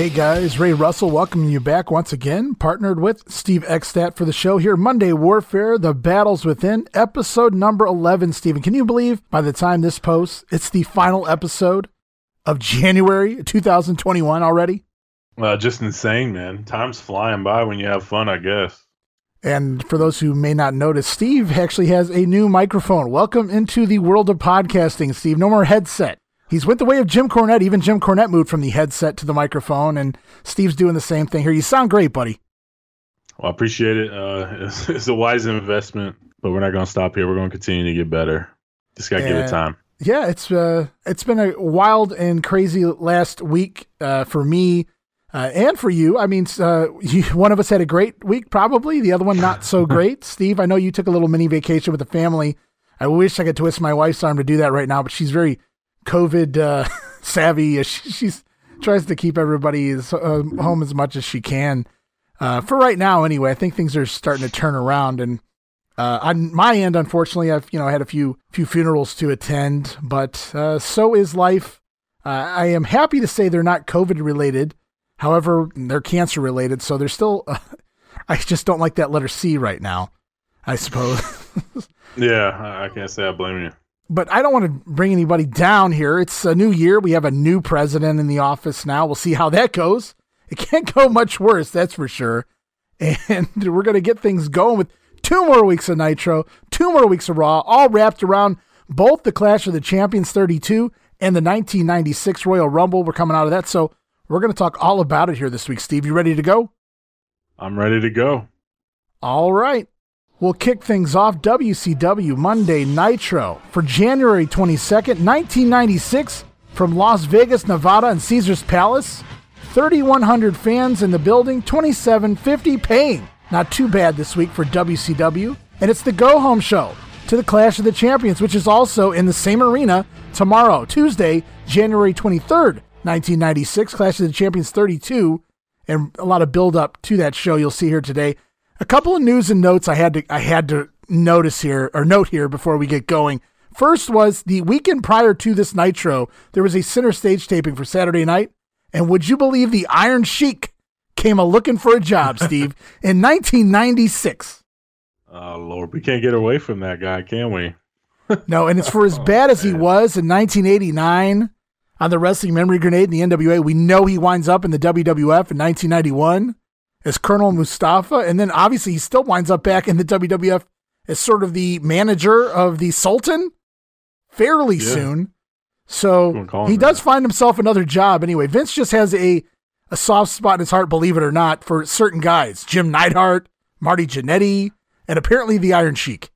Hey guys, Ray Russell welcoming you back once again, partnered with Steve Ekstat for the show here. Monday Warfare, The Battles Within, episode number 11. Steven, can you believe by the time this posts, it's the final episode of January 2021 already? Uh, just insane, man. Time's flying by when you have fun, I guess. And for those who may not notice, Steve actually has a new microphone. Welcome into the world of podcasting, Steve. No more headset. He's went the way of Jim Cornette. Even Jim Cornette moved from the headset to the microphone, and Steve's doing the same thing here. You sound great, buddy. Well, I appreciate it. Uh, it's, it's, a wise investment, but we're not going to stop here. We're going to continue to get better. Just got to give it time. Yeah, it's uh, it's been a wild and crazy last week uh, for me uh, and for you. I mean, uh, you, one of us had a great week, probably. The other one not so great. Steve, I know you took a little mini vacation with the family. I wish I could twist my wife's arm to do that right now, but she's very COVID uh, savvy. She, she's tries to keep everybody as, uh, home as much as she can. Uh, for right now, anyway, I think things are starting to turn around. And uh, on my end, unfortunately, I've you know had a few few funerals to attend, but uh, so is life. Uh, I am happy to say they're not COVID related. However, they're cancer related, so they're still. I just don't like that letter C right now. I suppose. yeah, I can't say I blame you but I don't want to bring anybody down here. It's a new year. We have a new president in the office now. We'll see how that goes. It can't go much worse, that's for sure. And we're going to get things going with two more weeks of Nitro, two more weeks of Raw, all wrapped around both the Clash of the Champions 32 and the 1996 Royal Rumble. We're coming out of that. So we're going to talk all about it here this week. Steve, you ready to go? I'm ready to go. All right. We'll kick things off WCW Monday Nitro for January 22nd, 1996, from Las Vegas, Nevada, and Caesars Palace. 3,100 fans in the building, 2750 paying. Not too bad this week for WCW. And it's the go home show to the Clash of the Champions, which is also in the same arena tomorrow, Tuesday, January 23rd, 1996. Clash of the Champions 32. And a lot of build up to that show you'll see here today. A couple of news and notes I had to I had to notice here or note here before we get going. First was the weekend prior to this Nitro, there was a center stage taping for Saturday night, and would you believe the Iron Sheik came a looking for a job, Steve, in 1996? Oh Lord, we can't get away from that guy, can we? no, and it's for as oh, bad as he was in 1989 on the Wrestling Memory Grenade in the NWA. We know he winds up in the WWF in 1991 as Colonel Mustafa, and then obviously he still winds up back in the WWF as sort of the manager of the Sultan fairly yeah. soon. So he does that. find himself another job anyway. Vince just has a a soft spot in his heart, believe it or not, for certain guys: Jim Neidhart, Marty Jannetty, and apparently the Iron Sheik.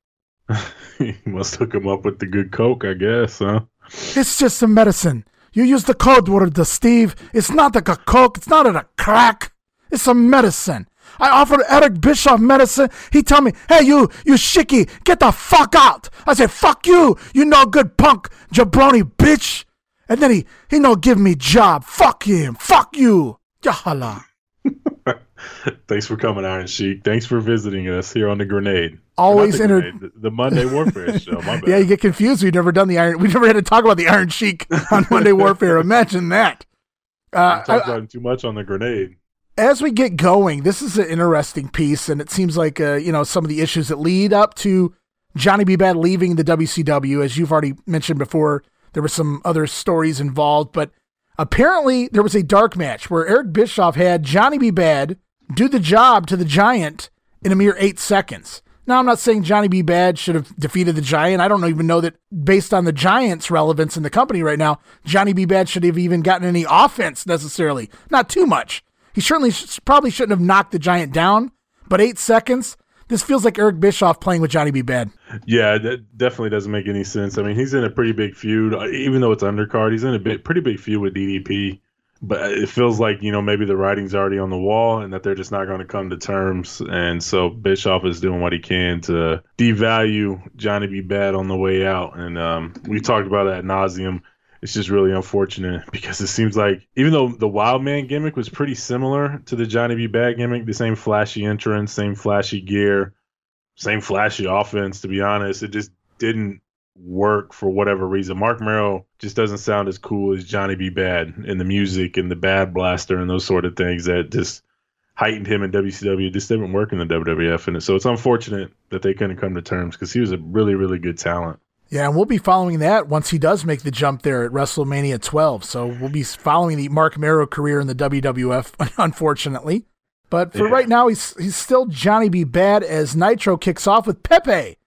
he must hook him up with the good coke, I guess, huh? It's just some medicine. You use the code word, the Steve. It's not like a coke. It's not a crack. It's a medicine. I offered Eric Bischoff medicine. He tell me, hey, you, you shicky, get the fuck out. I said, fuck you, you no good punk, jabroni bitch. And then he, he no give me job. Fuck him. Fuck you. Yahala. Thanks for coming, Iron Sheik. Thanks for visiting us here on the Grenade. Always in the, the, Monday Warfare show. My bad. yeah, you get confused. We've never done the Iron. We never had to talk about the Iron Sheik on Monday Warfare. Imagine that. Uh, talked about too much on the Grenade as we get going, this is an interesting piece, and it seems like uh, you know some of the issues that lead up to Johnny B. Badd leaving the WCW, as you've already mentioned before. There were some other stories involved, but apparently there was a dark match where Eric Bischoff had Johnny B. Badd do the job to the Giant in a mere eight seconds. Now, I'm not saying Johnny B. Badd should have defeated the Giant. I don't even know that based on the Giant's relevance in the company right now, Johnny B. Badd should have even gotten any offense necessarily. Not too much. He certainly sh- probably shouldn't have knocked the Giant down, but eight seconds. This feels like Eric Bischoff playing with Johnny B. Badd. Yeah, that definitely doesn't make any sense. I mean, he's in a pretty big feud, uh, even though it's undercard. He's in a bit, pretty big feud with DDP, but it feels like you know maybe the writing's already on the wall and that they're just not going to come to terms. And so Bischoff is doing what he can to devalue Johnny B. Badd on the way out. And um, we talked about that nauseum it's just really unfortunate because it seems like even though the Wild Man gimmick was pretty similar to the Johnny B. Badd gimmick, the same flashy entrance, same flashy gear, same flashy offense. To be honest, it just didn't work for whatever reason. Marc Mero just doesn't sound as cool as Johnny B. Badd in the music and the Bad Blaster and those sort of things that just heightened him in WCW. Just didn't work in the WWF, and so it's unfortunate that they couldn't come to terms because he was a really, really good talent. Yeah, and we'll be following that once he does make the jump there at WrestleMania 12. So we'll be following the Marc Mero career in the WWF, unfortunately. But for yeah. right now, he's he's still Johnny B. Badd as Nitro kicks off with Pepe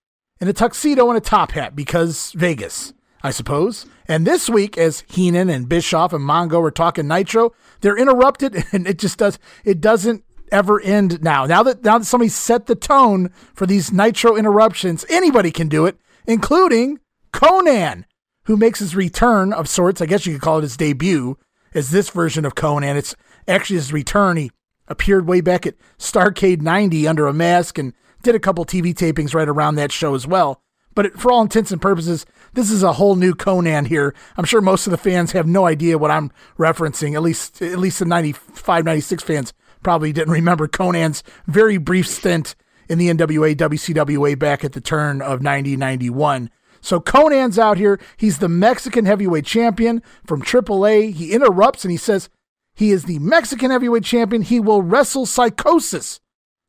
in a tuxedo and a top hat because Vegas, I suppose. And this week, as Heenan and Bischoff and Mongo are talking Nitro, they're interrupted, and it just does it doesn't ever end now. Now that now that somebody set the tone for these Nitro interruptions, anybody can do it including Konnan, who makes his return of sorts. I guess you could call it his debut as this version of Konnan. It's actually his return. He appeared way back at Starcade 90 under a mask and did a couple TV tapings right around that show as well. But for all intents and purposes, this is a whole new Konnan here. I'm sure most of the fans have no idea what I'm referencing. At least, at least the 95, 96 fans probably didn't remember Konnan's very brief stint in the NWA WCWA back at the turn of 1991. So Konnan's out here. He's the Mexican heavyweight champion from AAA. He interrupts and he says he is the Mexican heavyweight champion. He will wrestle Psychosis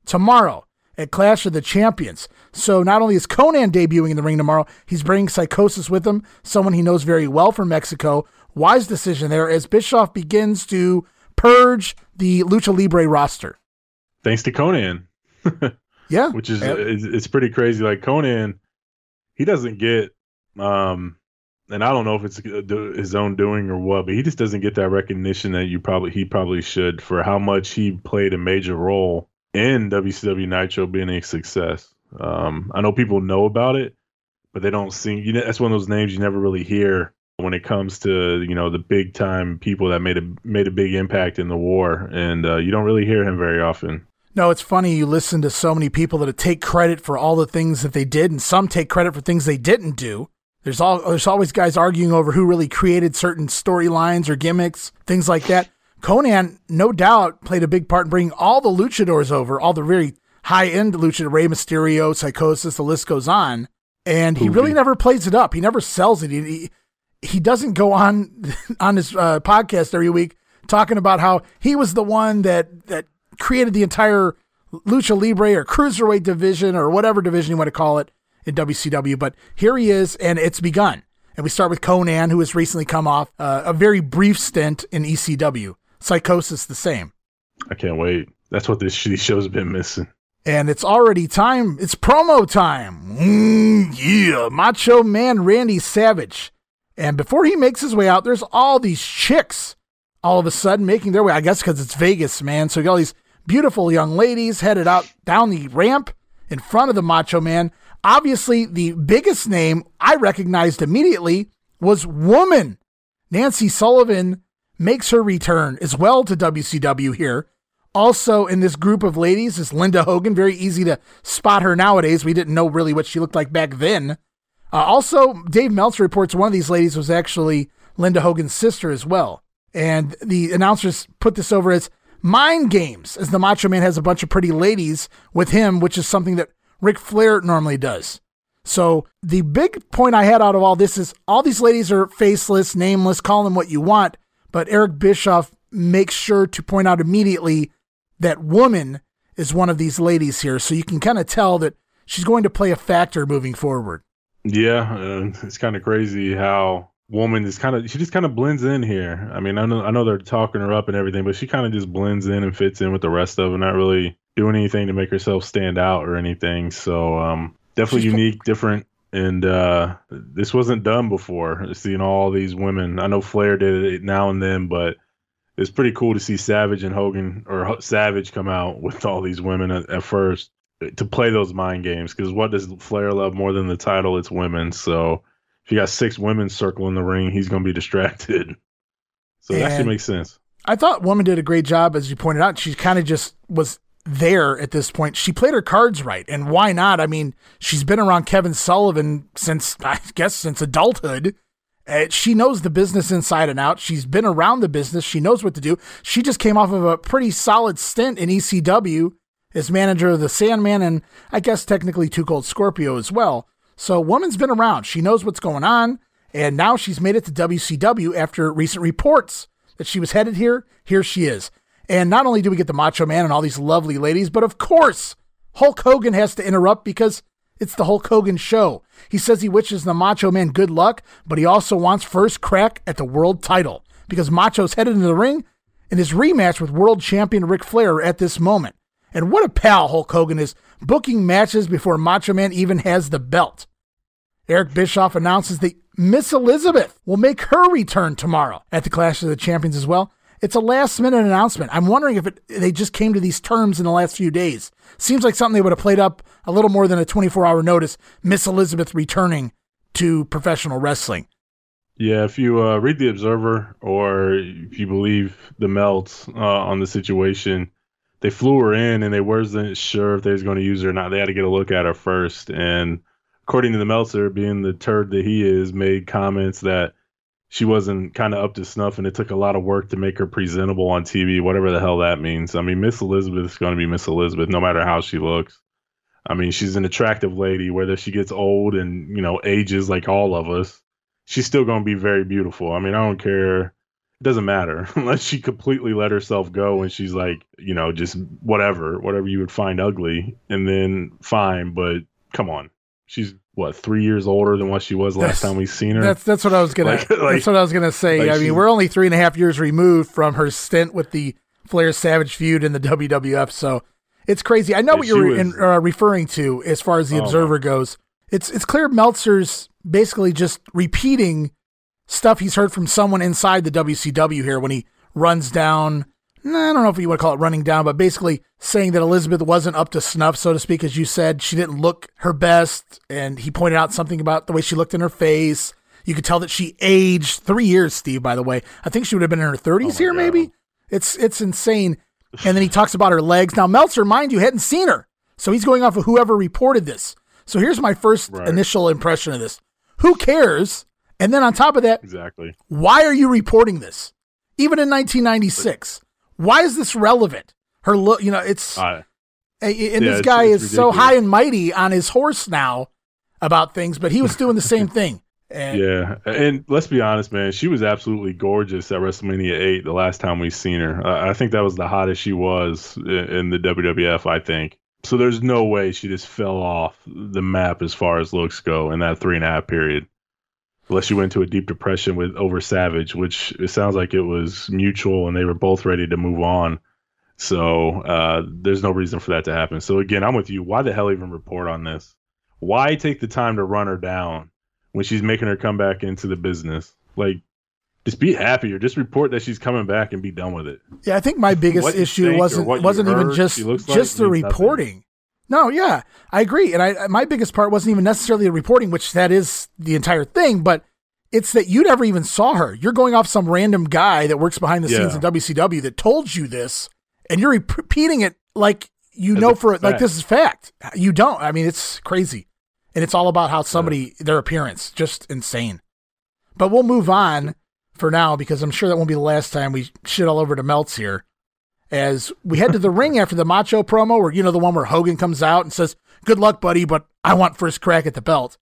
tomorrow at Clash of the Champions. So not only is Konnan debuting in the ring tomorrow, he's bringing Psychosis with him, someone he knows very well from Mexico. Wise decision there as Bischoff begins to purge the Lucha Libre roster. Thanks to Konnan. Yeah, which is it's, it's pretty crazy. Like Konnan, he doesn't get, um, and I don't know if it's his own doing or what, but he just doesn't get that recognition that you probably he probably should for how much he played a major role in WCW Nitro being a success. Um, I know people know about it, but they don't see. You know, that's one of those names you never really hear when it comes to you know the big time people that made a made a big impact in the war, and uh, you don't really hear him very often. No, it's funny. You listen to so many people that take credit for all the things that they did, and some take credit for things they didn't do. There's all there's always guys arguing over who really created certain storylines or gimmicks, things like that. Konnan, no doubt, played a big part in bringing all the luchadors over, all the very high end luchador, Rey Mysterio, Psychosis, the list goes on. And he really never plays it up. He never sells it. He he, he doesn't go on on his uh, podcast every week talking about how he was the one that that created the entire lucha libre or cruiserweight division or whatever division you want to call it in WCW. But here he is, and it's begun. And we start with Konnan, who has recently come off uh, a very brief stint in ECW. Psychosis the same. I can't wait. That's what this show's been missing. And it's already time. It's promo time. Mm, yeah, Macho Man Randy Savage. And before he makes his way out, there's all these chicks all of a sudden making their way. I guess because it's Vegas, man. So you got all these beautiful young ladies headed out down the ramp in front of the Macho Man. Obviously, the biggest name I recognized immediately was Woman. Nancy Sullivan makes her return as well to WCW here. Also, in this group of ladies is Linda Hogan. Very easy to spot her nowadays. We didn't know really what she looked like back then. Uh, also, Dave Meltzer reports one of these ladies was actually Linda Hogan's sister as well. And the announcers put this over as mind games, as the Macho Man has a bunch of pretty ladies with him, which is something that Ric Flair normally does. So the big point I had out of all this is all these ladies are faceless, nameless, call them what you want, but Eric Bischoff makes sure to point out immediately that woman is one of these ladies here. So you can kind of tell that she's going to play a factor moving forward. Yeah, uh, it's kind of crazy how woman is kind of she just kind of blends in here. I mean, I know I know they're talking her up and everything, but she kind of just blends in and fits in with the rest of them, not really doing anything to make herself stand out or anything. So um, definitely She's unique, different, and uh, this wasn't done before. Seeing all these women, I know Flair did it now and then, but it's pretty cool to see Savage and Hogan or Savage come out with all these women at, at first to play those mind games. Because what does Flair love more than the title? It's women. So if you got six women circling the ring, he's going to be distracted. So and that actually makes sense. I thought Woman did a great job, as you pointed out. She kind of just was there at this point. She played her cards right, and why not? I mean, she's been around Kevin Sullivan since I guess since adulthood. Uh, she knows the business inside and out. She's been around the business. She knows what to do. She just came off of a pretty solid stint in ECW as manager of the Sandman, and I guess technically Too Cold Scorpio as well. So, woman's been around. She knows what's going on. And now she's made it to WCW after recent reports that she was headed here. Here she is. And not only do we get the Macho Man and all these lovely ladies, but of course, Hulk Hogan has to interrupt because it's the Hulk Hogan show. He says he wishes the Macho Man good luck, but he also wants first crack at the world title because Macho's headed into the ring in his rematch with world champion Ric Flair at this moment. And what a pal Hulk Hogan is, booking matches before Macho Man even has the belt. Eric Bischoff announces that Miss Elizabeth will make her return tomorrow at the Clash of the Champions as well. It's a last minute announcement. I'm wondering if it, they just came to these terms in the last few days. Seems like something they would have played up a little more than a 24 hour notice. Miss Elizabeth returning to professional wrestling. Yeah, if you uh, read the Observer or if you believe the Melt uh, on the situation, they flew her in and they wasn't sure if they was going to use her or not. They had to get a look at her first, and according to the Meltzer, being the turd that he is, made comments that she wasn't kind of up to snuff, and it took a lot of work to make her presentable on TV, whatever the hell that means. I mean, Miss Elizabeth is going to be Miss Elizabeth, no matter how she looks. I mean, she's an attractive lady, whether she gets old and you know ages like all of us, she's still going to be very beautiful. I mean, I don't care. It doesn't matter unless she completely let herself go and she's like, you know, just whatever, whatever you would find ugly, and then fine. But come on, she's what three years older than what she was last that's, time we seen her. That's that's what I was gonna. like, like, that's what I was gonna say. Like I mean, we're only three and a half years removed from her stint with the Flair Savage feud in the WWF, so it's crazy. I know what you're was, in, uh, referring to as far as the oh, Observer goes. It's it's clear Meltzer's basically just repeating stuff he's heard from someone inside the WCW here when he runs down I don't know if you want to call it running down, but basically saying that Elizabeth wasn't up to snuff, so to speak, as you said. She didn't look her best. And he pointed out something about the way she looked in her face. You could tell that she aged three years, Steve, by the way. I think she would have been in her 30s oh here, God. maybe. It's it's insane. And then he talks about her legs. Now, Meltzer, mind you, hadn't seen her. So he's going off of whoever reported this. So here's my first right. initial impression of this. Who cares? And then on top of that, exactly. Why are you reporting this? Even in 1996. Why is this relevant? Her look, you know, it's uh, and yeah, this guy it's, it's is so high and mighty on his horse now about things, but he was doing the same thing. And, yeah, and let's be honest, man, she was absolutely gorgeous at WrestleMania eight the last time we seen her. I think that was the hottest she was in the WWF. I think so. There's no way she just fell off the map as far as looks go in that three and a half period unless you went into a deep depression with over Savage, which it sounds like it was mutual and they were both ready to move on. So uh, there's no reason for that to happen. So again, I'm with you. Why the hell even report on this? Why take the time to run her down when she's making her come back into the business? Like, just be happy or just report that she's coming back and be done with it. Yeah, I think my biggest issue wasn't wasn't even just just like the reporting. Nothing. No, yeah, I agree. And I my biggest part wasn't even necessarily the reporting, which that is the entire thing, but it's that you never even saw her. You're going off some random guy that works behind the yeah. scenes in WCW that told you this, and you're repeating it like you As know for fact. like this is fact. You don't. I mean, it's crazy, and it's all about how somebody yeah. their appearance, just insane. But we'll move on for now because I'm sure that won't be the last time we shit all over to Melts here as we head to the ring after the Macho promo, where you know the one where Hogan comes out and says, "Good luck, buddy, but I want first crack at the belt."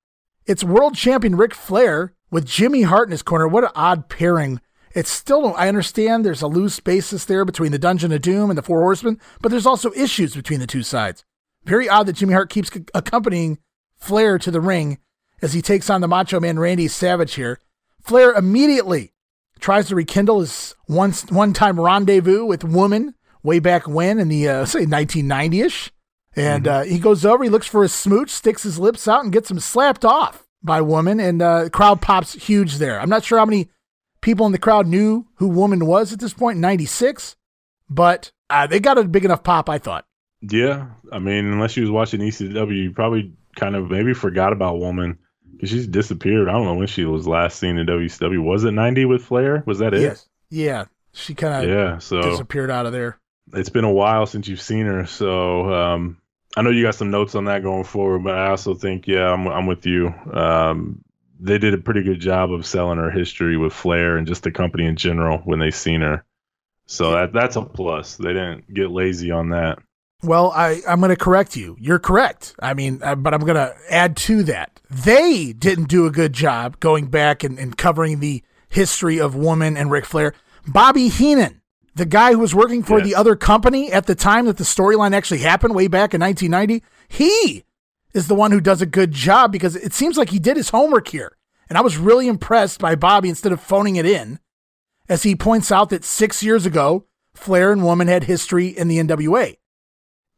It's world champion Ric Flair with Jimmy Hart in his corner. What an odd pairing. It's still, I understand there's a loose basis there between the Dungeon of Doom and the Four Horsemen, but there's also issues between the two sides. Very odd that Jimmy Hart keeps accompanying Flair to the ring as he takes on the Macho Man Randy Savage here. Flair immediately tries to rekindle his one one time rendezvous with woman way back when in the uh, say 1990 ish. And mm-hmm. uh, he goes over, he looks for a smooch, sticks his lips out, and gets him slapped off by woman. And uh, the crowd pops huge there. I'm not sure how many people in the crowd knew who woman was at this point in 96, but uh, they got a big enough pop, I thought. Yeah. I mean, unless you was watching ECW, you probably kind of maybe forgot about woman she's disappeared. I don't know when she was last seen in WCW. Was it 90 with Flair? Was that it? Yes. Yeah. She kind of yeah, so disappeared out of there it's been a while since you've seen her, so um, I know you got some notes on that going forward. But I also think, yeah, I'm I'm with you. Um, they did a pretty good job of selling her history with Flair and just the company in general when they seen her. So that that's a plus. They didn't get lazy on that. Well, I I'm going to correct you. You're correct. I mean, uh, but I'm going to add to that. They didn't do a good job going back and, and covering the history of woman and Ric Flair. Bobby Heenan, the guy who was working for the other company at the time that the storyline actually happened way back in 1990, he is the one who does a good job because it seems like he did his homework here. And I was really impressed by Bobby instead of phoning it in, as he points out that six years ago, Flair and Woman had history in the NWA.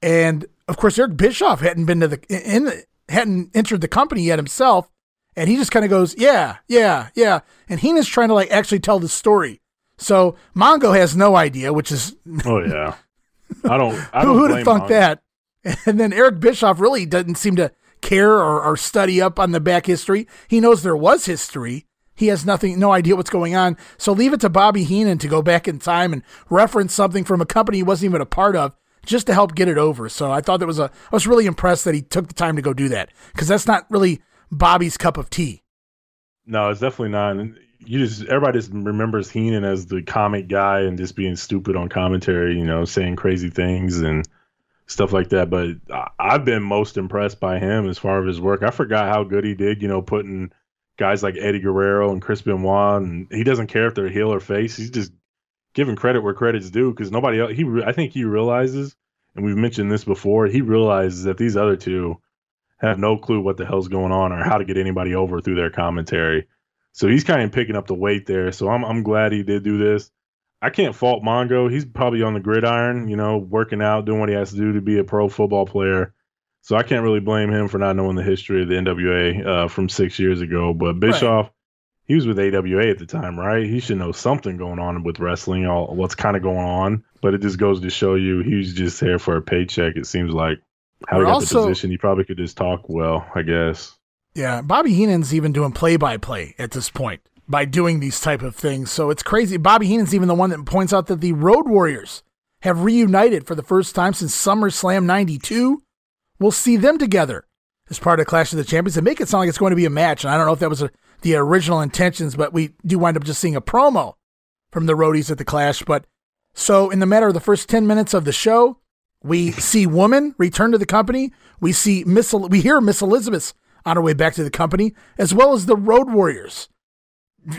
And of course, Eric Bischoff hadn't been to the in the, hadn't entered the company yet himself, and he just kind of goes, "Yeah, yeah, yeah." And Heenan's trying to like actually tell the story. So Mongo has no idea, which is Oh yeah. I don't. I who don't would have thunk Mongo. that? And then Eric Bischoff really doesn't seem to care or, or study up on the back history. He knows there was history. He has nothing, no idea what's going on. So leave it to Bobby Heenan to go back in time and reference something from a company he wasn't even a part of just to help get it over. So I thought that was a, I was really impressed that he took the time to go do that because that's not really Bobby's cup of tea. No, it's definitely not. And you just everybody just remembers Heenan as the comic guy and just being stupid on commentary, you know, saying crazy things and stuff like that. But I've been most impressed by him as far as his work. I forgot how good he did, you know, putting guys like Eddie Guerrero and Chris Benoit, and he doesn't care if they're heel or face. He's just giving credit where credit's due because nobody else. He, I think he realizes, and we've mentioned this before. He realizes that these other two have no clue what the hell's going on or how to get anybody over through their commentary. So he's kind of picking up the weight there. So I'm I'm glad he did do this. I can't fault Mongo. He's probably on the gridiron, you know, working out, doing what he has to do to be a pro football player. So I can't really blame him for not knowing the history of the NWA uh, from six years ago. But Bischoff, he was with AWA at the time, right? He should know something going on with wrestling, all what's kind of going on. But it just goes to show you he was just there for a paycheck. It seems like how he We're got also- the position. He probably could just talk well, I guess. Yeah, Bobby Heenan's even doing play by play at this point by doing these type of things. So it's crazy. Bobby Heenan's even the one that points out that the Road Warriors have reunited for the first time since SummerSlam 92. We'll see them together as part of Clash of the Champions and make it sound like it's going to be a match. And I don't know if that was a, the original intentions, but we do wind up just seeing a promo from the roadies at the Clash. But so in the matter of the first 10 minutes of the show, we see Woman return to the company. We see Miss, we hear Miss Elizabeth on her way back to the company, as well as the Road Warriors.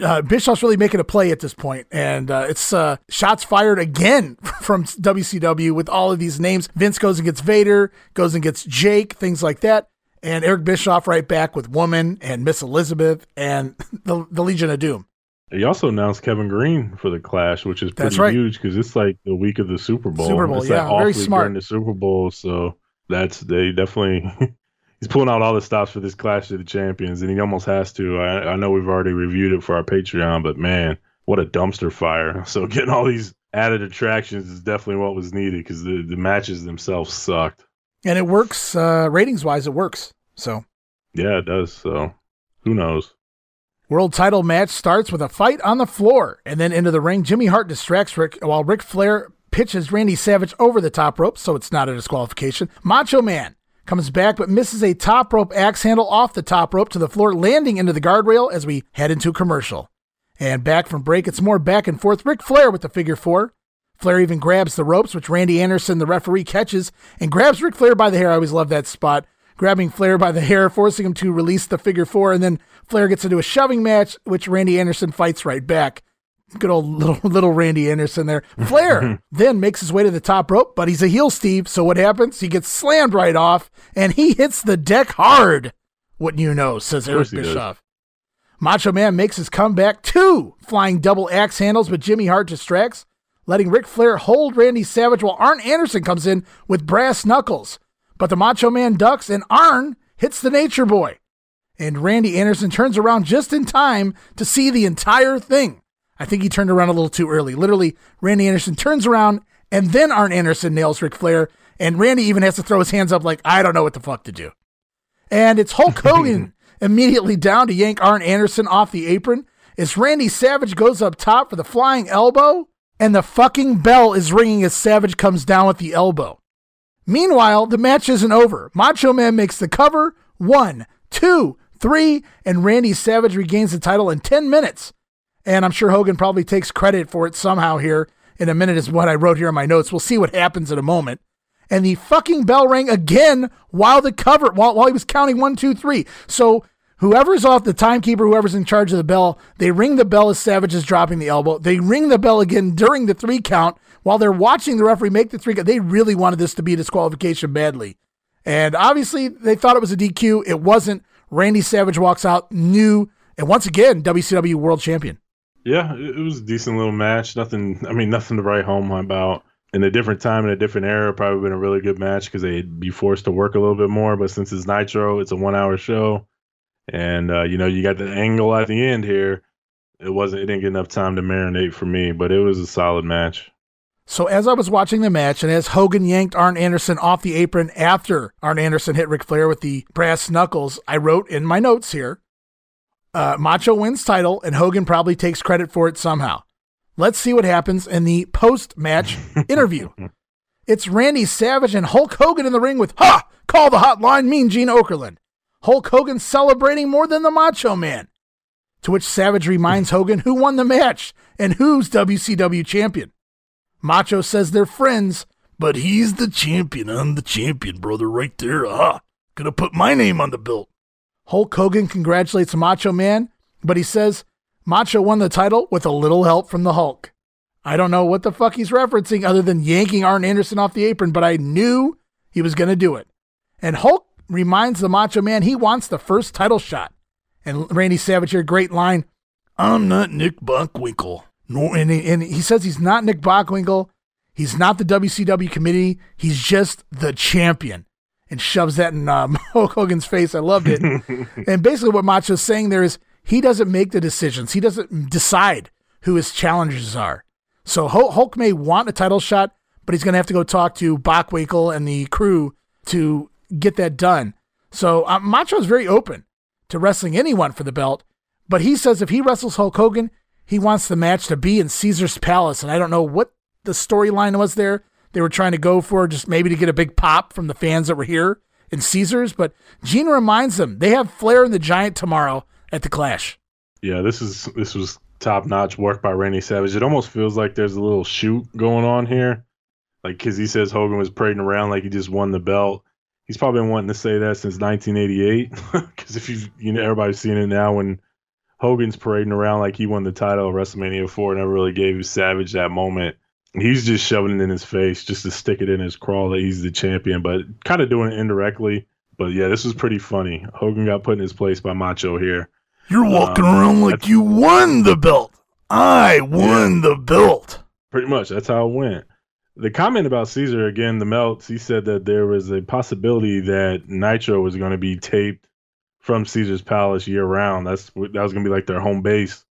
Uh, Bischoff's really making a play at this point, and uh, it's uh, shots fired again from WCW with all of these names. Vince goes and gets Vader, goes and gets Jake, things like that, and Eric Bischoff right back with Woman and Miss Elizabeth and the, the Legion of Doom. He also announced Kevin Greene for the Clash, which is pretty right. huge because it's like the week of the Super Bowl. Super Bowl, it's yeah, very smart. during the Super Bowl, so that's they definitely. he's pulling out all the stops for this Clash of the Champions, and he almost has to. I, I know we've already reviewed it for our Patreon, but man, what a dumpster fire! So getting all these added attractions is definitely what was needed because the the matches themselves sucked. And it works, uh, ratings wise, it works. So, Yeah, it does. So who knows? World title match starts with a fight on the floor and then into the ring. Jimmy Hart distracts Rick while Ric Flair pitches Randy Savage over the top rope, so it's not a disqualification. Macho Man comes back but misses a top rope axe handle off the top rope to the floor, landing into the guardrail as we head into commercial. And back from break, it's more back and forth. Ric Flair with the figure four. Flair even grabs the ropes, which Randy Anderson, the referee, catches and grabs Ric Flair by the hair. I always love that spot. Grabbing Flair by the hair, forcing him to release the figure four, and then Flair gets into a shoving match, which Randy Anderson fights right back. Good old little little Randy Anderson there. Flair then makes his way to the top rope, but he's a heel, Steve. So what happens? He gets slammed right off, and he hits the deck hard. Wouldn't you know? Says Eric. Bischoff. Macho Man makes his comeback. Two flying double axe handles, but Jimmy Hart distracts, letting Ric Flair hold Randy Savage while Arn Anderson comes in with brass knuckles. But the Macho Man ducks, and Arn hits the Nature Boy. And Randy Anderson turns around just in time to see the entire thing. I think he turned around a little too early. Literally, Randy Anderson turns around, and then Arn Anderson nails Ric Flair, and Randy even has to throw his hands up like, I don't know what the fuck to do. And it's Hulk Hogan immediately down to yank Arn Anderson off the apron as Randy Savage goes up top for the flying elbow, and the fucking bell is ringing as Savage comes down with the elbow. Meanwhile, the match isn't over. Macho Man makes the cover. One, two, three, and Randy Savage regains the title in 10 minutes. And I'm sure Hogan probably takes credit for it somehow here in a minute, is what I wrote here in my notes. We'll see what happens in a moment. And the fucking bell rang again while the cover, while, while he was counting one, two, three. So Whoever's off the timekeeper, whoever's in charge of the bell, they ring the bell as Savage is dropping the elbow. They ring the bell again during the three count while they're watching the referee make the three count. They really wanted this to be a disqualification badly. And obviously, they thought it was a DQ. It wasn't. Randy Savage walks out new, and once again, WCW World Champion. Yeah, it was a decent little match. Nothing, I mean, nothing to write home about. In a different time, in a different era, probably been a really good match because they'd be forced to work a little bit more. But since it's Nitro, it's a one hour show. And, uh, you know, you got the angle at the end here. It wasn't, it didn't get enough time to marinate for me, but it was a solid match. So as I was watching the match, and as Hogan yanked Arn Anderson off the apron after Arn Anderson hit Ric Flair with the brass knuckles, I wrote in my notes here, uh, Macho wins title, and Hogan probably takes credit for it somehow. Let's see what happens in the post-match interview. It's Randy Savage and Hulk Hogan in the ring with "Ha! Call the hotline, Mean Gene Okerlund." Hulk Hogan celebrating more than the Macho Man. To which Savage reminds Hogan who won the match and who's WCW champion. Macho says they're friends, but he's the champion. I'm the champion, brother, right there. Ah, gonna put my name on the belt. Hulk Hogan congratulates Macho Man, but he says Macho won the title with a little help from the Hulk. I don't know what the fuck he's referencing other than yanking Arn Anderson off the apron, but I knew he was gonna do it. And Hulk reminds the Macho Man he wants the first title shot. And Randy Savage here, great line. I'm not Nick Bockwinkel. No, and he, and he says he's not Nick Bockwinkel. He's not the WCW committee. He's just the champion. And shoves that in um, Hulk Hogan's face. I loved it. and basically, what Macho's saying there is he doesn't make the decisions. He doesn't decide who his challengers are. So Hulk may want a title shot, but he's going to have to go talk to Bockwinkel and the crew to get that done. So uh, Macho is very open to wrestling anyone for the belt, but he says if he wrestles Hulk Hogan, he wants the match to be in Caesar's Palace. And I don't know what the storyline was there. They were trying to go for just maybe to get a big pop from the fans that were here in Caesars. But Gene reminds them they have Flair and the Giant tomorrow at the Clash. Yeah, this is this was top notch work by Randy Savage. It almost feels like there's a little shoot going on here, like because he says Hogan was parading around like he just won the belt. He's probably been wanting to say that since 1988. Because if you you know everybody's seen it now when Hogan's parading around like he won the title of WrestleMania 4, never really gave Savage that moment. He's just shoving it in his face just to stick it in his crawl that he's the champion, but kind of doing it indirectly. But yeah, this was pretty funny. Hogan got put in his place by Macho here. You're walking um, around like you won the belt. I won yeah, the belt. Pretty much. That's how it went. The comment about Caesar again, the melts. He said that there was a possibility that Nitro was going to be taped from Caesar's Palace year round. That's that was gonna be like their home base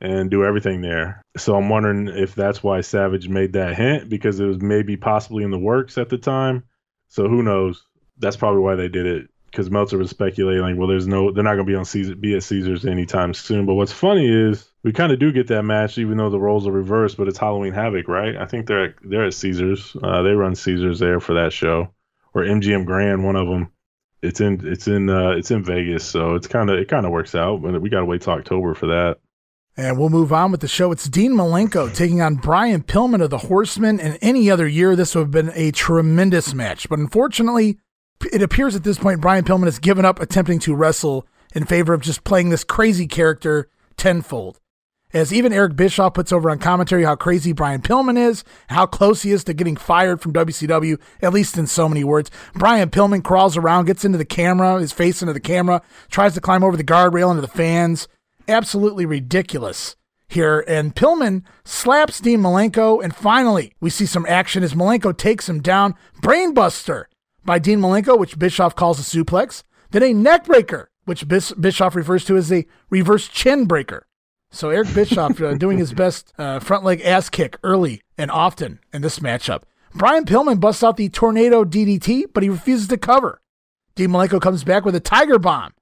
and do everything there. So I'm wondering if that's why Savage made that hint because it was maybe possibly in the works at the time. So who knows? That's probably why they did it because Meltzer was speculating like, well, there's no, they're not gonna be on Caesar, be at Caesars anytime soon. But what's funny is we kind of do get that match, even though the roles are reversed. But it's Halloween Havoc, right? I think they're at, they're at Caesars. Uh, they run Caesars there for that show, or MGM Grand, one of them it's in it's in uh, it's in Vegas, so it's kind of it kind of works out. But we got to wait till October for that. And we'll move on with the show. It's Dean Malenko taking on Brian Pillman of the Horsemen. And any other year, this would have been a tremendous match. But unfortunately, it appears at this point Brian Pillman has given up attempting to wrestle in favor of just playing this crazy character tenfold. As even Eric Bischoff puts over on commentary how crazy Brian Pillman is, how close he is to getting fired from WCW, at least in so many words. Brian Pillman crawls around, gets into the camera, his face into the camera, tries to climb over the guardrail into the fans. Absolutely ridiculous here. And Pillman slaps Dean Malenko, and finally we see some action as Malenko takes him down. Brainbuster by Dean Malenko, which Bischoff calls a suplex. Then a neckbreaker, which Bischoff refers to as a reverse chin breaker. So Eric Bischoff uh, doing his best uh, front leg ass kick early and often in this matchup. Brian Pillman busts out the tornado DDT, but he refuses to cover. Dean Malenko comes back with a tiger bomb,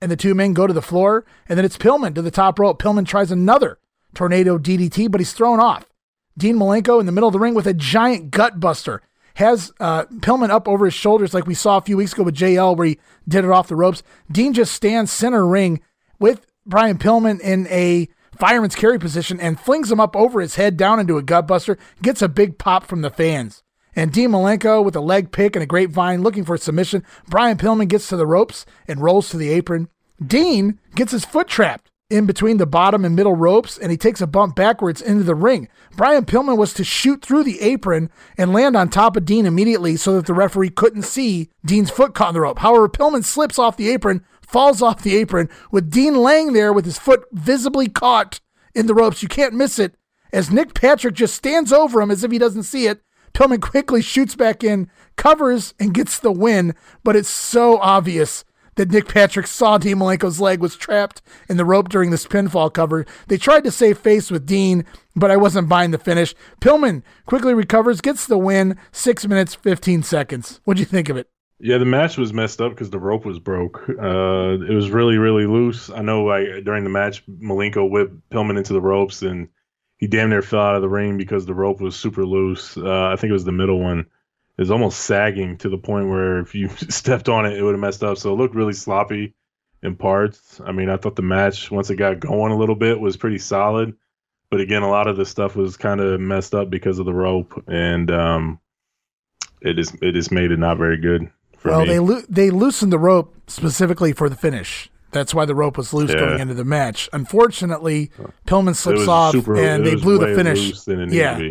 and the two men go to the floor, and then it's Pillman to the top rope. Pillman tries another tornado DDT, but he's thrown off. Dean Malenko in the middle of the ring with a giant gut buster. Has uh, Pillman up over his shoulders like we saw a few weeks ago with JL where he did it off the ropes. Dean just stands center ring with Brian Pillman in a fireman's carry position and flings him up over his head down into a gutbuster, gets a big pop from the fans. And Dean Malenko with a leg pick and a grapevine looking for a submission. Brian Pillman gets to the ropes and rolls to the apron. Dean gets his foot trapped in between the bottom and middle ropes and he takes a bump backwards into the ring. Brian Pillman was to shoot through the apron and land on top of Dean immediately so that the referee couldn't see Dean's foot caught in the rope. However, Pillman slips off the apron, falls off the apron with Dean laying there with his foot visibly caught in the ropes. You can't miss it as Nick Patrick just stands over him as if he doesn't see it. Pillman quickly shoots back in, covers, and gets the win, but it's so obvious that Nick Patrick saw Dean Malenko's leg was trapped in the rope during this pinfall cover. They tried to save face with Dean, but I wasn't buying the finish. Pillman quickly recovers, gets the win, six minutes, 15 seconds. What'd you think of it? Yeah, the match was messed up because the rope was broke. Uh, it was really, really loose. I know like during the match, Malenko whipped Pillman into the ropes and he damn near fell out of the ring because the rope was super loose. Uh, I think it was the middle one is almost sagging to the point where if you stepped on it, it would have messed up. So it looked really sloppy in parts. I mean, I thought the match once it got going a little bit was pretty solid, but again, a lot of the stuff was kind of messed up because of the rope, and um, it just it just made it not very good. Well, me. they lo- they loosened the rope specifically for the finish. That's why the rope was loose yeah. going into the match. Unfortunately, Pillman slips off super, and they blew the finish. yeah,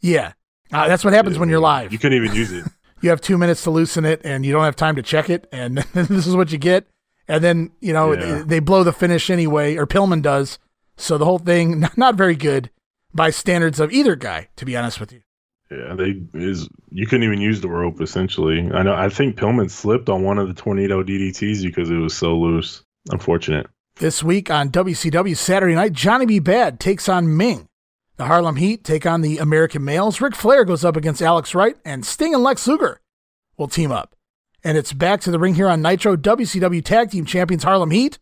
yeah. Uh, that's what happens when you're live. You couldn't even use it. you have two minutes to loosen it, and you don't have time to check it, and this is what you get. And then you know yeah. they, they, blow the finish anyway, or Pillman does. So the whole thing not very good by standards of either guy, to be honest with you. Yeah, they is you couldn't even use the rope essentially. I know. I think Pillman slipped on one of the tornado DDTs because it was so loose. Unfortunate. This week on WCW Saturday Night, Johnny B. Badd takes on Meng. The Harlem Heat take on the American Males. Ric Flair goes up against Alex Wright, and Sting and Lex Luger will team up. And it's back to the ring here on Nitro. WCW Tag Team Champions Harlem Heat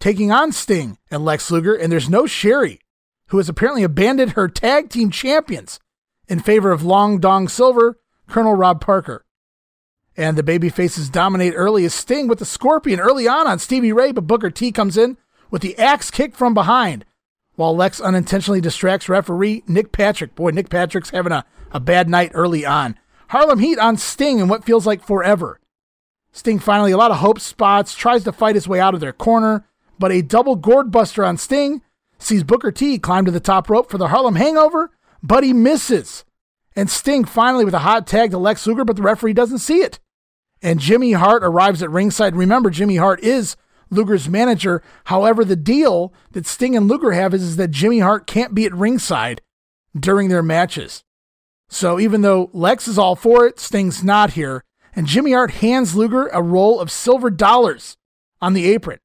taking on Sting and Lex Luger, and there's no Sherri, who has apparently abandoned her tag team champions in favor of Long Dong Silver, Colonel Rob Parker. And the baby faces dominate early as Sting with the Scorpion early on on Stevie Ray, but Booker T comes in with the axe kick from behind while Lex unintentionally distracts referee Nick Patrick. Boy, Nick Patrick's having a, a bad night early on. Harlem Heat on Sting in what feels like forever. Sting finally, a lot of hope spots, tries to fight his way out of their corner, but a double gourd buster on Sting sees Booker T climb to the top rope for the Harlem hangover, but he misses. And Sting finally with a hot tag to Lex Luger, but the referee doesn't see it. And Jimmy Hart arrives at ringside. Remember, Jimmy Hart is Luger's manager. However, the deal that Sting and Luger have is, is that Jimmy Hart can't be at ringside during their matches. So even though Lex is all for it, Sting's not here. And Jimmy Hart hands Luger a roll of silver dollars on the apron.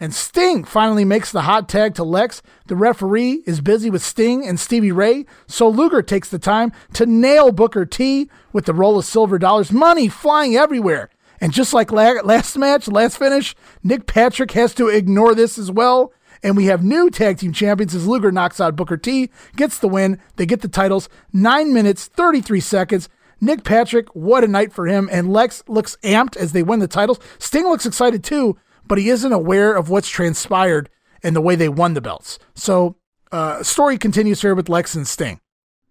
And Sting finally makes the hot tag to Lex. The referee is busy with Sting and Stevie Ray, so Luger takes the time to nail Booker T with the roll of silver dollars, money flying everywhere. And just like last match, last finish, Nick Patrick has to ignore this as well. And we have new tag team champions as Luger knocks out Booker T, gets the win. They get the titles. Nine minutes, 33 seconds. Nick Patrick, what a night for him. And Lex looks amped as they win the titles. Sting looks excited too, but he isn't aware of what's transpired and the way they won the belts. So, uh, story continues here with Lex and Sting.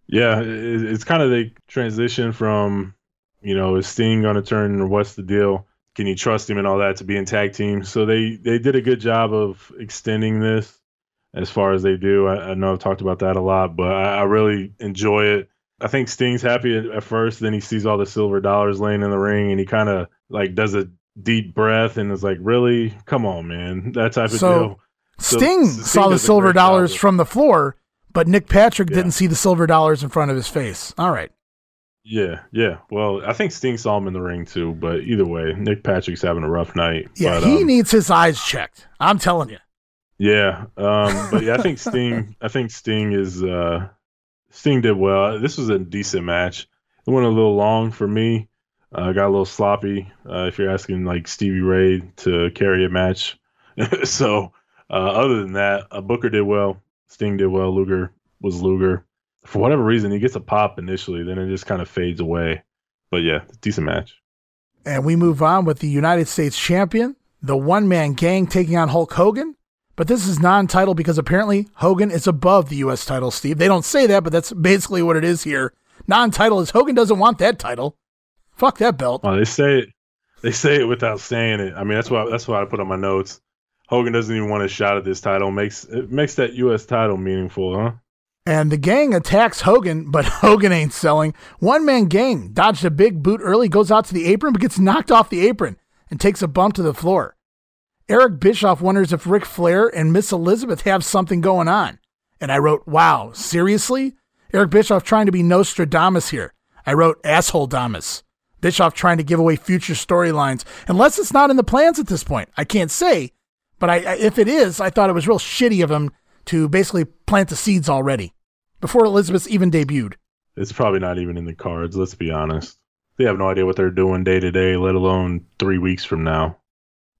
Yeah, it's kind of the transition from you know, is Sting going to turn or what's the deal? Can you trust him and all that to be in tag team? So they they did a good job of extending this as far as they do. I, I know I've talked about that a lot, but I, I really enjoy it. I think Sting's happy at, at, first, then he sees all the silver dollars laying in the ring, and he kind of like does a deep breath and is like, "Really? Come on, man!" That type of so, deal. So Sting, Sting saw the silver dollars from the floor, but Nick Patrick yeah. didn't see the silver dollars in front of his face. All right. Yeah, yeah. Well, I think Sting saw him in the ring too, but either way, Nick Patrick's having a rough night. Yeah, but, he um, needs his eyes checked. I'm telling you. Yeah, um, but yeah, I think Sting. I think Sting is. Uh, Sting did well. This was a decent match. It went a little long for me. Uh, got a little sloppy. Uh, if you're asking like Stevie Ray to carry a match, so uh, other than that, uh, Booker did well. Sting did well. Luger was Luger for whatever reason, he gets a pop initially, then it just kind of fades away. But yeah, decent match. And we move on with the United States champion, the one man gang taking on Hulk Hogan. But this is non title because apparently Hogan is above the U.S. title, Steve. They don't say that, but that's basically what it is here. Non title is Hogan doesn't want that title. Fuck that belt. Well, they say it. They say it without saying it. I mean, that's why that's why I put on my notes. Hogan doesn't even want a shot at this title. Makes it makes that U.S. title meaningful, huh? And the gang attacks Hogan, but Hogan ain't selling. One man gang dodged a big boot early, goes out to the apron, but gets knocked off the apron and takes a bump to the floor. Eric Bischoff wonders if Ric Flair and Miss Elizabeth have something going on. And I wrote, wow, seriously? Eric Bischoff trying to be Nostradamus here. I wrote, asshole Damas. Bischoff trying to give away future storylines, unless it's not in the plans at this point. I can't say, but I, if it is, I thought it was real shitty of him to basically plant the seeds already before Elizabeth even debuted. It's probably not even in the cards, let's be honest. They have no idea what they're doing day to day, let alone three weeks from now.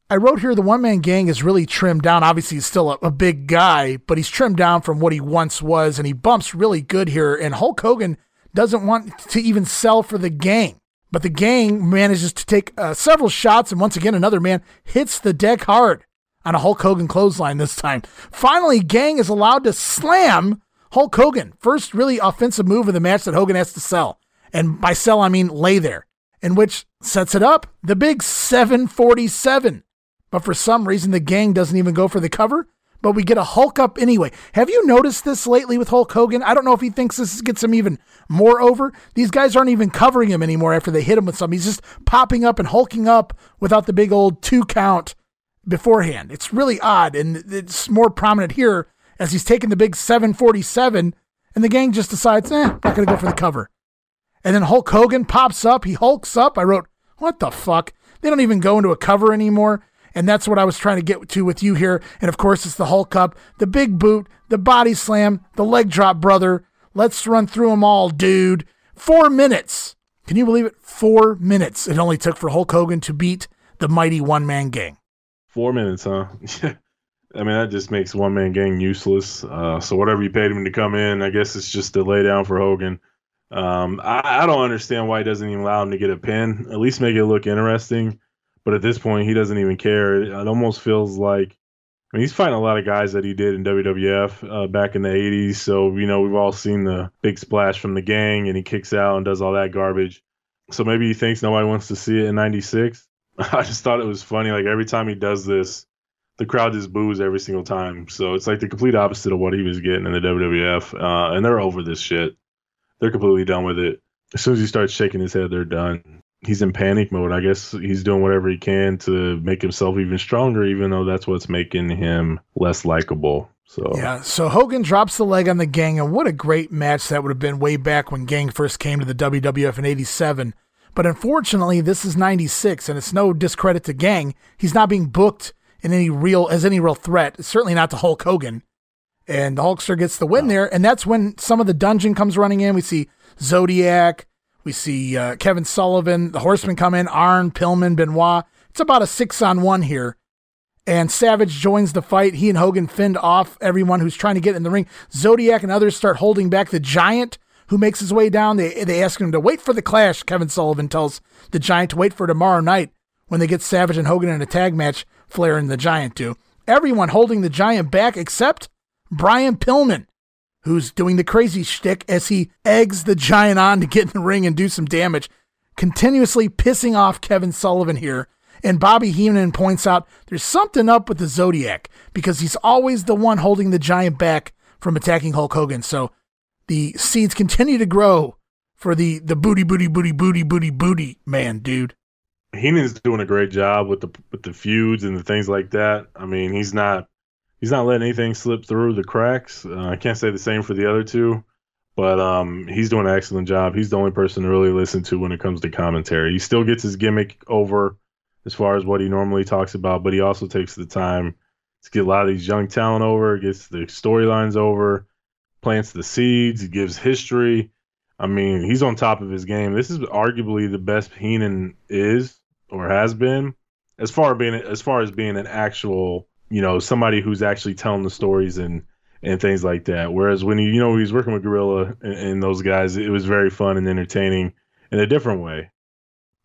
I wrote here the one man gang is really trimmed down. Obviously, he's still a, a, big guy, but he's trimmed down from what he once was, and he bumps really good here. And Hulk Hogan doesn't want to even sell for the gang. But the gang manages to take uh, several shots, and once again, another man hits the deck hard on a Hulk Hogan clothesline this time. Finally, gang is allowed to slam Hulk Hogan. First really offensive move of the match that Hogan has to sell. And by sell, I mean lay there, in which sets it up the big 747. But for some reason, the gang doesn't even go for the cover but we get a Hulk up anyway. Have you noticed this lately with Hulk Hogan? I don't know if he thinks this gets him even more over. These guys aren't even covering him anymore after they hit him with something. He's just popping up and hulking up without the big old two count beforehand. It's really odd, and it's more prominent here as he's taking the big 747, and the gang just decides, eh, not going to go for the cover. And then Hulk Hogan pops up. He hulks up. I wrote, what the fuck? They don't even go into a cover anymore. And that's what I was trying to get to with you here. And of course, it's the Hulk up, the big boot, the body slam, the leg drop, brother. Let's run through them all, dude. Four minutes. Can you believe it? Four minutes it only took for Hulk Hogan to beat the mighty one man gang. Four minutes, huh? I mean, that just makes one man gang useless. Uh, so whatever you paid him to come in, I guess it's just to lay down for Hogan. Um, I, I, don't understand why he doesn't even allow him to get a pin. At least make it look interesting. But at this point, he doesn't even care. It almost feels like I mean, he's fighting a lot of guys that he did in WWF uh, back in the 80s. So, you know, we've all seen the big splash from the gang and he kicks out and does all that garbage. So maybe he thinks nobody wants to see it in 96. I just thought it was funny. Like every time he does this, the crowd just boos every single time. So it's like the complete opposite of what he was getting in the WWF. Uh, and they're over this shit. They're completely done with it. As soon as he starts shaking his head, they're done he's in panic mode. I guess he's doing whatever he can to make himself even stronger, even though that's what's making him less likable. So yeah, so Hogan drops the leg on the Gang, and what a great match that would have been way back when Gang first came to the WWF in '87. But unfortunately, this is '96, and it's no discredit to Gang. He's not being booked in any real as any real threat. Certainly not to Hulk Hogan. And the Hulkster gets the win there, and that's when some of the dungeon comes running in. We see Zodiac, we see uh, Kevin Sullivan, the Horsemen come in, Arn, Pillman, Benoit. It's about a six on one here. And Savage joins the fight. He and Hogan fend off everyone who's trying to get in the ring. Zodiac and others start holding back the Giant, who makes his way down. They, they ask him to wait for the clash. Kevin Sullivan tells the Giant to wait for tomorrow night when they get Savage and Hogan in a tag match. Flair and the Giant do. Everyone holding the Giant back except Brian Pillman who's doing the crazy shtick as he eggs the giant on to get in the ring and do some damage, continuously pissing off Kevin Sullivan here. And Bobby Heenan points out there's something up with the Zodiac because he's always the one holding the giant back from attacking Hulk Hogan. So the seeds continue to grow for the the booty booty booty booty booty booty man, dude. Heenan's doing a great job with the with the feuds and the things like that. I mean, he's not he's not letting anything slip through the cracks. Uh, I can't say the same for the other two, but um, he's doing an excellent job. He's the only person to really listen to when it comes to commentary. He still gets his gimmick over as far as what he normally talks about, but he also takes the time to get a lot of these young talent over, gets the storylines over, plants the seeds, gives history. I mean, he's on top of his game. This is arguably the best Heenan is or has been as far being as far as being an actual you know somebody who's actually telling the stories and and things like that. Whereas when he, you know he was working with Gorilla and, and, those guys, it was very fun and entertaining in a different way.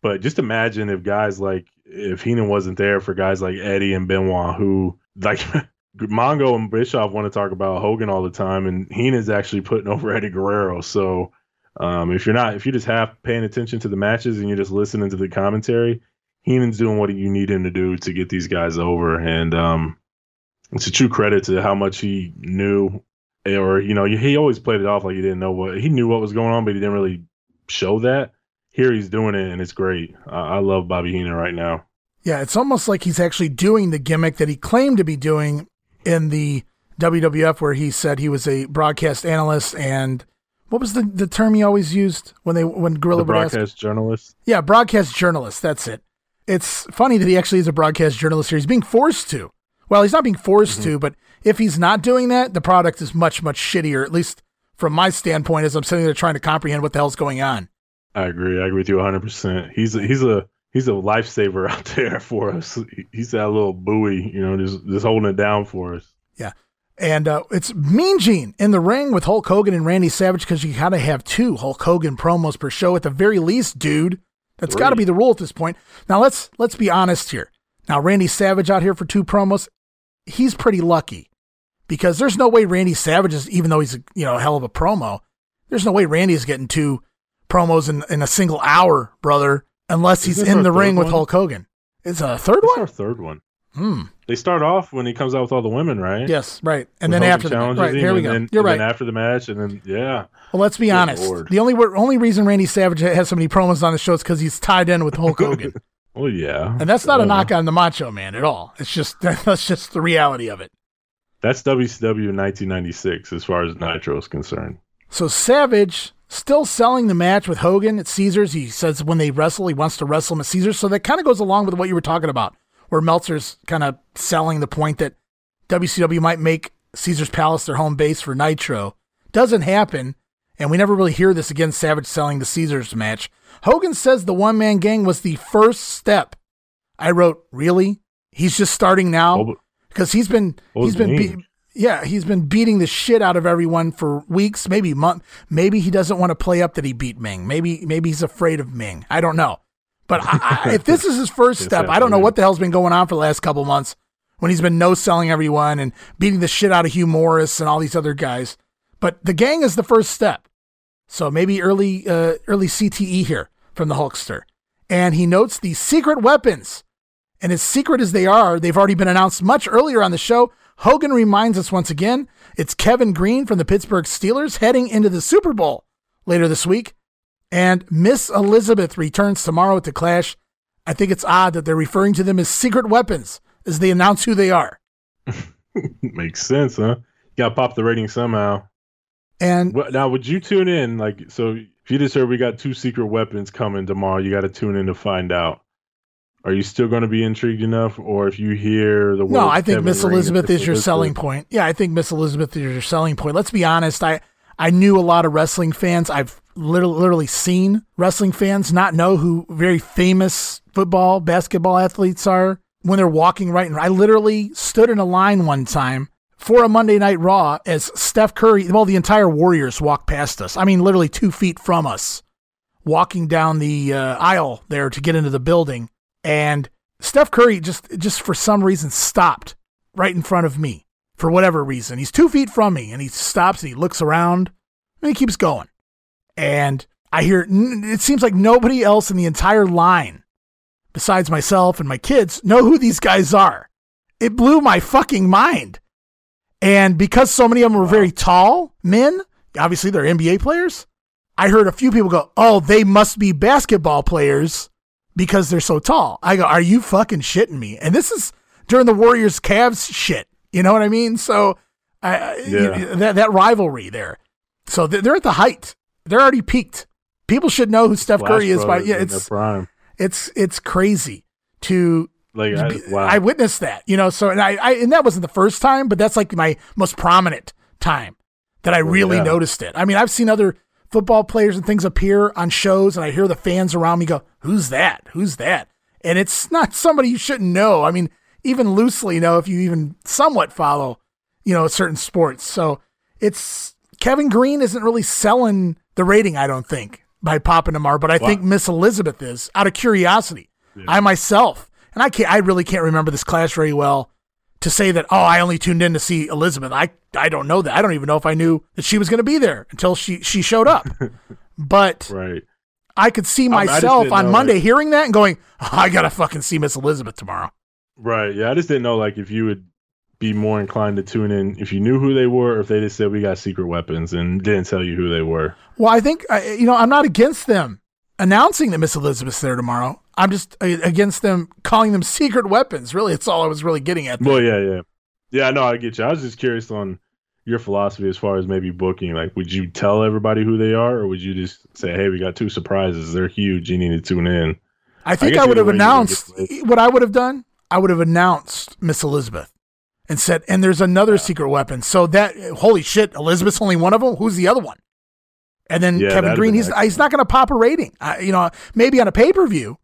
But just imagine if guys like if Heenan wasn't there for guys like Eddie and Benoit, who like Mongo and Bischoff want to talk about Hogan all the time, and Heenan's actually putting over Eddie Guerrero. So um, if you're not, if you're just half paying attention to the matches and you're just listening to the commentary, Heenan's doing what you need him to do to get these guys over. And um, it's a true credit to how much he knew, or you know, he always played it off like he didn't know what he knew what was going on, but he didn't really show that. Here he's doing it, and it's great. I love Bobby Heenan right now. Yeah, it's almost like he's actually doing the gimmick that he claimed to be doing in the WWF, where he said he was a broadcast analyst and what was the, the term he always used when they when Gorilla the broadcast journalist? Yeah, broadcast journalist. That's it. It's funny that he actually is a broadcast journalist here. He's being forced to. Well, he's not being forced mm-hmm. to, but if he's not doing that, the product is much much shittier. At least from my standpoint, as I'm sitting there trying to comprehend what the hell's going on. I agree. I agree with you 100. percent He's a, he's a he's a lifesaver out there for us. He's that little buoy, you know, just just holding it down for us. Yeah. And uh, it's Mean Gene in the ring with Hulk Hogan and Randy Savage because you gotta have two Hulk Hogan promos per show at the very least, dude. That's got to be the rule at this point. Now let's let's be honest here. Now Randy Savage out here for two promos, he's pretty lucky because there's no way Randy Savage is, even though he's a, you know a hell of a promo, there's no way Randy is getting two promos in, in a single hour, brother, unless he's in the ring one? with Hulk Hogan. It's a third one. Our third one. Hmm. They start off when he comes out with all the women, right? Yes, right. And then after the right, here we go. Then, You're right. after the match, and then yeah. Well, let's be Good honest. Lord. The only only reason Randy Savage has so many promos on the show is because he's tied in with Hulk Hogan. well, yeah. And that's not a knock on the Macho Man at all. It's just that's just the reality of it. That's WCW 1996 as far as Nitro is concerned. So Savage still selling the match with Hogan at Caesars. He says when they wrestle, he wants to wrestle him at Caesars. So that kind of goes along with what you were talking about where Meltzer's kind of selling the point that WCW might make Caesar's Palace their home base for Nitro. Doesn't happen, and we never really hear this again. Savage selling the Caesars match. Hogan says the one man gang was the first step. I wrote, really? He's just starting now because he's been he's been be- yeah he's been beating the shit out of everyone for weeks, maybe month. Maybe he doesn't want to play up that he beat Meng. Maybe maybe he's afraid of Meng. I don't know. But I, I, if this is his first step, I don't know what the hell's been going on for the last couple months when he's been no selling everyone and beating the shit out of Hugh Morris and all these other guys. But the gang is the first step. So maybe early uh, early CTE here from the Hulkster. And he notes the secret weapons. And as secret as they are, they've already been announced much earlier on the show. Hogan reminds us once again it's Kevin Greene from the Pittsburgh Steelers heading into the Super Bowl later this week. And Miss Elizabeth returns tomorrow to Clash. I think it's odd that they're referring to them as secret weapons as they announce who they are. Makes sense, huh? You gotta pop the rating somehow. And now, would you tune in? Like, so if you just heard we got two secret weapons coming tomorrow, you got to tune in to find out. Are you still going to be intrigued enough, or if you hear the no? I think Miss Elizabeth is your selling point. Yeah, I think Miss Elizabeth is your selling point. Let's be honest. I I knew a lot of wrestling fans. I've literally, literally seen wrestling fans not know who very famous football, basketball athletes are when they're walking right. I literally stood in a line one time for a Monday Night Raw as Steph Curry, well, the entire Warriors walked past us. I mean, literally two feet from us, walking down the uh, aisle there to get into the building. And Steph Curry just, just for some reason stopped right in front of me for whatever reason. He's two feet from me and he stops and he looks around and he keeps going. And I hear it seems like nobody else in the entire line, besides myself and my kids, know who these guys are. It blew my fucking mind. And because so many of them were very tall men, obviously they're NBA players, I heard a few people go, Oh, they must be basketball players because they're so tall. I go, Are you fucking shitting me? And this is during the Warriors Cavs shit. You know what I mean? So I, yeah. that, that rivalry there. So they're at the height they're already peaked. People should know who Steph Curry is by yeah, it's it's it's crazy to like I, wow. I, witnessed that, you know. So and I, I and that wasn't the first time, but that's like my most prominent time that I really yeah. noticed it. I mean, I've seen other football players and things appear on shows, and I hear the fans around me go, "Who's that? Who's that?" And it's not somebody you shouldn't know. I mean, even loosely know if you even somewhat follow, you know, certain sports. So it's Kevin Greene isn't really selling the rating, I don't think, by popping tomorrow, but I wow. think Miss Elizabeth is out of curiosity. Yeah. I myself, and I can't, I really can't remember this clash very well to say that, oh, I only tuned in to see Elizabeth. I, I don't know that. I don't even know if I knew that she was going to be there until she, she showed up. but right. I could see myself on Monday that. hearing that and going, oh, I got to fucking see Miss Elizabeth tomorrow. Right. Yeah. I just didn't know, like, if you would be more inclined to tune in if you knew who they were, or if they just said we got secret weapons and didn't tell you who they were. Well, I think you know I'm not against them announcing that Miss Elizabeth's there tomorrow. I'm just uh, against them calling them secret weapons. Really, it's all I was really getting at. There. Well, yeah, yeah, yeah. No, I get you. I was just curious on your philosophy as far as maybe booking. Like, would you tell everybody who they are, or would you just say, "Hey, we got two surprises. They're huge. You need to tune in." I think I, I would have announced what I would have done. I would have announced Miss Elizabeth and said, "And there's another yeah. secret weapon." So that holy shit, Elizabeth's only one of them. Who's the other one? And then yeah, Kevin Greene, he's he's not going to pop a rating. I, you know, maybe on a pay per view,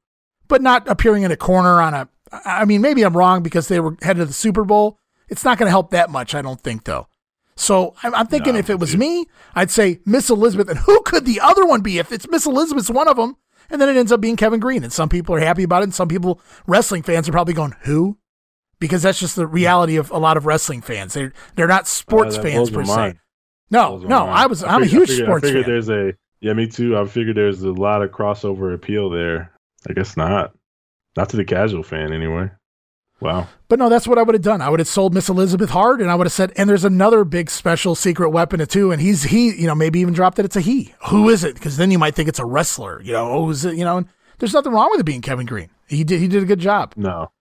but not appearing in a corner on a. I mean, maybe I'm wrong because they were headed to the Super Bowl. It's not going to help that much, I don't think, though. So I'm, I'm thinking no, if it was dude. me, I'd say Miss Elizabeth, and who could the other one be? If it's Miss Elizabeth's one of them, and then it ends up being Kevin Greene, and some people are happy about it, and some people, wrestling fans, are probably going, "Who?" Because that's just the reality of a lot of wrestling fans. They're they're not sports uh, fans per se. No, no, I was. I am a huge I figured, sports I figured fan. There's a yeah, me too. I figured there's a lot of crossover appeal there. I guess not. Not to the casual fan, anyway. Wow. But no, that's what I would have done. I would have sold Miss Elizabeth hard, and I would have said, and there's another big special secret weapon too, and he's he, you know, maybe even dropped that it's a he. Who is it? Because then you might think it's a wrestler. You know, who's it? You know, and there's nothing wrong with it being Kevin Greene. He did he did a good job. No.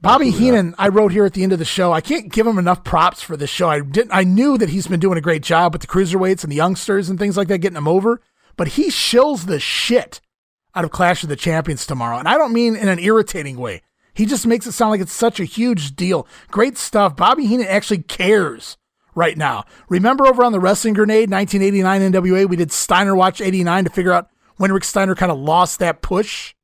Bobby Heenan, I wrote here at the end of the show. I can't give him enough props for this show. I didn't. I knew that he's been doing a great job with the cruiserweights and the youngsters and things like that, getting them over. But he shills the shit out of Clash of the Champions tomorrow, and I don't mean in an irritating way. He just makes it sound like it's such a huge deal. Great stuff. Bobby Heenan actually cares right now. Remember over on the Wrestling Grenade 1989 NWA, we did Steiner Watch 89 to figure out when Rick Steiner kind of lost that push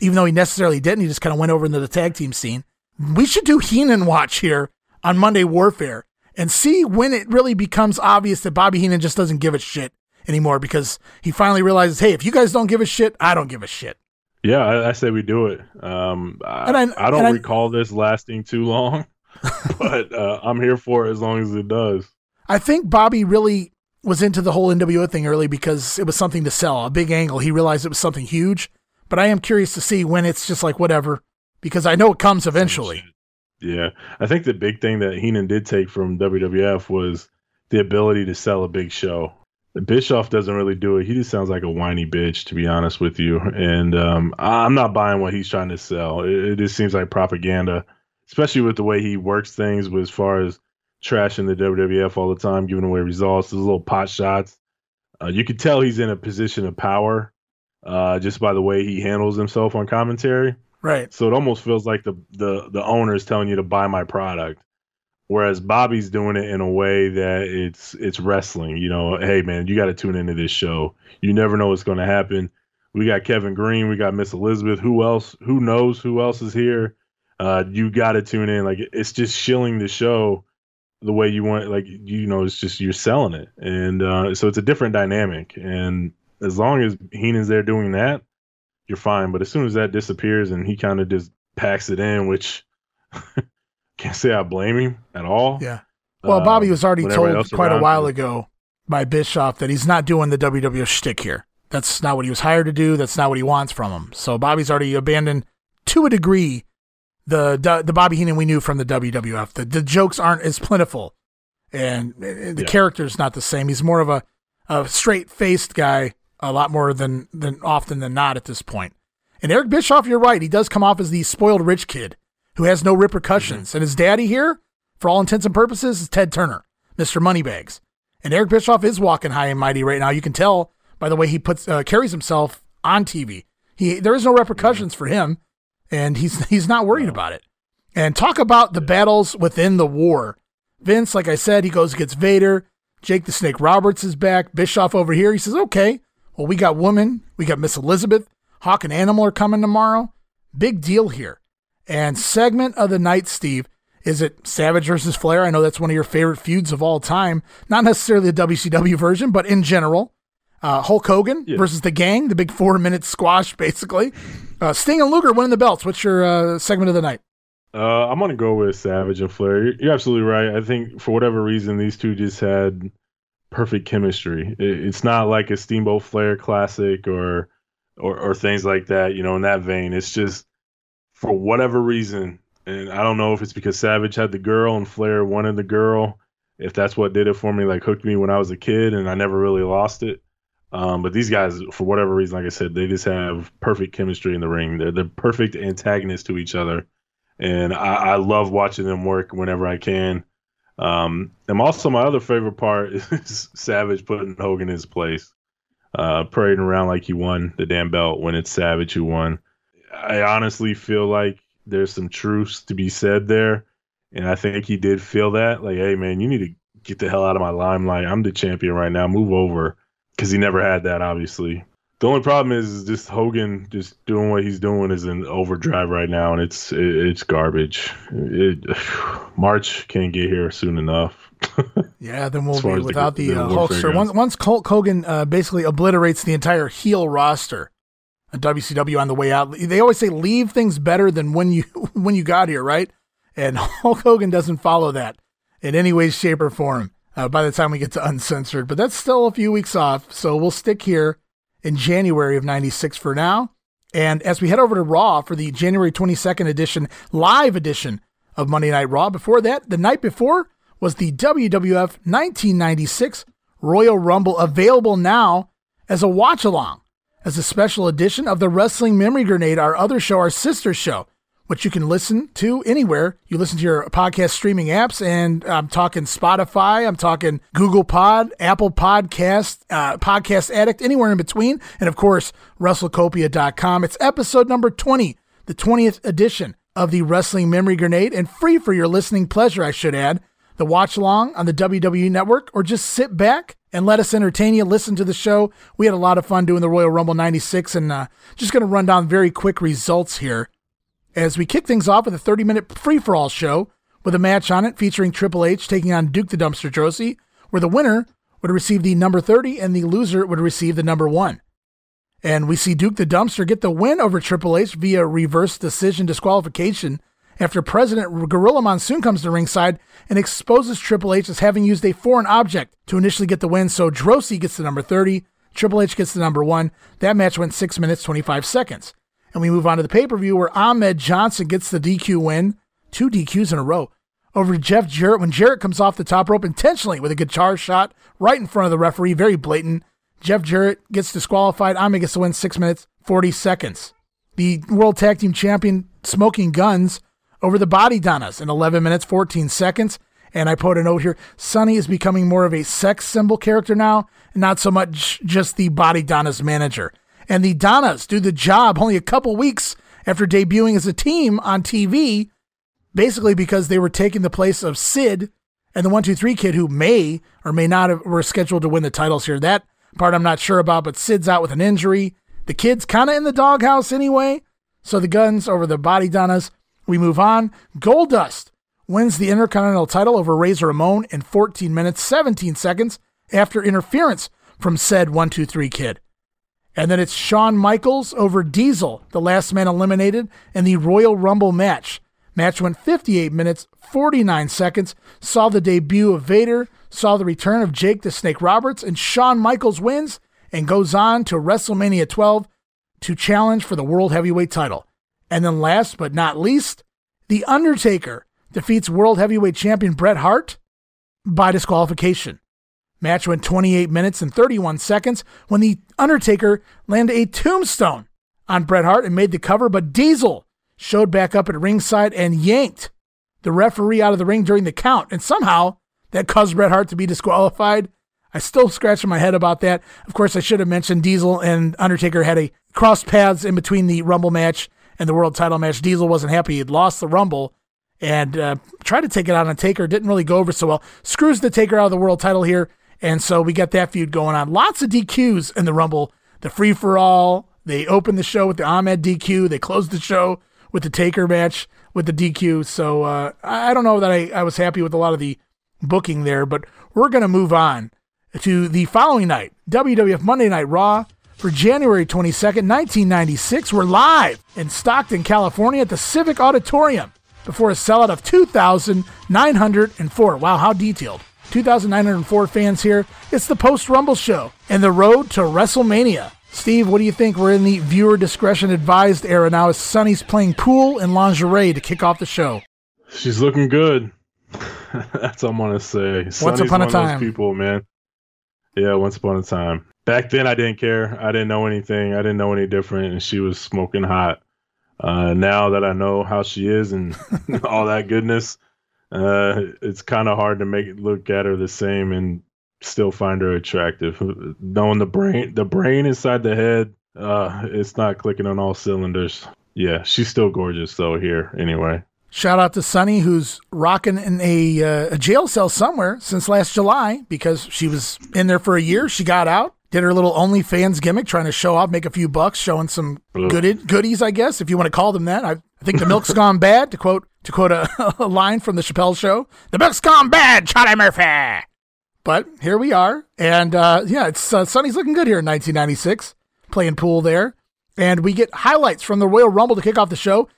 even though he necessarily didn't. He just kind of went over into the tag team scene. We should do Heenan watch here on Monday Warfare and see when it really becomes obvious that Bobby Heenan just doesn't give a shit anymore because he finally realizes, hey, if you guys don't give a shit, I don't give a shit. Yeah, I, I say we do it. Um, I, I, I don't recall this lasting too long, but uh, I'm here for it as long as it does. I think Bobby really was into the whole NWO thing early because it was something to sell, a big angle. He realized it was something huge. But I am curious to see when it's just like whatever, because I know it comes eventually. Yeah, I think the big thing that Heenan did take from WWF was the ability to sell a big show. Bischoff doesn't really do it. He just sounds like a whiny bitch, to be honest with you. And um, I'm not buying what he's trying to sell. It, it, just seems like propaganda, especially with the way he works things, as far as trashing the WWF all the time, giving away results, those little pot shots. Uh, you could tell he's in a position of power uh, just by the way he handles himself on commentary. Right. So it almost feels like the the the owner is telling you to buy my product, whereas Bobby's doing it in a way that it's it's wrestling. You know, hey man, you got to tune into this show. You never know what's going to happen. We got Kevin Greene, we got Miss Elizabeth. Who else? Who knows who else is here? Uh, you got to tune in. Like it's just shilling the show the way you want. Like you know, it's just you're selling it, and uh, so it's a different dynamic. And as long as Heenan's there doing that, you're fine. But as soon as that disappears and he kind of just packs it in, which can't say I blame him at all. Yeah. Well, Bobby um, was already told quite a while him. ago by Bischoff that he's not doing the WWF shtick here. That's not what he was hired to do. That's not what he wants from him. So Bobby's already abandoned to a degree the the Bobby Heenan we knew from the WWF. The the jokes aren't as plentiful, and the yeah. character's not the same. He's more of a a straight faced guy a lot more than than often than not at this point. And Eric Bischoff, you're right. He does come off as the spoiled rich kid who has no repercussions. Mm-hmm. And his daddy here, for all intents and purposes, is Ted Turner, Mr. Moneybags. And Eric Bischoff is walking high and mighty right now. You can tell by the way he puts uh, carries himself on TV. He there is no repercussions mm-hmm. for him, and he's he's not worried about it. And talk about the battles within the war. Vince, like I said, he goes against Vader. Jake the Snake Roberts is back. Bischoff over here. He says, okay, well, we got Woman, we got Miss Elizabeth, Hawk and Animal are coming tomorrow. Big deal here. And segment of the night, Steve, is it Savage versus Flair? I know that's one of your favorite feuds of all time. Not necessarily the WCW version, but in general. Uh, Hulk Hogan yeah. versus the Gang, the big four minute squash, basically. Uh, Sting and Luger winning the belts. What's your uh, segment of the night? Uh, I'm going to go with Savage and Flair. You're absolutely right. I think for whatever reason, these two just had perfect chemistry. it's not like a Steamboat Flair classic or, or or things like that. You know, in that vein, it's just for whatever reason and I don't know if it's because Savage had the girl and Flair wanted the girl. If that's what did it for me, like hooked me when I was a kid, and I never really lost it. Um, but these guys, for whatever reason, like I said, they just have perfect chemistry in the ring. They're the perfect antagonists to each other, and I, I love watching them work whenever I can. Um, and also, my other favorite part is Savage putting Hogan in his place, uh, parading around like he won the damn belt when it's Savage who won. I honestly feel like there's some truths to be said there, and I think he did feel that. Like, hey man, you need to get the hell out of my limelight. I'm the champion right now. Move over, because he never had that, obviously. The only problem is, just Hogan just doing what he's doing is in overdrive right now, and it's it, it's garbage. It, March can't get here soon enough. yeah, then we'll be without the, the uh, Hulkster. Once, once Hulk Hogan uh, basically obliterates the entire heel roster, at WCW on the way out. They always say leave things better than when you when you got here, right? And Hulk Hogan doesn't follow that in any way, shape, or form. Uh, by the time we get to uncensored, but that's still a few weeks off, so we'll stick here in January of 96 for now. And as we head over to Raw for the January 22nd edition, live edition of Monday Night Raw, before that, the night before was the WWF 1996 Royal Rumble, available now as a watch along, as a special edition of the Wrestling Memory Grenade, our other show, our sister show which you can listen to anywhere. You listen to your podcast streaming apps, and I'm talking Spotify, I'm talking Google Pod, Apple Podcast, uh, Podcast Addict, anywhere in between. And of course, WrestleCopia.com. It's episode number 20, the 20th edition of the Wrestling Memory Grenade, and free for your listening pleasure, I should add. The watch along on the WWE Network, or just sit back and let us entertain you. Listen to the show. We had a lot of fun doing the Royal Rumble 96, and uh, just going to run down very quick results here as we kick things off with a 30 minute free for all show with a match on it featuring Triple H taking on Duke the Dumpster Droese, where the winner would receive the number 30 and the loser would receive the number 1. And we see Duke the Dumpster get the win over Triple H via reverse decision disqualification after President Gorilla Monsoon comes to ringside and exposes Triple H as having used a foreign object to initially get the win. So Droese gets the number 30, Triple H gets the number 1. That match went 6 minutes 25 seconds. And we move on to the pay per view where Ahmed Johnson gets the DQ win, two DQs in a row, over Jeff Jarrett when Jarrett comes off the top rope intentionally with a guitar shot right in front of the referee, very blatant. Jeff Jarrett gets disqualified. Ahmed gets the win six minutes, 40 seconds. The World Tag Team Champion Smoking Guns over the Body Donnas in 11 minutes, 14 seconds. And I put a note here Sunny is becoming more of a sex symbol character now, and not so much just the Body Donnas manager and the Donnas do the job only a couple weeks after debuting as a team on TV, basically because they were taking the place of Sid and the 123 kid who may or may not have were scheduled to win the titles here. That part I'm not sure about, but Sid's out with an injury. The kid's kind of in the doghouse anyway. So the guns over the body Donnas. We move on. Goldust wins the Intercontinental title over Razor Ramon in 14 minutes, 17 seconds after interference from said 123 kid. And then it's Shawn Michaels over Diesel, the last man eliminated in the Royal Rumble match. Match went 58 minutes, 49 seconds, saw the debut of Vader, saw the return of Jake the Snake Roberts, and Shawn Michaels wins and goes on to WrestleMania 12 to challenge for the World Heavyweight title. And then last but not least, The Undertaker defeats World Heavyweight Champion Bret Hart by disqualification. Match went 28 minutes and 31 seconds when The Undertaker landed a tombstone on Bret Hart and made the cover, but Diesel showed back up at ringside and yanked the referee out of the ring during the count. And somehow that caused Bret Hart to be disqualified. I still scratching my head about that. Of course, I should have mentioned Diesel and Undertaker had a cross paths in between the Rumble match and the World Title match. Diesel wasn't happy; he'd lost the Rumble and uh, tried to take it out on Taker. Didn't really go over so well. Screws the Taker out of the World Title here and so we got that feud going on. Lots of DQs in the Rumble. The free for all. They opened the show with the Ahmed DQ. They closed the show with the Taker match with the DQ. So uh, I don't know that I, I was happy with a lot of the booking there, but we're going to move on to the following night WWF Monday Night Raw for January 22nd, 1996. We're live in Stockton, California at the Civic Auditorium before a sellout of 2,904. Wow, how detailed. 2,904 fans here. It's the post Rumble show and the road to WrestleMania. Steve, what do you think? We're in the viewer discretion advised era now as Sunny's playing pool and lingerie to kick off the show. She's looking good. That's all I'm gonna say. Once Sunny's upon a time, people, man. Yeah, once upon a time. Back then, I didn't care. I didn't know anything. I didn't know any different, and she was smoking hot. Uh, now that I know how she is and all that goodness, uh, it's kind of hard to make it look at her the same and still find her attractive. Knowing the brain, the brain inside the head, uh, it's not clicking on all cylinders. Yeah, she's still gorgeous though. Here, anyway. Shout out to Sunny, who's rocking in a, uh, a jail cell somewhere since last July because she was in there for a year. She got out, did her little OnlyFans gimmick, trying to show off, make a few bucks, showing some good goodies, I guess, if you want to call them that. I, I think the milk's gone bad. To quote to quote a, a line from the Chappelle Show, "The milk's gone bad, Charlie Murphy." But here we are, and uh, yeah, it's uh, Sunny's looking good here in 1996, playing pool there, and we get highlights from the Royal Rumble to kick off the show,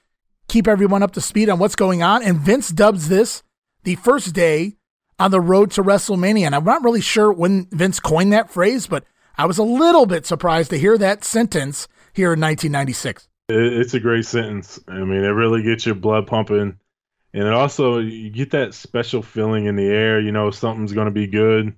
keep everyone up to speed on what's going on, and Vince dubs this the first day on the road to WrestleMania. And I'm not really sure when Vince coined that phrase, but I was a little bit surprised to hear that sentence here in 1996. It's a great sentence. I mean, it really gets your blood pumping and it also you get that special feeling in the air. You know, something's going to be good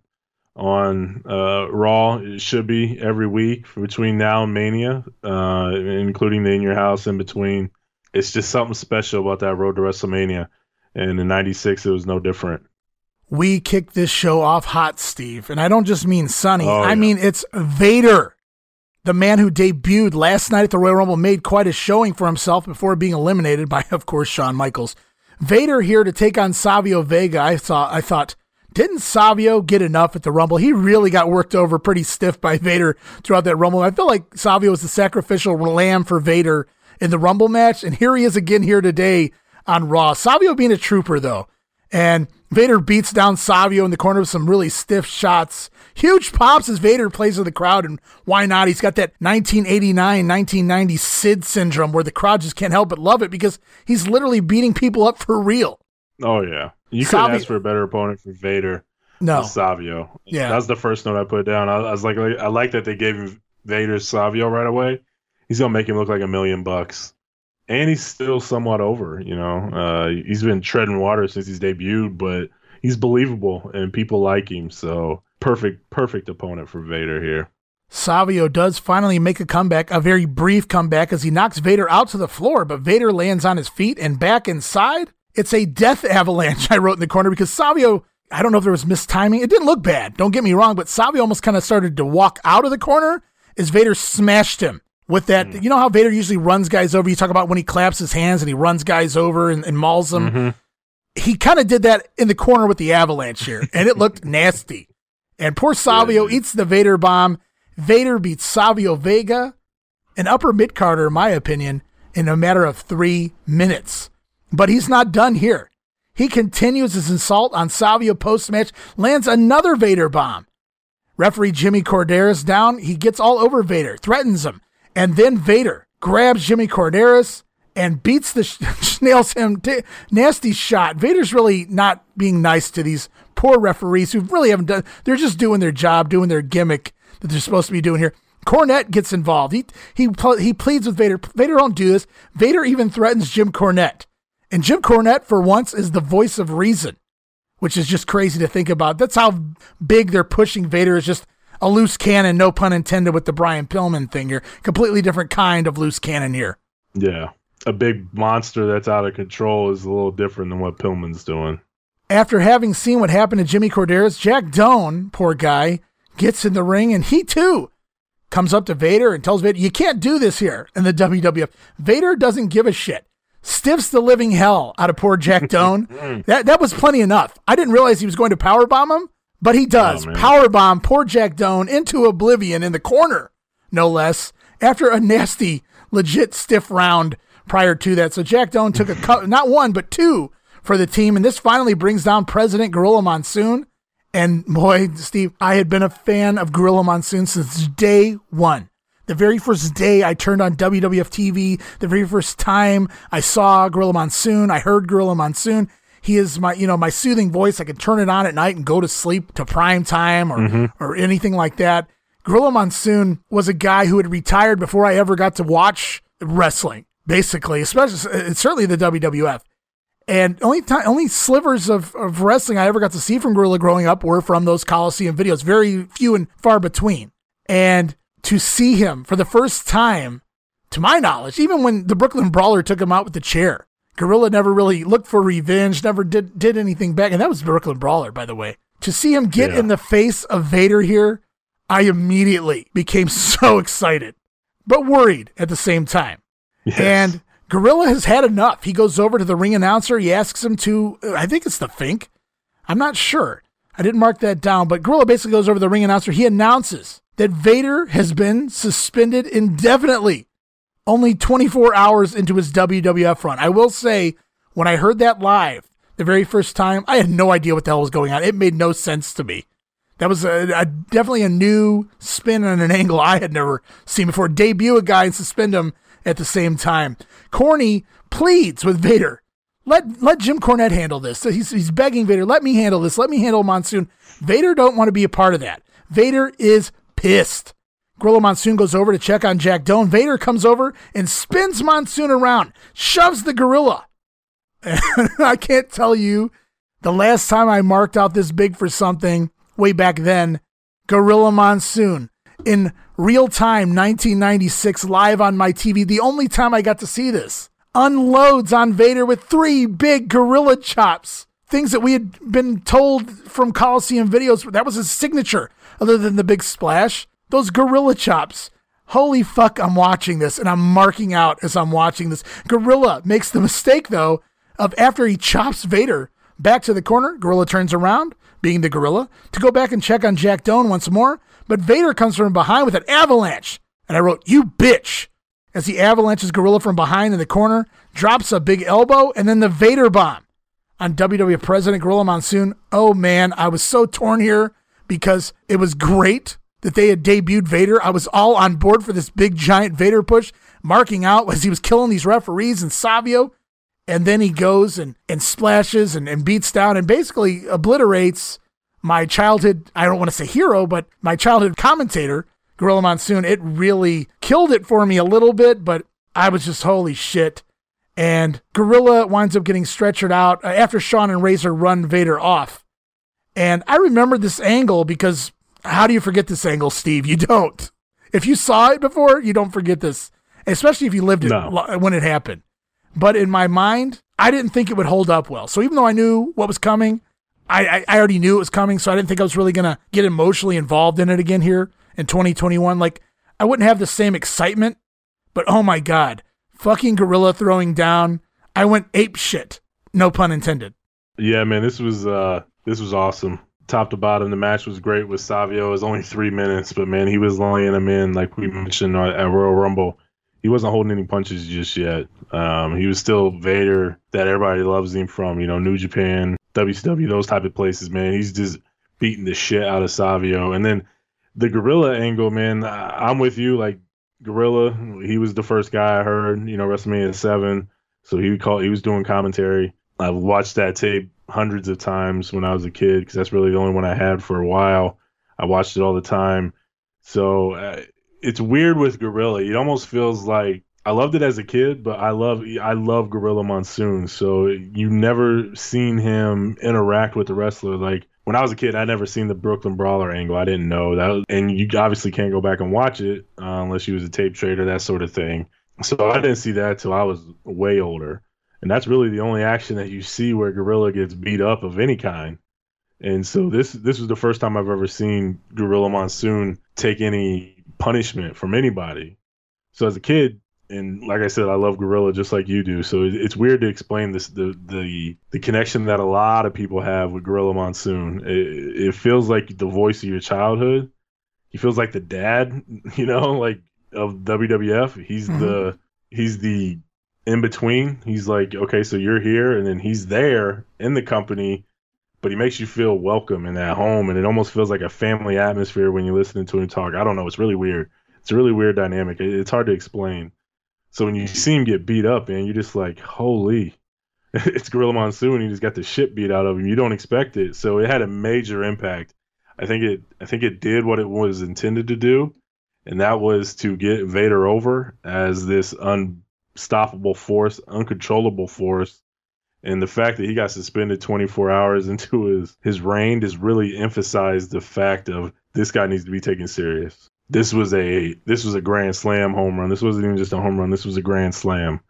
on uh, Raw. It should be every week between now and Mania, uh, including the In Your House in between. It's just something special about that road to WrestleMania. And in '96, it was no different. We kicked this show off hot, Steve, and I don't just mean Sunny. Oh, I mean it's Vader, the man who debuted last night at the Royal Rumble, made quite a showing for himself before being eliminated by, of course, Shawn Michaels. Vader here to take on Savio Vega. I thought I thought didn't Savio get enough at the Rumble? He really got worked over pretty stiff by Vader throughout that Rumble. I feel like Savio was the sacrificial lamb for Vader in the Rumble match, and here he is again here today on Raw. Savio being a trooper though, and Vader beats down Savio in the corner with some really stiff shots. Huge pops as Vader plays with the crowd, and why not? He's got that 1989, 1990 Sid syndrome where the crowd just can't help but love it because he's literally beating people up for real. Oh, yeah. You couldn't ask for a better opponent for Vader. No. Savio. Yeah. That's the first note I put down. I, I was like, I like that they gave Vader Savio right away. He's going to make him look like a million bucks. And he's still somewhat over, you know. Uh, he's been treading water since he's debuted, but he's believable and people like him. So perfect, perfect opponent for Vader here. Savio does finally make a comeback, a very brief comeback, as he knocks Vader out to the floor, but Vader lands on his feet and back inside. It's a death avalanche, I wrote in the corner, because Savio, I don't know if there was mistiming. It didn't look bad, don't get me wrong, but Savio almost kind of started to walk out of the corner as Vader smashed him with that. Mm. You know how Vader usually runs guys over? You talk about when he claps his hands and he runs guys over and, and mauls them. Mm-hmm he kind of did that in the corner with the avalanche here, and it looked nasty. And poor Savio yeah, eats the Vader bomb. Vader beats Savio Vega, an upper mid carder, in my opinion, in a matter of three minutes. But he's not done here. He continues his assault on Savio post match, lands another Vader bomb. Referee Jimmy Korderas down. He gets all over Vader, threatens him, and then Vader grabs Jimmy Korderas and beats the sh- nails him t- nasty shot. Vader's really not being nice to these poor referees who really haven't done. They're just doing their job, doing their gimmick that they're supposed to be doing here. Cornette gets involved. He he he pleads with Vader. Vader don't do this. Vader even threatens Jim Cornette, and Jim Cornette for once is the voice of reason, which is just crazy to think about. That's how big they're pushing Vader is just a loose cannon, no pun intended, with the Brian Pillman thing here. Completely different kind of loose cannon here. Yeah a big monster that's out of control is a little different than what Pillman's doing. After having seen what happened to Jimmy Korderas, Jack Doan, poor guy, gets in the ring and he too comes up to Vader and tells Vader, You can't do this here in the WWF. Vader doesn't give a shit. Stiffs the living hell out of poor Jack Doan. Mm. that that was plenty enough. I didn't realize he was going to powerbomb him, but he oh, does. Oh, powerbomb poor Jack Doan into oblivion in the corner, no less, after a nasty, legit stiff round prior to that. So Jack Doan took a cut, not one, but two for the team. And this finally brings down President Gorilla Monsoon. And boy, Steve, I had been a fan of Gorilla Monsoon since day one. The very first day I turned on WWF TV, the very first time I saw Gorilla Monsoon, I heard Gorilla Monsoon. He is my, you know, my soothing voice. I can turn it on at night and go to sleep to prime time or, mm-hmm. or anything like that. Gorilla Monsoon was a guy who had retired before I ever got to watch wrestling, basically, especially uh, certainly the WWF. And only time, only slivers of, of wrestling I ever got to see from Gorilla growing up were from those Coliseum videos, very few and far between. And to see him for the first time, to my knowledge, even when the Brooklyn Brawler took him out with the chair, Gorilla never really looked for revenge, never did did anything back. And that was Brooklyn Brawler, by the way. To see him get yeah. in the face of Vader here, I immediately became so excited, but worried at the same time. Yes. And Gorilla has had enough. He goes over to the ring announcer. He asks him to, I think it's the Fink. I'm not sure. I didn't mark that down, but Gorilla basically goes over to the ring announcer. He announces that Vader has been suspended indefinitely, only 24 hours into his WWF run. I will say, when I heard that live the very first time, I had no idea what the hell was going on. It made no sense to me. That was a, a, definitely a new spin and an angle I had never seen before. Debut a guy and suspend him at the same time. Corny pleads with Vader. Let let Jim Cornette handle this. So he's, he's begging Vader, let me handle this. Let me handle Monsoon. Vader don't want to be a part of that. Vader is pissed. Gorilla Monsoon goes over to check on Jack Doan. Vader comes over and spins Monsoon around, shoves the gorilla. I can't tell you the last time I marked out this big for something way back then. Gorilla Monsoon in real time 1996 live on my TV, the only time I got to see this, unloads on Vader with three big gorilla chops. Things that we had been told from Coliseum videos, that was his signature, other than the big splash. Those gorilla chops. Holy fuck, I'm watching this and I'm marking out as I'm watching this. Gorilla makes the mistake, though, of after he chops Vader back to the corner, Gorilla turns around, being the gorilla, to go back and check on Jack Doan once more. But Vader comes from behind with an avalanche. And I wrote, You bitch! As he avalanches Gorilla from behind in the corner, drops a big elbow, and then the Vader bomb on WWE President Gorilla Monsoon. Oh man, I was so torn here because it was great that they had debuted Vader. I was all on board for this big giant Vader push, marking out as he was killing these referees and Savio. And then he goes and, and splashes and, and beats down and basically obliterates my childhood, I don't want to say hero, but my childhood commentator, Gorilla Monsoon, it really killed it for me a little bit, but I was just holy shit. And Gorilla winds up getting stretchered out uh, after Shawn and Razor run Vader off. And I remember this angle because how do you forget this angle, Steve? You don't. If you saw it before, you don't forget this, especially if you lived it no. when it happened. But in my mind, I didn't think it would hold up well. So even though I knew what was coming, I, I already knew it was coming, so I didn't think I was really gonna get emotionally involved in it again here in 2021. Like I wouldn't have the same excitement, but oh my god, fucking gorilla throwing down. I went ape shit. No pun intended. Yeah, man, this was uh this was awesome. Top to bottom, the match was great with Savio. It was only three minutes, but man, he was laying them in like we mentioned at Royal Rumble. He wasn't holding any punches just yet. Um, he was still Vader that everybody loves him from. You know, New Japan, WCW, those type of places, man. He's just beating the shit out of Savio. And then the Gorilla angle, man, I'm with you. Like Gorilla, he was the first guy I heard, you know, WrestleMania seven. So he call he was doing commentary. I've watched that tape hundreds of times when I was a kid because that's really the only one I had for a while. I watched it all the time. So uh, it's weird with Gorilla. It almost feels like I loved it as a kid, but I love I love Gorilla Monsoon. So you never seen him interact with the wrestler. Like when I was a kid, I never seen the Brooklyn Brawler angle. I didn't know that, was, and you obviously can't go back and watch it uh, unless you was a tape trader, that sort of thing. So I didn't see that till I was way older, and that's really the only action that you see where Gorilla gets beat up of any kind. And so this this was the first time I've ever seen Gorilla Monsoon take any punishment from anybody. So as a kid, and like I said, I love Gorilla just like you do. So it's weird to explain this the the the connection that a lot of people have with Gorilla Monsoon. It, it feels like the voice of your childhood. He feels like the dad, you know, like of WWF. He's mm-hmm. the he's the in between. He's like, okay, so you're here, and then he's there in the company, but he makes you feel welcome and at home, and it almost feels like a family atmosphere when you're listening to him talk. I don't know, it's really weird. It's a really weird dynamic. It's hard to explain. So when you see him get beat up, and you're just like, holy, it's Gorilla Monsoon. He just got the shit beat out of him. You don't expect it. So it had a major impact. I think it I think it did what it was intended to do, and that was to get Vader over as this unstoppable force, uncontrollable force. And the fact that he got suspended 24 hours into his his reign just really emphasized the fact of this guy needs to be taken serious. This was a this was a grand slam home run. This wasn't even just a home run. This was a grand slam.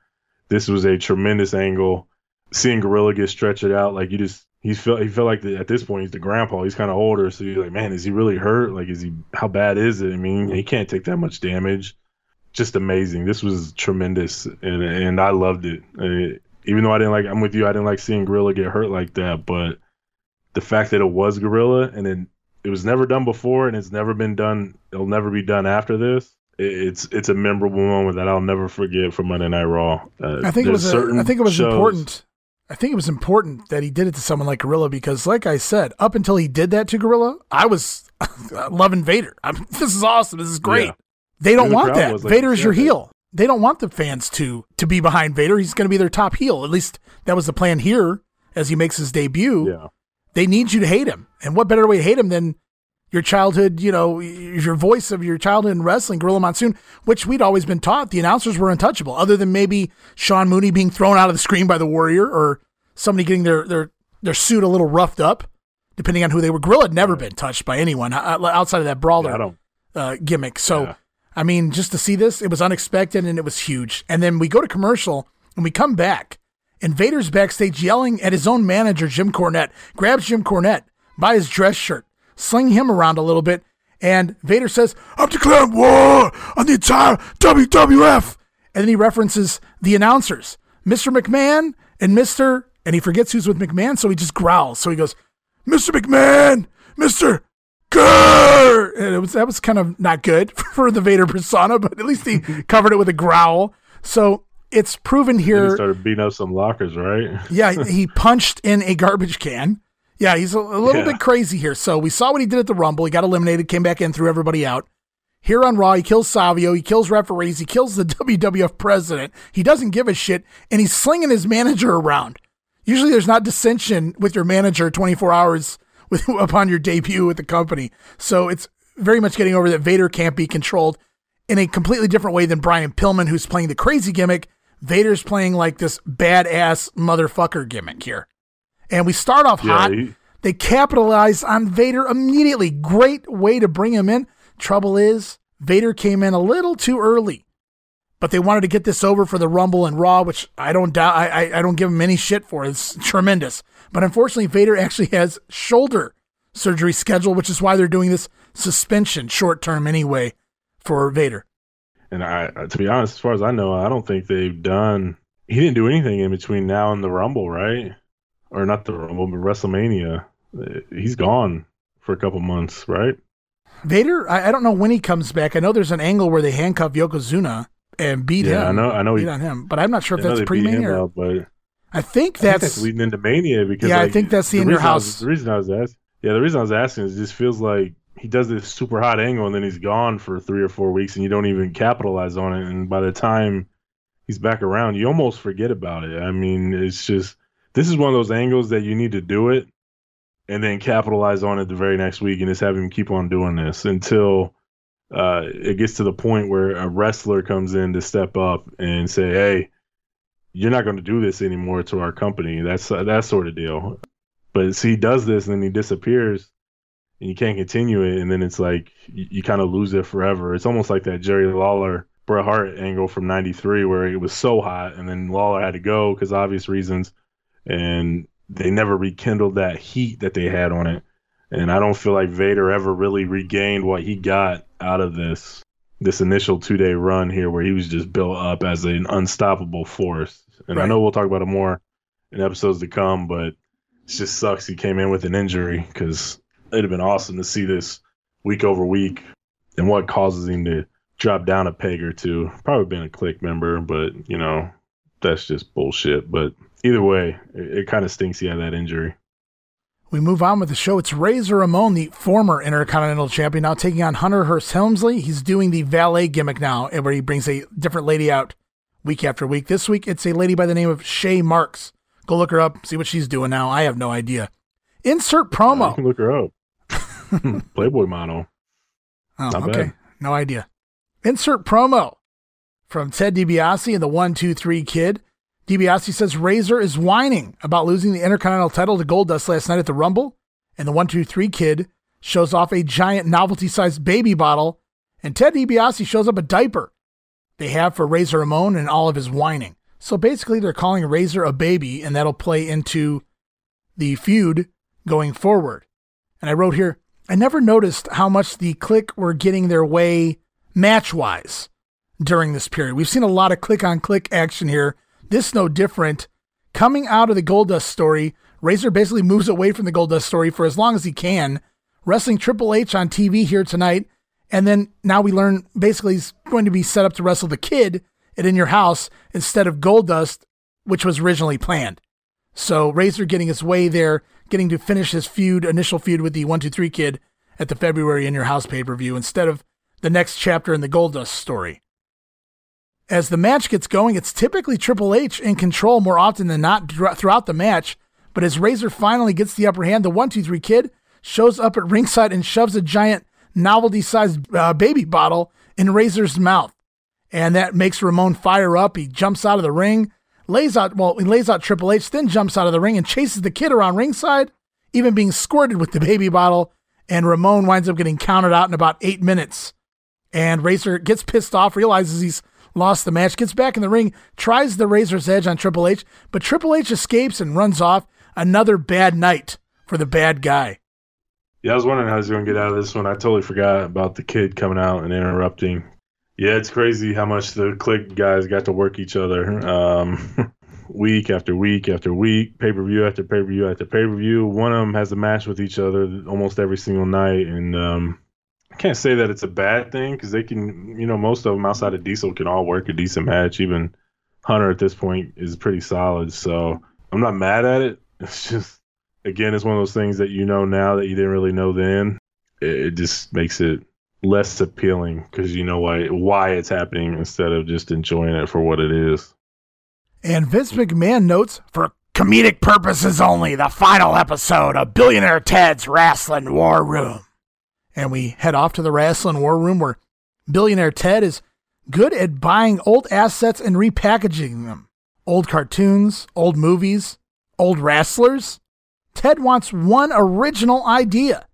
This was a tremendous angle. Seeing Gorilla get stretched out, like you just he felt he felt like the, at this point he's the grandpa. He's kind of older, so you're like, man, is he really hurt? Like, is he? How bad is it? I mean, he can't take that much damage. Just amazing. This was tremendous, and and I loved it. Uh, even though I didn't like, I'm with you. I didn't like seeing Gorilla get hurt like that, but the fact that it was Gorilla and then it was never done before, and it's never been done. It'll never be done after this. it's it's a memorable moment that I'll never forget from Monday Night Raw. Uh, I think it was. A, I think it was shows, important I think it was important that he did it to someone like Gorilla because, like I said, up until he did that to Gorilla, I was loving Vader. I'm, this is awesome. This is great. Yeah. They don't want that. Like Vader is your heel. They don't want the fans to to be behind Vader. He's going to be their top heel. At least that was the plan here as he makes his debut. Yeah. They need you to hate him, and what better way to hate him than your childhood, you know, your voice of your childhood in wrestling, Gorilla Monsoon, which we'd always been taught the announcers were untouchable, other than maybe Sean Mooney being thrown out of the screen by the Warrior or somebody getting their their their suit a little roughed up, depending on who they were. Gorilla had never been touched by anyone uh, outside of that brawler yeah, uh, gimmick. So, yeah. I mean, just to see this, it was unexpected and it was huge. And then we go to commercial and we come back, and Vader's backstage yelling at his own manager, Jim Cornette, grabs Jim Cornette by his dress shirt sling him around a little bit. And Vader says, I'm declaring war on the entire WWF. And then he references the announcers, Mr. McMahon and Mr. And he forgets who's with McMahon, so he just growls. So he goes, Mr. McMahon, Mr. Grr! And it was that was kind of not good for the Vader persona, but at least he covered it with a growl. So it's proven here. he started beating up some lockers, right? yeah, he punched in a garbage can. Yeah, he's a, a little yeah. bit crazy here. So we saw what he did at the Rumble. He got eliminated, came back in, threw everybody out. Here on Raw, he kills Savio, he kills referees, he kills the WWF president. He doesn't give a shit, and he's slinging his manager around. Usually, there's not dissension with your manager 24 hours with, upon your debut with the company. So it's very much getting over that Vader can't be controlled in a completely different way than Brian Pillman, who's playing the crazy gimmick. Vader's playing like this badass motherfucker gimmick here. And we start off yeah, hot. He- they capitalize on Vader immediately. Great way to bring him in. Trouble is, Vader came in a little too early, but they wanted to get this over for the Rumble and Raw, which I don't doubt. I, I don't give him any shit for. It's tremendous. But unfortunately, Vader actually has shoulder surgery scheduled, which is why they're doing this suspension short term anyway for Vader. And I, uh, to be honest, as far as I know, I don't think they've done. He didn't do anything in between now and the Rumble, right? or not the Rumble, but WrestleMania. Uh, he's gone for a couple months, right? Vader, I, I, don't know when he comes back. I know there's an angle where they handcuff Yokozuna and beat yeah, him. I know, I know, beat he, on him, but I'm not sure if that's pre-mania. but I think that's, I think that's, leading into Mania because yeah, like, I think that's the, the in your house. Was, the reason I was asking, yeah, the reason I was asking is it just feels like he does this super hot angle and then he's gone for three or four weeks and you don't even capitalize on it. And by the time he's back around, you almost forget about it. I mean, it's just this is one of those angles that you need to do it and then capitalize on it the very next week and just have him keep on doing this until uh, it gets to the point where a wrestler comes in to step up and say, "Hey, you're not going to do this anymore to our company." That's uh, that sort of deal. But see, he does this and then he disappears, and you can't continue it, and then it's like you, you kind of lose it forever. It's almost like that Jerry Lawler Bret Hart angle from '93 where it was so hot, and then Lawler had to go because obvious reasons and they never rekindled that heat that they had on it. And I don't feel like Vader ever really regained what he got out of this this initial two day run here, where he was just built up as an unstoppable force. And right. I know we'll talk about it more in episodes to come, but it just sucks he came in with an injury because it'd have been awesome to see this week over week and what causes him to drop down a peg or two. Probably been a Kliq member, but you know that's just bullshit. But either way, it, it kind of stinks he had that injury. We move on with the show. It's Razor Ramon, the former Intercontinental Champion, now taking on Hunter Hearst Helmsley. He's doing the valet gimmick now, eh, where he brings a different lady out week after week. This week, it's a lady by the name of Shae Marks. Go look her up, see what she's doing now. I have no idea. Insert promo. Yeah, look her up. Hmm, Playboy model. Oh, Not okay. Bad. No idea. Insert promo from Ted DiBiase and the One Two Three Kid. DiBiase says Razor is whining about losing the Intercontinental title to Goldust last night at the Rumble, and the One Two Three Kid shows off a giant novelty-sized baby bottle, and Ted DiBiase shows up a diaper they have for Razor Ramon and all of his whining. So basically, they're calling Razor a baby, and that'll play into the feud going forward. And I wrote here, I never noticed how much the Kliq were getting their way match wise during this period. We've seen a lot of Kliq on Kliq action here. This no different. Coming out of the Goldust story, Razor basically moves away from the Goldust story for as long as he can, wrestling Triple H on TV here tonight. And then now we learn basically he's going to be set up to wrestle the kid at In Your House instead of Goldust, which was originally planned. So Razor getting his way there, getting to finish his feud, initial feud with the 123 kid at the February In Your House pay per view instead of the next chapter in the Goldust story. As the match gets going, it's typically Triple H in control more often than not throughout the match. But as Razor finally gets the upper hand, the 123 kid shows up at ringside and shoves a giant novelty sized uh, baby bottle in Razor's mouth. And that makes Ramon fire up. He jumps out of the ring, lays out, well, he lays out Triple H, then jumps out of the ring and chases the kid around ringside, even being squirted with the baby bottle. And Ramon winds up getting counted out in about eight minutes. And Razor gets pissed off, realizes he's lost the match, gets back in the ring, tries the Razor's Edge on Triple H, but Triple H escapes and runs off. Another bad night for the bad guy. Yeah, I was wondering how he's going to get out of this one. I totally forgot about the kid coming out and interrupting. Yeah, it's crazy how much the Kliq guys got to work each other um, week after week after week, pay per view after pay per view after pay per view. One of them has a match with each other almost every single night, and um, I can't say that it's a bad thing because they can, you know, most of them outside of Diesel can all work a decent match. Even Hunter at this point is pretty solid, so I'm not mad at it. It's just again, it's one of those things that you know now that you didn't really know then. It, just makes it less appealing because you know why why it's happening instead of just enjoying it for what it is. And Vince McMahon notes for comedic purposes only, the final episode of Billionaire Ted's Wrestling War Room. And we head off to the Wrestling War Room where Billionaire Ted is good at buying old assets and repackaging them. Old cartoons, old movies, old wrestlers. Ted wants one original idea.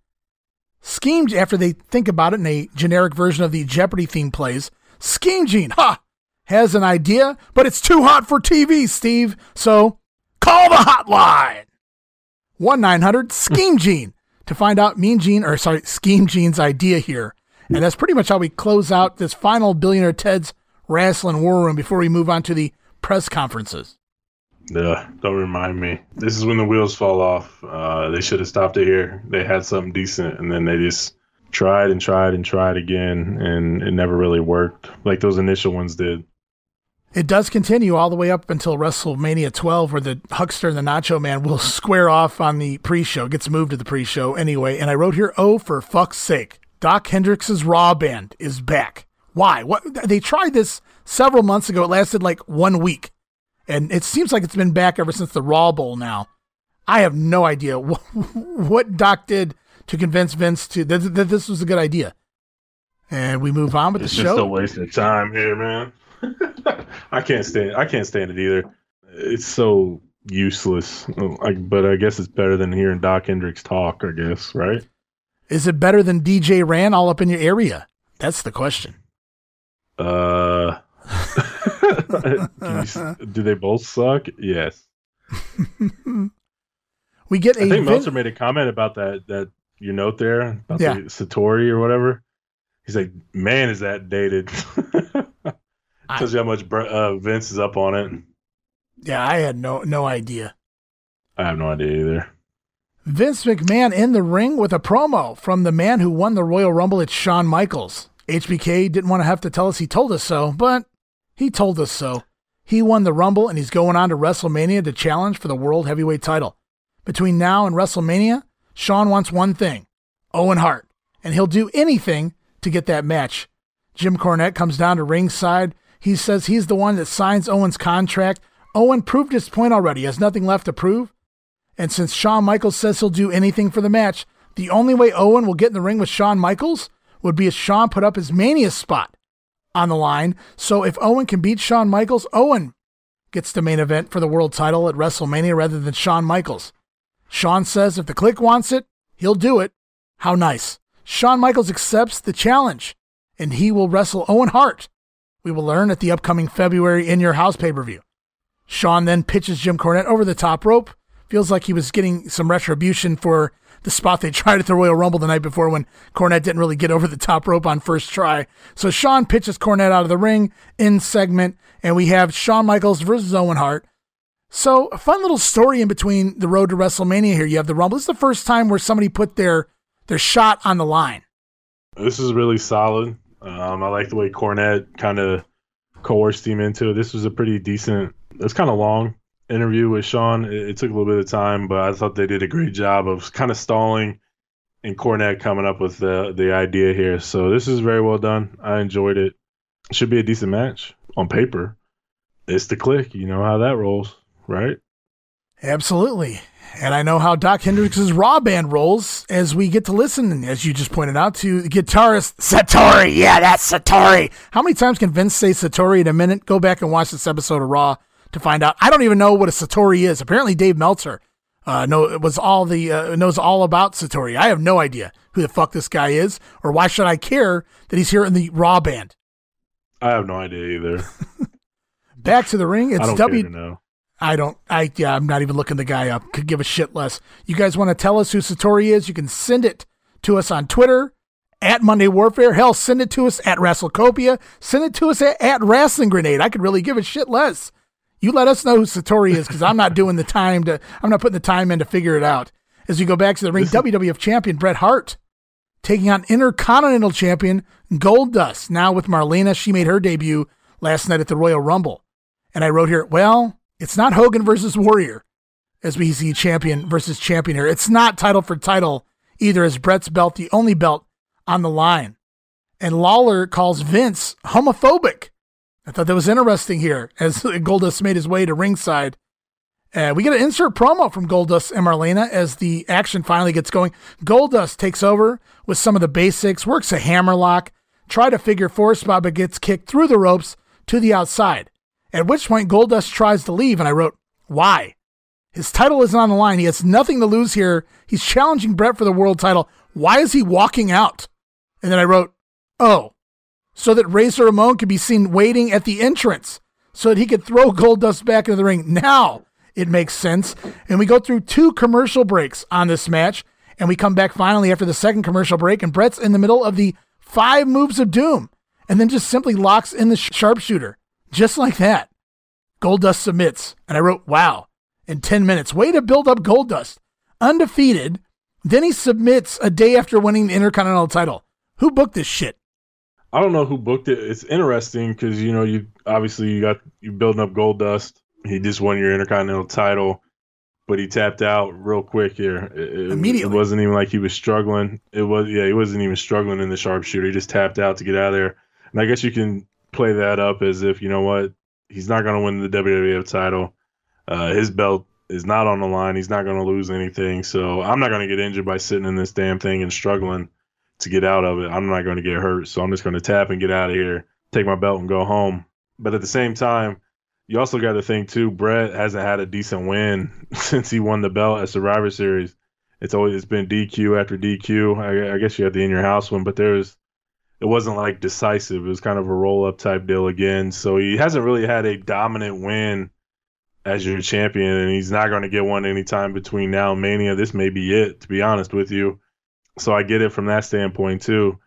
Schemed after they think about it in a generic version of the Jeopardy theme plays. Scheme Gene, ha, has an idea, but it's too hot for TV, Steve. So call the hotline. 1 900 Scheme Gene to find out Mean Gene, or sorry, Scheme Gene's idea here. And that's pretty much how we close out this final Billionaire Ted's Wrestling War Room before we move on to the press conferences. Yeah, don't remind me. This is when the wheels fall off. Uh, they should have stopped it here. They had something decent, and then they just tried and tried and tried again, and it never really worked like those initial ones did. It does continue all the way up until WrestleMania 12, where the Huckster and the Nacho Man will square off on the pre-show. Gets moved to the pre-show anyway. And I wrote here, "Oh, for fuck's sake, Doc Hendrix's Raw band is back." Why? What? They tried this several months ago. It lasted like one week and it seems like it's been back ever since the Raw Bowl. Now, I have no idea what, what Doc did to convince Vince to that, that this was a good idea. And we move on with it's the show. It's just a waste of time here, man. I can't stand. I can't stand it either. It's so useless. Like, but I guess it's better than hearing Doc Hendrix talk. I guess, right? Is it better than DJ Ran all up in your area? That's the question. Uh, do they both suck? Yes. we get. I think Meltzer made a comment about that. That your note there about yeah. the Satori or whatever. He's like, "Man, is that dated?" Tells you how much uh, Vince is up on it. Yeah, I had no no idea. I have no idea either. Vince McMahon in the ring with a promo from the man who won the Royal Rumble. It's Shawn Michaels. HBK didn't want to have to tell us he told us so, but he told us so. He won the Rumble and he's going on to WrestleMania to challenge for the World Heavyweight title. Between now and WrestleMania, Shawn wants one thing Owen Hart, and he'll do anything to get that match. Jim Cornette comes down to ringside. He says he's the one that signs Owen's contract. Owen proved his point already, has nothing left to prove. And since Shawn Michaels says he'll do anything for the match, The only way Owen will get in the ring with Shawn Michaels would be if Shawn put up his Mania spot on the line. So if Owen can beat Shawn Michaels, Owen gets the main event for the world title at WrestleMania rather than Shawn Michaels. Shawn says if the Kliq wants it, he'll do it. How nice. Shawn Michaels accepts the challenge and he will wrestle Owen Hart. We will learn at the upcoming February In Your House pay per view. Shawn then pitches Jim Cornette over the top rope. Feels like he was getting some retribution for the spot they tried at the Royal Rumble the night before when Cornette didn't really get over the top rope on first try. So Shawn pitches Cornette out of the ring in segment, and we have Shawn Michaels versus Owen Hart. So a fun little story in between the road to WrestleMania here. You have the Rumble. This is the first time where somebody put their their shot on the line. This is really solid. Um, I like the way Cornette kind of coerced him into it. This was a pretty decent. It's kind of long interview with Shawn. It, it, took a little bit of time, but I thought they did a great job of kind of stalling and Cornette coming up with the the idea here. So this is very well done. I enjoyed it. it should be a decent match on paper. It's the Kliq. You know how that rolls, right? Absolutely. And I know how Doc Hendrix's Raw band rolls as we get to listen, as you just pointed out, to guitarist Satori. Yeah, that's Satori. How many times can Vince say Satori in a minute? Go back and watch this episode of Raw to find out. I don't even know what a Satori is. Apparently, Dave Meltzer uh, know, was all the uh, knows all about Satori. I have no idea who the fuck this guy is, or why should I care that he's here in the Raw band? I have no idea either. Back to the ring. It's W. I don't. I yeah. I'm not even looking the guy up. Could give a shit less. You guys want to tell us who Satori is? You can send it to us on Twitter at Monday Warfare. Hell, send it to us at WrestleCopia. Send it to us at, at Wrestling Grenade. I could really give a shit less. You let us know who Satori is because I'm not doing the time to. I'm not putting the time in to figure it out. As we go back to the ring, WWF Champion Bret Hart taking on Intercontinental Champion Goldust. Now with Marlena, she made her debut last night at the Royal Rumble, and I wrote here, well it's not Hogan versus Warrior as we see champion versus champion here. It's not title for title either, as Bret's belt, the only belt on the line. And Lawler calls Vince homophobic. I thought that was interesting here as Goldust made his way to ringside. Uh, we get an insert promo from Goldust and Marlena as the action finally gets going. Goldust takes over with some of the basics, works a hammerlock, try to figure four spot, but gets kicked through the ropes to the outside. At which point, Goldust tries to leave, and I wrote, Why? His title isn't on the line. He has nothing to lose here. He's challenging Bret for the world title. Why is he walking out? And then I wrote, Oh, so that Razor Ramon could be seen waiting at the entrance so that he could throw Goldust back into the ring. Now it makes sense. And we go through two commercial breaks on this match, and we come back finally after the second commercial break, and Bret's in the middle of the five moves of doom and then just simply locks in the sharpshooter. Just like that, Goldust submits. And I wrote, wow, in 10 minutes. Way to build up Goldust. Undefeated. Then he submits a day after winning the Intercontinental title. Who booked this shit? I don't know who booked it. It's interesting because you know you obviously you got you building up Goldust. He just won your Intercontinental title, but he tapped out real quick here. It, Immediately, it wasn't even like he was struggling. It was yeah, he wasn't even struggling in the sharpshooter. He just tapped out to get out of there. And I guess you can play that up as if you know what he's not going to win the WWF title. Uh, his belt is not on the line. He's not going to lose anything. So I'm not going to get injured by sitting in this damn thing and struggling to get out of it. I'm not going to get hurt. So I'm just going to tap and get out of here, take my belt and go home. But at the same time, you also got to think too. Bret hasn't had a decent win since he won the belt at Survivor Series. It's always it's been DQ after DQ. I, I guess you had the in your house one, but there's it wasn't like decisive. It was kind of a roll up type deal again. So he hasn't really had a dominant win as your champion, and he's not going to get one anytime between now and Mania. This may be it, to be honest with you. So I get it from that standpoint too,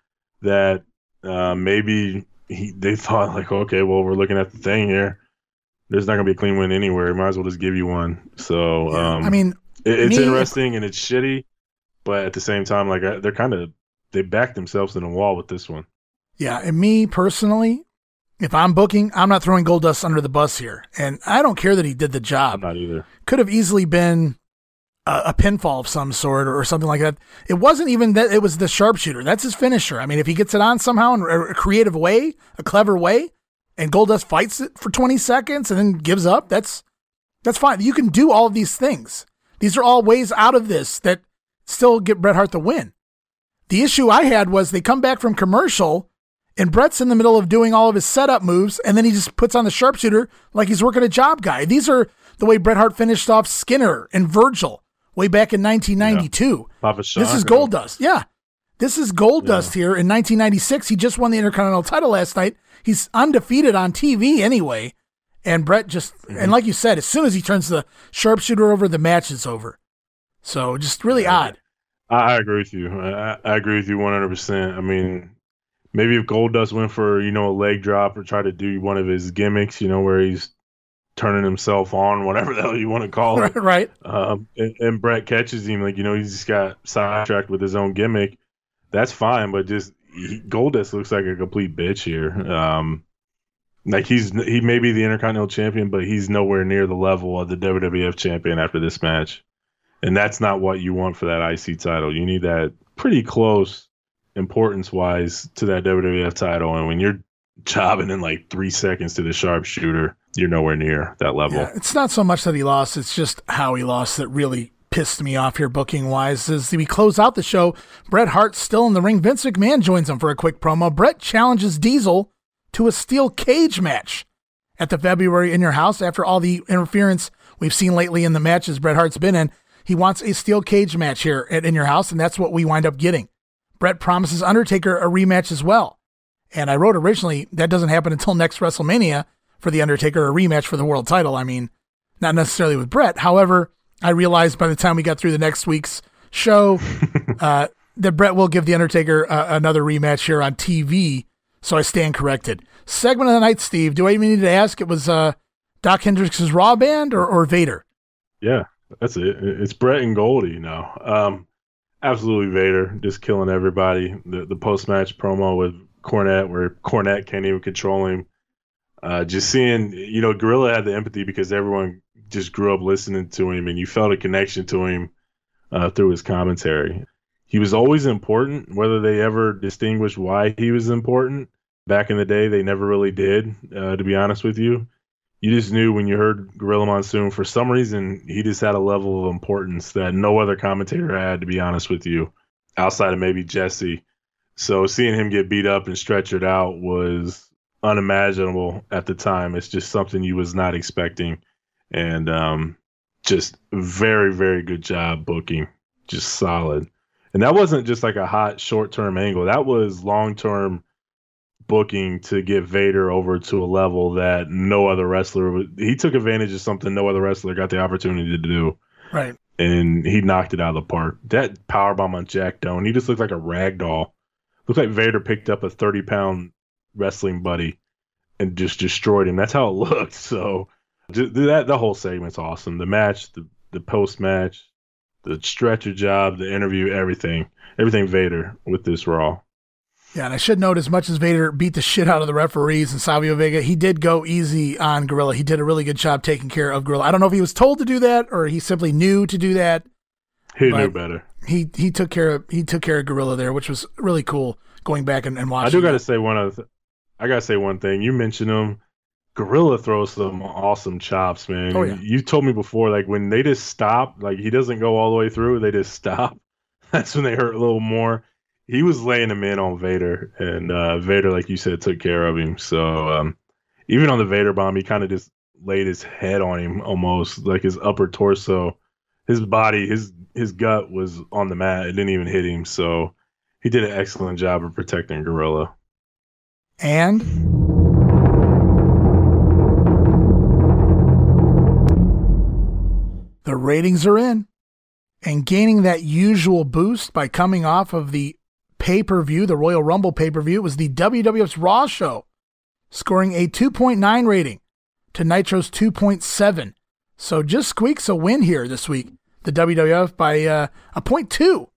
that uh, maybe he, they thought like, okay, well, we're looking at the thing here. There's not going to be a clean win anywhere. Might as well just give you one. So yeah, um, I mean, it, it's me, interesting and it's shitty, but at the same time, like they're kind of they backed themselves in a wall with this one. Yeah, and me personally, if I'm booking, I'm not throwing Goldust under the bus here, and I don't care that he did the job. I'm not either. Could have easily been a, a, pinfall of some sort or, or something like that. It wasn't even that; it was the sharpshooter. That's his finisher. I mean, if he gets it on somehow in a, a creative way, a clever way, and Goldust fights it for 20 seconds and then gives up, that's that's fine. You can do all of these things. These are all ways out of this that still get Bret Hart the win. The issue I had was they come back from commercial and Bret's in the middle of doing all of his setup moves and then he just puts on the sharpshooter like he's working a job guy. These are the way Bret Hart finished off Skinner and Virgil way back in 1992. Yeah. this is gold dust. Yeah. This is gold yeah. dust here in 1996. He just won the Intercontinental title last night. He's undefeated on TV anyway. And Bret just, mm-hmm. and like you said, as soon as he turns the sharpshooter over, the match is over. So just really odd. I, I, agree with you. I, I, agree with you 100%. I mean, maybe if Goldust went for, you know, a leg drop or tried to do one of his gimmicks, you know, where he's turning himself on, whatever the hell you want to call it. right. Um, and, and Bret catches him, like, you know, he's just got sidetracked with his own gimmick. That's fine, but just he, Goldust looks like a complete bitch here. Um, like he's he may be the Intercontinental Champion, but he's nowhere near the level of the WWF Champion after this match, and that's not what you want for that IC title. You need that pretty close importance wise to that WWF title, and when you're jobbing in like three seconds to the sharpshooter, you're nowhere near that level. Yeah, it's not so much that he lost; it's just how he lost that really pissed me off here booking wise. As we close out the show, Bret Hart still in the ring. Vince McMahon joins him for a quick promo. Bret challenges Diesel to a steel cage match at the February in your house after all the interference we've seen lately in the matches Bret Hart's been in. He wants a steel cage match here at In Your House, and that's what we wind up getting. Bret promises Undertaker a rematch as well. And I wrote originally that doesn't happen until next WrestleMania for the Undertaker, a rematch for the world title. I mean, not necessarily with Bret. However, I realized by the time we got through the next week's show uh, that Bret will give the Undertaker uh, another rematch here on TV so I stand corrected. Segment of the night, Steve. Do I even need to ask? It was uh, Doc Hendrix's Raw band or, or Vader? Yeah, that's it. It's Bret and Goldie now. Um, absolutely Vader, just killing everybody. The the post match promo with Cornette, where Cornette can't even control him. Uh, just seeing, you know, Gorilla had the empathy because everyone just grew up listening to him, and you felt a connection to him uh, through his commentary he was always important. Whether they ever distinguished why he was important back in the day, they never really did. Uh, to be honest with you, you just knew when you heard Gorilla Monsoon. For some reason, he just had a level of importance that no other commentator had. To be honest with you, outside of maybe Jesse. So seeing him get beat up and stretchered out was unimaginable at the time. It's just something you was not expecting, and um, just very very good job booking, just solid. And that wasn't just like a hot short term angle. That was long term booking to get Vader over to a level that no other wrestler he took advantage of something no other wrestler got the opportunity to do. Right. And he knocked it out of the park. That power bomb on Jack Doan, he just looked like a rag doll. Looked like Vader picked up a 30 pound wrestling buddy and just destroyed him. That's how it looked. So that the whole segment's awesome. The match, the the post match, the stretcher job, the interview, everything, everything Vader with this Raw. Yeah, and I should note as much as Vader beat the shit out of the referees and Savio Vega, he did go easy on Gorilla. He did a really good job taking care of Gorilla. I don't know if he was told to do that or he simply knew to do that. He knew better. He he took care of he took care of Gorilla there, which was really cool. Going back and, and watching. I do got to say one of, I gotta say one thing. You mentioned him Gorilla throws some awesome chops, man. Oh, yeah. You told me before, like when they just stop, like he doesn't go all the way through, they just stop. That's when they hurt a little more. He was laying him in on Vader, and uh, Vader, like you said, took care of him. So um, even on the Vader bomb, he kind of just laid his head on him, almost like his upper torso, his body, his his gut was on the mat. It didn't even hit him. So he did an excellent job of protecting Gorilla. And The ratings are in and gaining that usual boost by coming off of the pay per view, the Royal Rumble pay per view. It was the WWF's Raw show, scoring a 2.9 rating to Nitro's 2.7. So just squeaks a win here this week, the WWF by uh, a point two.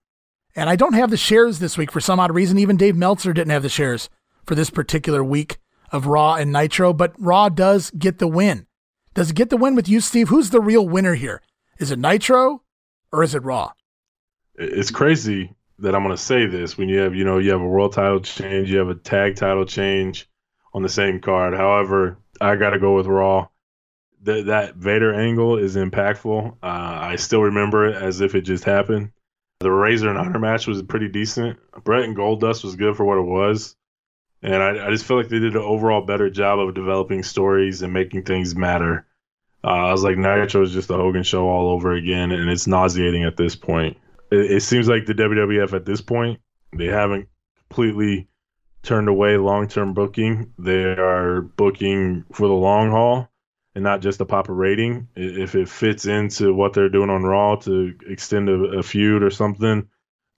And I don't have the shares this week for some odd reason. Even Dave Meltzer didn't have the shares for this particular week of Raw and Nitro, but Raw does get the win. Does it get the win with you, Steve? Who's the real winner here? Is it Nitro or is it Raw? It's crazy that I'm going to say this when you have, you know, you have a world title change, you have a tag title change on the same card. However, I got to go with Raw. That that Vader angle is impactful. Uh, I still remember it as if it just happened. The Razor and Hunter match was pretty decent. Bret and Goldust was good for what it was. And I, I just feel like they did an overall better job of developing stories and making things matter. Uh, I was like, Nitro is just a Hogan show all over again, and it's nauseating at this point. It, it seems like the WWF at this point, they haven't completely turned away long term booking. They are booking for the long haul and not just to pop a rating. If it fits into what they're doing on Raw to extend a, a feud or something,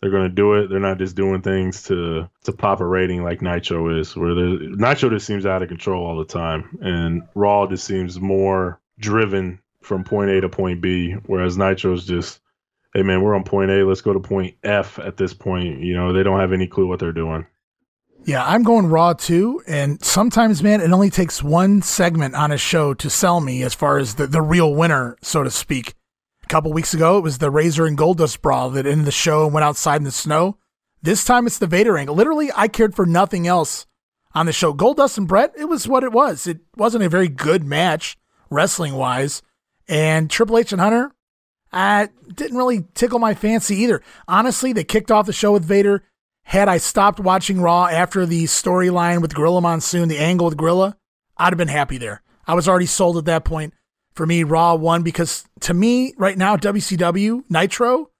they're going to do it. They're not just doing things to to pop a rating like Nitro is, where Nitro just seems out of control all the time, and Raw just seems more driven from point A to point B, whereas Nitro's just, hey man, we're on point A, let's go to point F at this point. You know, they don't have any clue what they're doing. Yeah, I'm going raw too. And sometimes, man, it only takes one segment on a show to sell me as far as the, the real winner, so to speak. A couple weeks ago, it was the Razor and Goldust brawl that ended the show and went outside in the snow. This time it's the Vader angle. Literally, I cared for nothing else on the show. Goldust and Bret, it was what it was. It wasn't a very good match, wrestling wise. And Triple H and Hunter, uh, didn't really tickle my fancy either. Honestly, they kicked off the show with Vader had I stopped watching Raw after the storyline with Gorilla Monsoon, the angle with Gorilla, I'd have been happy there. I was already sold at that point. For me, Raw won because to me, right now, WCW Nitro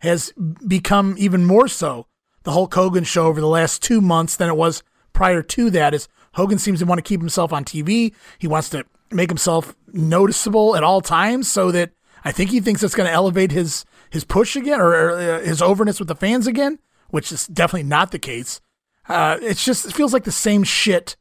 has become even more so the Hulk Hogan show over the last two months than it was prior to that. As Hogan seems to want to keep himself on TV, he wants to make himself noticeable at all times, so that I think he thinks it's going to elevate his his push again or, or uh, his overness with the fans again which is definitely not the case. Uh, it's just, it feels like the same shit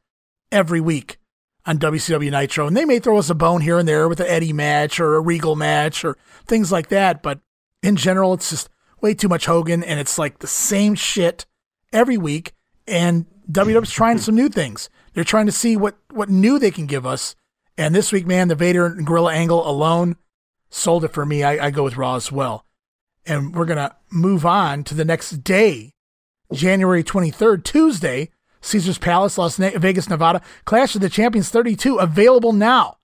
every week on WCW Nitro. And they may throw us a bone here and there with an Eddie match or a Regal match or things like that. But in general, it's just way too much Hogan and it's like the same shit every week. And WWE's trying some new things. They're trying to see what, what new they can give us. And this week, man, the Vader and Gorilla angle alone sold it for me. I, I go with Raw as well. And we're going to move on to the next day, January 23rd, Tuesday, Caesars Palace, Las Vegas, Nevada. Clash of the Champions 32 available now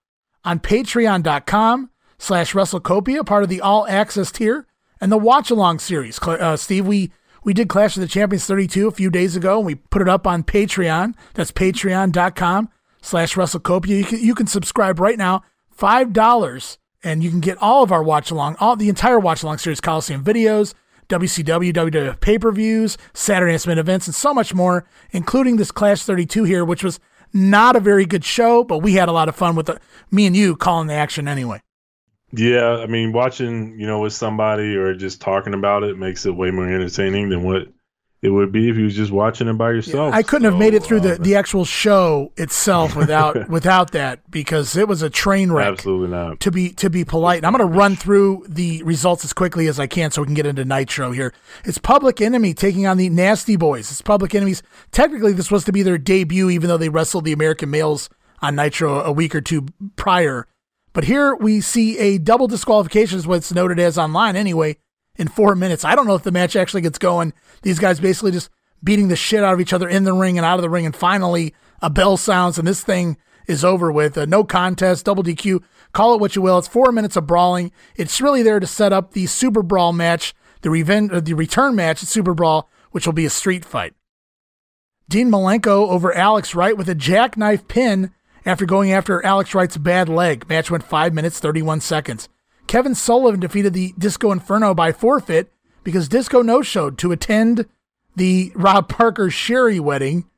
on patreon.com slash WrestleCopia, part of the all access tier and the watch along series. Uh, Steve, we, we did Clash of the Champions 32 a few days ago and we put it up on Patreon. That's patreon.com slash WrestleCopia. You can, you can subscribe right now. $5 and you can get all of our watch along, all the entire watch along series, Coliseum videos, WCW, WWF pay per views, Saturday Night events, and so much more, including this Clash 32 here, which was not a very good show, but we had a lot of fun with the, me and you calling the action anyway. Yeah, I mean, watching, you know, with somebody or just talking about it makes it way more entertaining than what it would be if you was just watching it by yourself. Yeah, I couldn't so, have made it through the, the actual show itself without without that because it was a train wreck. Absolutely not. To be to be polite, I'm going to run through the results as quickly as I can so we can get into Nitro here. It's Public Enemy taking on the Nasty Boys. It's Public Enemies. Technically, this was to be their debut, even though they wrestled the American Males on Nitro a week or two prior. But here we see a double disqualification, is what's noted as online anyway in four minutes. I don't know if the match actually gets going. These guys basically just beating the shit out of each other in the ring and out of the ring. And finally, a bell sounds and this thing is over with. Uh, no contest, double DQ. Call it what you will. It's four minutes of brawling. It's really there to set up the Super Brawl match, the, revenge, uh, the return match at Super Brawl, which will be a street fight. Dean Malenko over Alex Wright with a jackknife pin after going after Alex Wright's bad leg. Match went 5 minutes 31 seconds. Kevin Sullivan defeated the Disco Inferno by forfeit because Disco no showed to attend the Rob Parker Sherri wedding.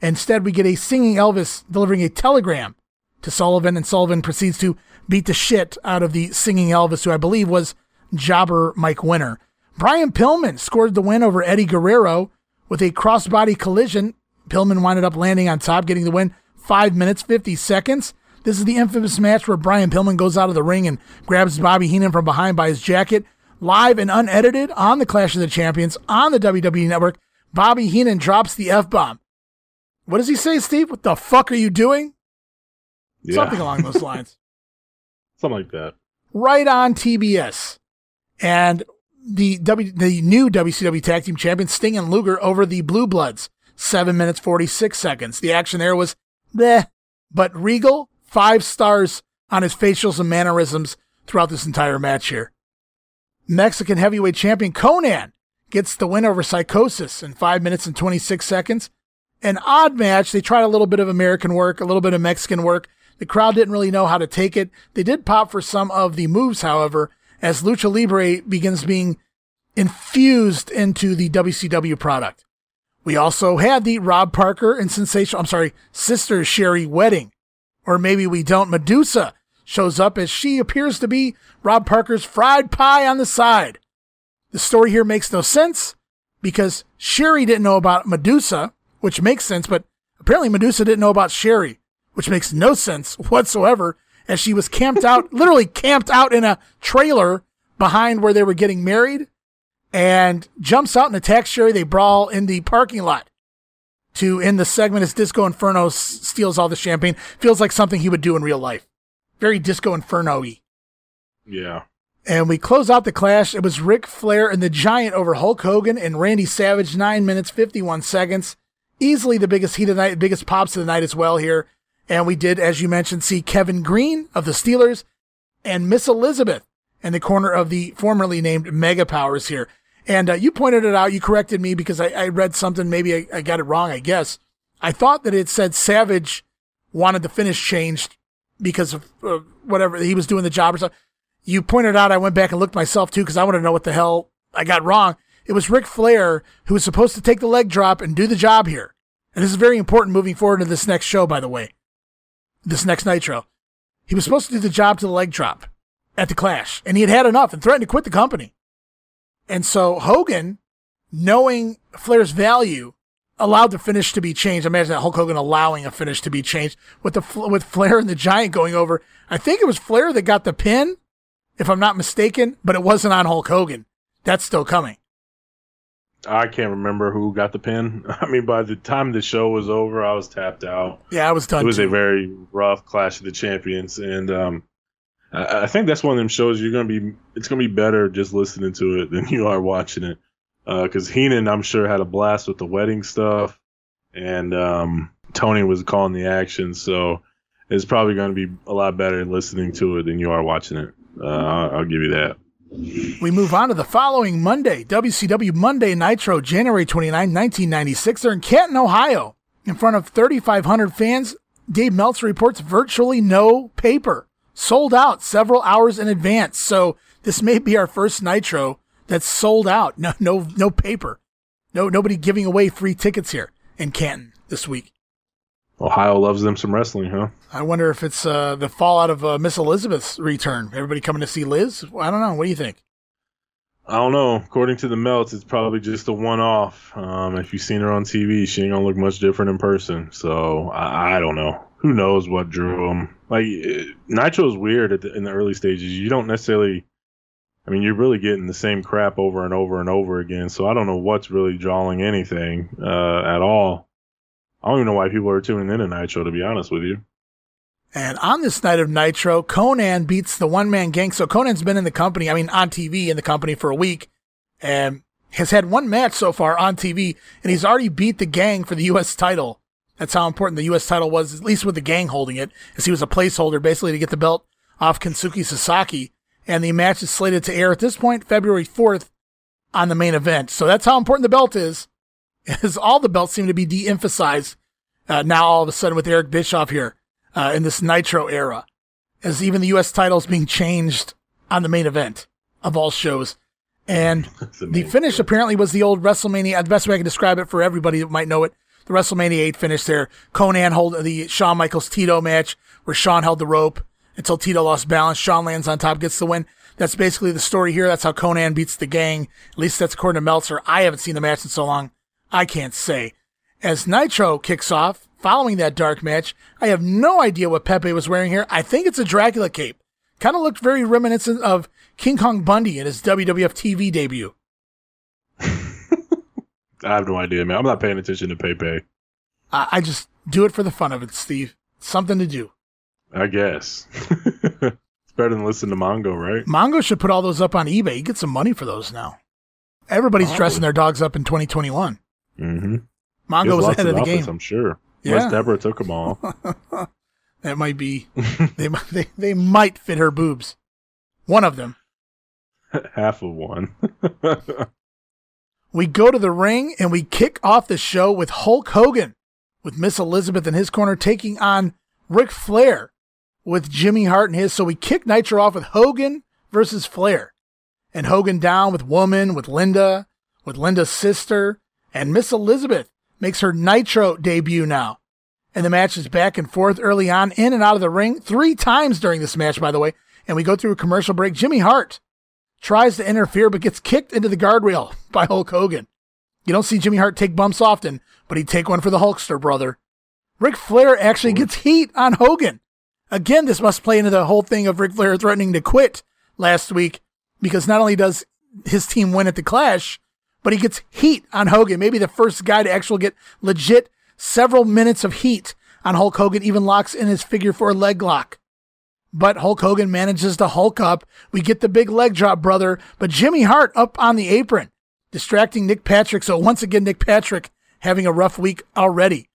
Instead, we get a singing Elvis delivering a telegram to Sullivan, and Sullivan proceeds to beat the shit out of the singing Elvis, who I believe was jobber Mike Winner. Brian Pillman scored the win over Eddie Guerrero with a crossbody collision. Pillman winded up landing on top, getting the win 5 minutes 50 seconds. This is the infamous match where Brian Pillman goes out of the ring and grabs Bobby Heenan from behind by his jacket. Live and unedited on the Clash of the Champions on the WWE Network, Bobby Heenan drops the F bomb. What does he say, Steve? What the fuck are you doing? Yeah. Something along those lines. Something like that. Right on TBS. And the W the new WCW Tag Team Champions Sting and Luger over the Blue Bloods. Seven minutes forty six seconds. The action there was bleh. But Regal five stars on his facials and mannerisms throughout this entire match here. Mexican heavyweight champion Konnan gets the win over Psicosis in 5 minutes and 26 seconds. An odd match. They tried a little bit of American work, a little bit of Mexican work. The crowd didn't really know how to take it. They did pop for some of the moves, however, as Lucha Libre begins being infused into the WCW product. We also had the Rob Parker and Sensational, I'm sorry, Sister Sherri wedding. Or maybe we don't. Madusa shows up as she appears to be Rob Parker's fried pie on the side. The story here makes no sense because Sherri didn't know about Madusa, which makes sense, but apparently Madusa didn't know about Sherri, which makes no sense whatsoever as she was camped out, literally camped out in a trailer behind where they were getting married and jumps out and attacks Sherri. They brawl in the parking lot. To end the segment as Disco Inferno s- steals all the champagne. Feels like something he would do in real life. Very Disco Inferno y. Yeah. And we close out the clash. It was Ric Flair and the Giant over Hulk Hogan and Randy Savage, 9 minutes, 51 seconds. Easily the biggest heat of the night, biggest pops of the night as well here. And we did, as you mentioned, see Kevin Greene of the Steelers and Miss Elizabeth in the corner of the formerly named Mega Powers here. And uh, you pointed it out. You corrected me because I, I read something. Maybe I, I got it wrong, I guess. I thought that it said Savage wanted the finish changed because of uh, whatever he was doing the job or something. You pointed out, I went back and looked myself too because I want to know what the hell I got wrong. It was Ric Flair who was supposed to take the leg drop and do the job here. And this is very important moving forward in this next show, by the way. This next Nitro. He was supposed to do the job to the leg drop at the Clash, and he had had enough and threatened to quit the company. And so Hogan, knowing Flair's value, allowed the finish to be changed. Imagine that Hulk Hogan allowing a finish to be changed with the with Flair and the Giant going over. I think it was Flair that got the pin, if I'm not mistaken, but it wasn't on Hulk Hogan. That's still coming. I can't remember who got the pin. I mean, by the time the show was over, I was tapped out. Yeah, I was done. It was too. a very rough Clash of the Champions, and um, I, I think that's one of them shows you're gonna be. It's gonna be better just listening to it than you are watching it, because Heenan, I'm sure, had a blast with the wedding stuff, and um, Tony was calling the action, so it's probably gonna be a lot better listening to it than you are watching it. Uh, I'll, I'll give you that. We move on to the following Monday, WCW Monday Nitro, January 29, 1996. They're in Canton, Ohio, in front of 3,500 fans. Dave Meltzer reports virtually no paper, sold out several hours in advance. So this may be our first Nitro that's sold out. No, no, no paper. No, nobody giving away free tickets here in Canton this week. Ohio loves them some wrestling, huh? I wonder if it's uh, the fallout of uh, Miss Elizabeth's return. Everybody coming to see Liz? I don't know. What do you think? I don't know. According to the melts, it's probably just a one-off. Um, if you've seen her on TV, she ain't gonna look much different in person. So I, I don't know. Who knows what drew them? Like eh, Nitro's weird the, in the early stages. You don't necessarily. I mean, you're really getting the same crap over and over and over again. So I don't know what's really drawing anything uh, at all. I don't even know why people are tuning in to Nitro. To be honest with you. And on this night of Nitro, Konnan beats the one man gang. So Konnan's been in the company, I mean, on TV in the company for a week and has had one match so far on TV, and he's already beat the gang for the U.S. title. That's how important the U.S. title was, at least with the gang holding it, as he was a placeholder basically to get the belt off Kensuke Sasaki. And the match is slated to air at this point, February 4th, on the main event. So that's how important the belt is, as all the belts seem to be de emphasized uh, now all of a sudden with Eric Bischoff here uh, in this Nitro era, as even the U.S. title is being changed on the main event of all shows. And the finish apparently was the old WrestleMania. The best way I can describe it for everybody that might know it, the WrestleMania 8 finish there. Konnan hold the Shawn Michaels Tito match where Shawn held the rope until Tito lost balance. Shawn lands on top, gets the win. That's basically the story here. That's how Konnan beats the gang. At least that's according to Meltzer. I haven't seen the match in so long. I can't say. As Nitro kicks off, following that dark match, I have no idea what Pepe was wearing here. I think it's a Dracula cape. Kind of looked very reminiscent of King Kong Bundy in his WWF TV debut. I have no idea, man. I'm not paying attention to Pepe. I, I just do it for the fun of it, Steve. Something to do. I guess. it's better than listening to Mongo, right? Mongo should put all those up on eBay. You get some money for those now. Everybody's Probably. dressing their dogs up in 2021. Mm-hmm. Mongo was ahead of the game. I'm sure. Yeah. Unless Debra took them all. That might be. they, they they might fit her boobs. One of them. Half of one. We go to the ring and we kick off the show with Hulk Hogan, with Miss Elizabeth in his corner taking on Ric Flair with Jimmy Hart in his. So we kick Nitro off with Hogan versus Flair. And Hogan down with Woman, with Linda, with Linda's sister, and Miss Elizabeth makes her Nitro debut now. And the match is back and forth early on, in and out of the ring, three times during this match, by the way. And we go through a commercial break. Jimmy Hart tries to interfere, but gets kicked into the guardrail by Hulk Hogan. You don't see Jimmy Hart take bumps often, but he'd take one for the Hulkster, brother. Ric Flair actually gets heat on Hogan. Again, this must play into the whole thing of Ric Flair threatening to quit last week because not only does his team win at the Clash, but he gets heat on Hogan. Maybe the first guy to actually get legit several minutes of heat on Hulk Hogan, even locks in his figure four leg lock. But Hulk Hogan manages to Hulk up. We get the big leg drop, brother. But Jimmy Hart up on the apron, distracting Nick Patrick. So once again, Nick Patrick having a rough week already.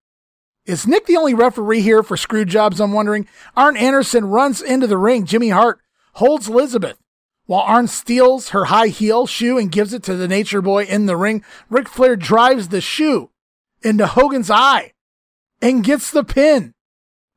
Is Nick the only referee here for screw jobs? I'm wondering. Arn Anderson runs into the ring. Jimmy Hart holds Elizabeth while Arn steals her high heel shoe and gives it to the Nature Boy in the ring. Ric Flair drives the shoe into Hogan's eye and gets the pin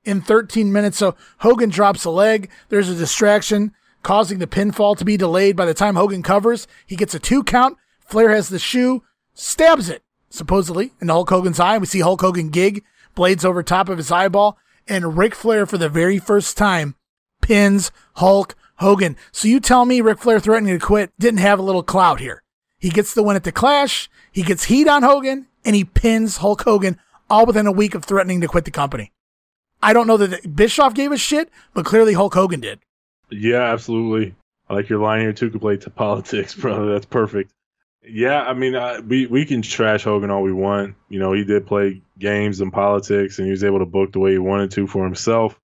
in 13 minutes. So Hogan drops a leg. There's a distraction causing the pinfall to be delayed. By the time Hogan covers, he gets a two count. Flair has the shoe, stabs it, supposedly, in Hulk Hogan's eye. We see Hulk Hogan gig, blades over top of his eyeball, and Ric Flair, for the very first time, pins Hulk Hogan. So you tell me Ric Flair threatening to quit didn't have a little clout here. He gets the win at the Clash, he gets heat on Hogan, and he pins Hulk Hogan all within a week of threatening to quit the company. I don't know that Bischoff gave a shit, but clearly Hulk Hogan did. Yeah, absolutely. I like your line here too. Could play to politics, brother. That's perfect. Yeah, I mean, uh, we we can trash Hogan all we want. You know, he did play games and politics, and he was able to book the way he wanted to for himself.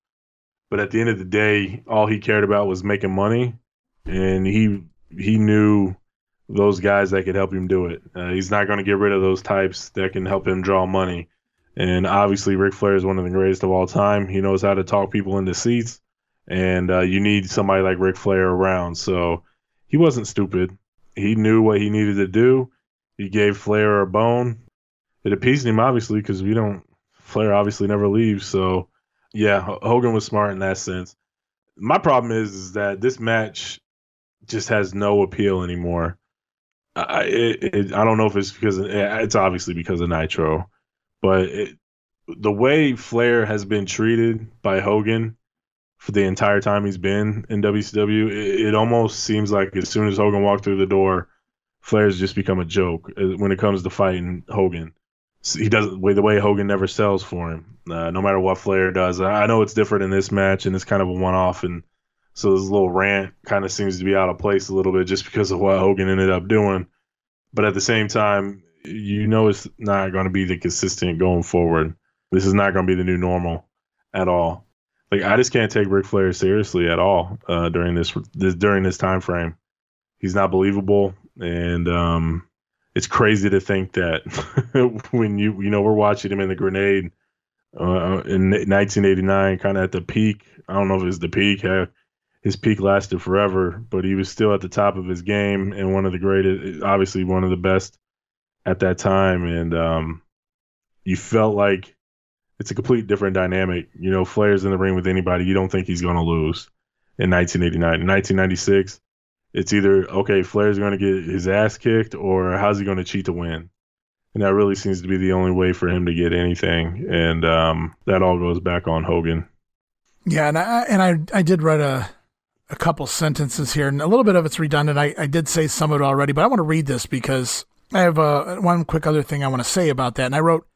But at the end of the day, all he cared about was making money, and he he knew those guys that could help him do it. Uh, he's not going to get rid of those types that can help him draw money. And obviously, Ric Flair is one of the greatest of all time. He knows how to talk people into seats, and uh, you need somebody like Ric Flair around. So he wasn't stupid. He knew what he needed to do. He gave Flair a bone. It appeased him, obviously, because we don't. Flair obviously never leaves. So yeah, Hogan was smart in that sense. My problem is, is that this match just has no appeal anymore. I it, it, I don't know if it's because of, it's obviously because of Nitro, but it, the way Flair has been treated by Hogan for the entire time he's been in WCW, it, it almost seems like as soon as Hogan walked through the door, Flair's just become a joke uh, when it comes to fighting Hogan. He doesn't the way Hogan never sells for him, uh, no matter what Flair does. I know it's different in this match, and it's kind of a one-off, and so this little rant kind of seems to be out of place a little bit just because of what Hogan ended up doing. But at the same time, you know it's not going to be the consistent going forward. This is not going to be the new normal at all. Like I just can't take Ric Flair seriously at all uh, during this, this during this time frame. He's not believable, and um, it's crazy to think that when you you know we're watching him in the Grenade uh, in 1989, kind of at the peak. I don't know if it's the peak. Uh, his peak lasted forever, but he was still at the top of his game and one of the greatest, obviously one of the best at that time, and um, you felt like it's a complete different dynamic. You know, Flair's in the ring with anybody, you don't think he's going to lose. In 1989, in 1996, it's either okay, Flair's going to get his ass kicked, or how's he going to cheat to win? And that really seems to be the only way for him to get anything, and um, that all goes back on Hogan. Yeah, and I and I I did write a a couple sentences here, and a little bit of it's redundant. I, I did say some of it already, but I want to read this because I have uh, one quick other thing I want to say about that. And I wrote,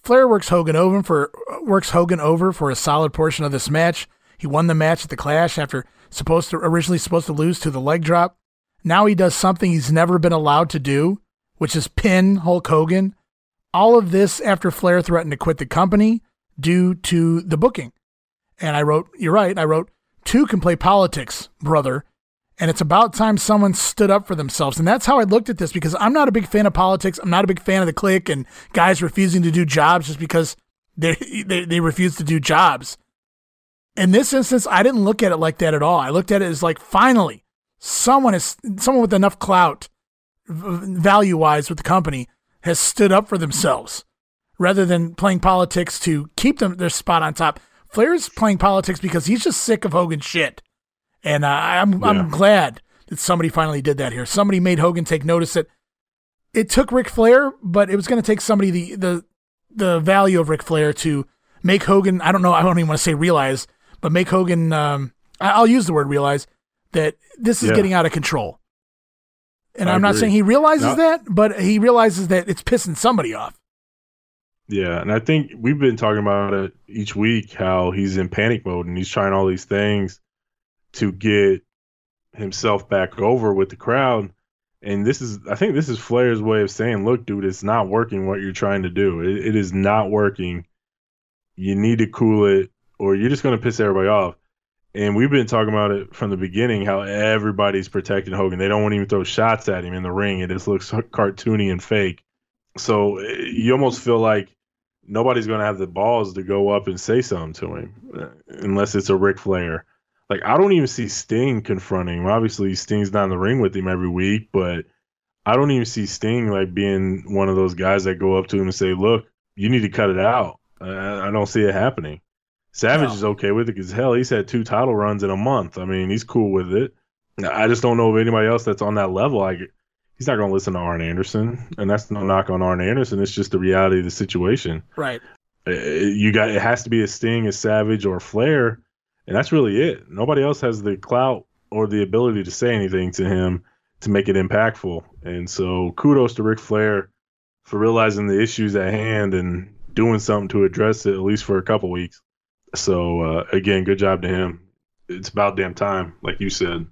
Flair works Hogan over for works Hogan over for a solid portion of this match. He won the match at the Clash after supposed to originally supposed to lose to the leg drop. Now he does something he's never been allowed to do, which is pin Hulk Hogan. All of this after Flair threatened to quit the company due to the booking. And I wrote, you're right. I wrote, two can play politics, brother. And it's about time someone stood up for themselves. And that's how I looked at this because I'm not a big fan of politics. I'm not a big fan of the Kliq and guys refusing to do jobs just because they, they, they refuse to do jobs. In this instance, I didn't look at it like that at all. I looked at it as like, finally, someone is someone with enough clout value wise with the company has stood up for themselves rather than playing politics to keep them their spot on top. Flair's playing politics because he's just sick of Hogan's shit, and uh, I'm yeah. I'm glad that somebody finally did that here. Somebody made Hogan take notice that it took Ric Flair, but it was going to take somebody the the the value of Ric Flair to make Hogan. I don't know. I don't even want to say realize, but make Hogan. Um, I'll use the word realize that this is yeah. getting out of control. And I am not saying he realizes no. that, but he realizes that it's pissing somebody off. Yeah, and I think we've been talking about it each week how he's in panic mode and he's trying all these things to get himself back over with the crowd. And this is, I think, this is Flair's way of saying, "Look, dude, it's not working. What you're trying to do, it, it is not working. You need to cool it, or you're just going to piss everybody off." And we've been talking about it from the beginning how everybody's protecting Hogan. They don't want to even throw shots at him in the ring. It just looks cartoony and fake. So eh, you almost feel like nobody's going to have the balls to go up and say something to him uh, unless it's a Ric Flair. Like I don't even see Sting confronting him. Obviously, Sting's not in the ring with him every week, but I don't even see Sting like being one of those guys that go up to him and say, "Look, you need to cut it out." I, I don't see it happening. Savage no. is okay with it because hell, he's had two title runs in a month. I mean, he's cool with it. I just don't know of anybody else that's on that level. Like, he's not going to listen to Arn Anderson, and that's no knock on Arn Anderson. It's just the reality of the situation. Right. You got it has to be a Sting, a Savage, or a Flair, and that's really it. Nobody else has the clout or the ability to say anything to him to make it impactful. And so, kudos to Ric Flair for realizing the issues at hand and doing something to address it at least for a couple weeks. So uh, again, good job to him. It's about damn time, like you said.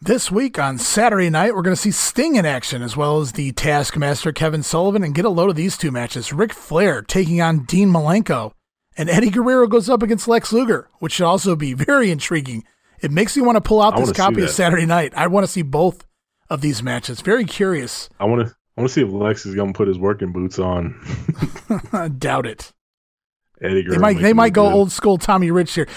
This week on Saturday night, we're going to see Sting in action, as well as the Taskmaster Kevin Sullivan, and get a load of these two matches. Ric Flair taking on Dean Malenko, and Eddie Guerrero goes up against Lex Luger, which should also be very intriguing. It makes me want to pull out this copy of Saturday Night. I want to see both of these matches. Very curious. I want to. I want to see if Lex is going to put his working boots on. Doubt it. Eddie Guerrero. They might. They might go good. old school Tommy Rich here.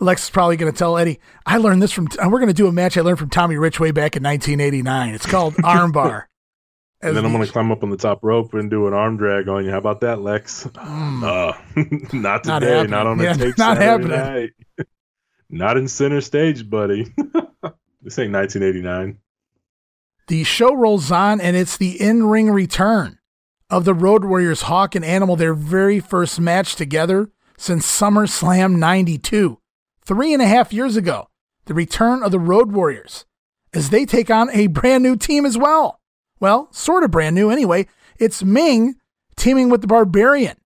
Lex is probably going to tell Eddie, I learned this from, we're going to do a match I learned from Tommy Rich way back in 1989. It's called Armbar. And then I'm going to climb up on the top rope and do an arm drag on you. How about that, Lex? Mm. Uh, not today. Not, not on a yeah, tape not Saturday happening. night. not in center stage, buddy. this ain't 1989. The show rolls on, and it's the in ring return of the Road Warriors, Hawk and Animal, their very first match together since SummerSlam 92 three and a half years ago, the return of the Road Warriors, as they take on a brand new team as well. Well, sort of brand new anyway. It's Meng teaming with the Barbarian.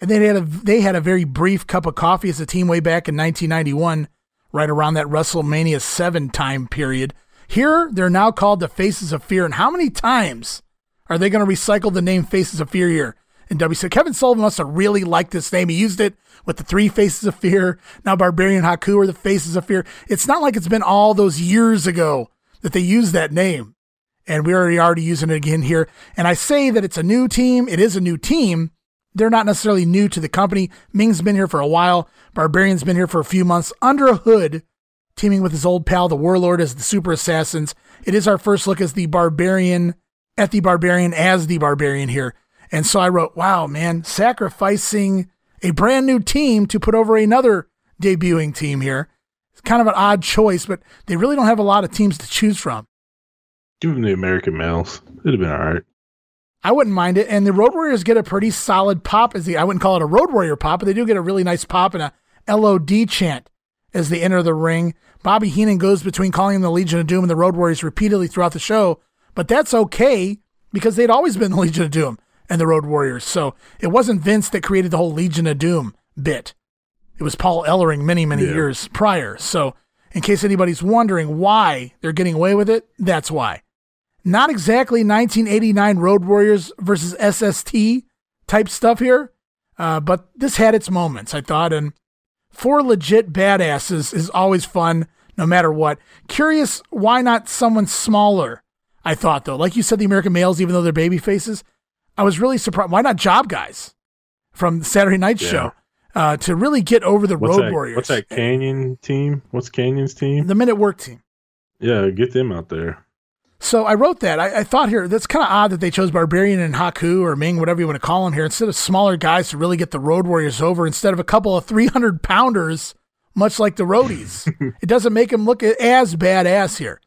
And they had a they had a very brief cup of coffee as a team way back in 1991, right around that WrestleMania 7 time period. Here, they're now called the Faces of Fear. And how many times are they going to recycle the name Faces of Fear here And in WC? Kevin Sullivan must have really liked this name. He used it with the three faces of fear. Now Barbarian Haku are the faces of fear. It's not like it's been all those years ago that they used that name. And we're already, already using it again here. And I say that it's a new team. It is a new team. They're not necessarily new to the company. Meng's been here for a while. Barbarian's been here for a few months under a hood, teaming with his old pal, the Warlord, as the Super Assassins. It is our first look as the Barbarian, at the Barbarian as the Barbarian here. And so I wrote, wow, man, sacrificing a brand new team to put over another debuting team here. It's kind of an odd choice, but they really don't have a lot of teams to choose from. Give the American males. It'd have been all right. I wouldn't mind it. And the Road Warriors get a pretty solid pop as the I wouldn't call it a Road Warrior pop, but they do get a really nice pop and a LOD chant as they enter the ring. Bobby Heenan goes between calling them the Legion of Doom and the Road Warriors repeatedly throughout the show, but that's okay because they'd always been the Legion of Doom and the Road Warriors. So it wasn't Vince that created the whole Legion of Doom bit. It was Paul Ellering many, many yeah. years prior. So in case anybody's wondering why they're getting away with it, that's why. Not exactly 1989 Road Warriors versus SST type stuff here, uh, but this had its moments, I thought. And four legit badasses is always fun, no matter what. Curious, why not someone smaller? I thought though, like you said, the American males, even though they're baby faces, I was really surprised. Why not Job Guys from the Saturday Night yeah. Show uh, to really get over the what's Road that, Warriors? What's that Kanyon team? What's Kanyon's team? The Men at Work team. Yeah, get them out there. So I wrote that. I, I thought here that's kind of odd that they chose Barbarian and Haku or Meng, whatever you want to call them here, instead of smaller guys to really get the Road Warriors over, instead of a couple of 300 pounders, much like the Roadies. it doesn't make him look as badass here.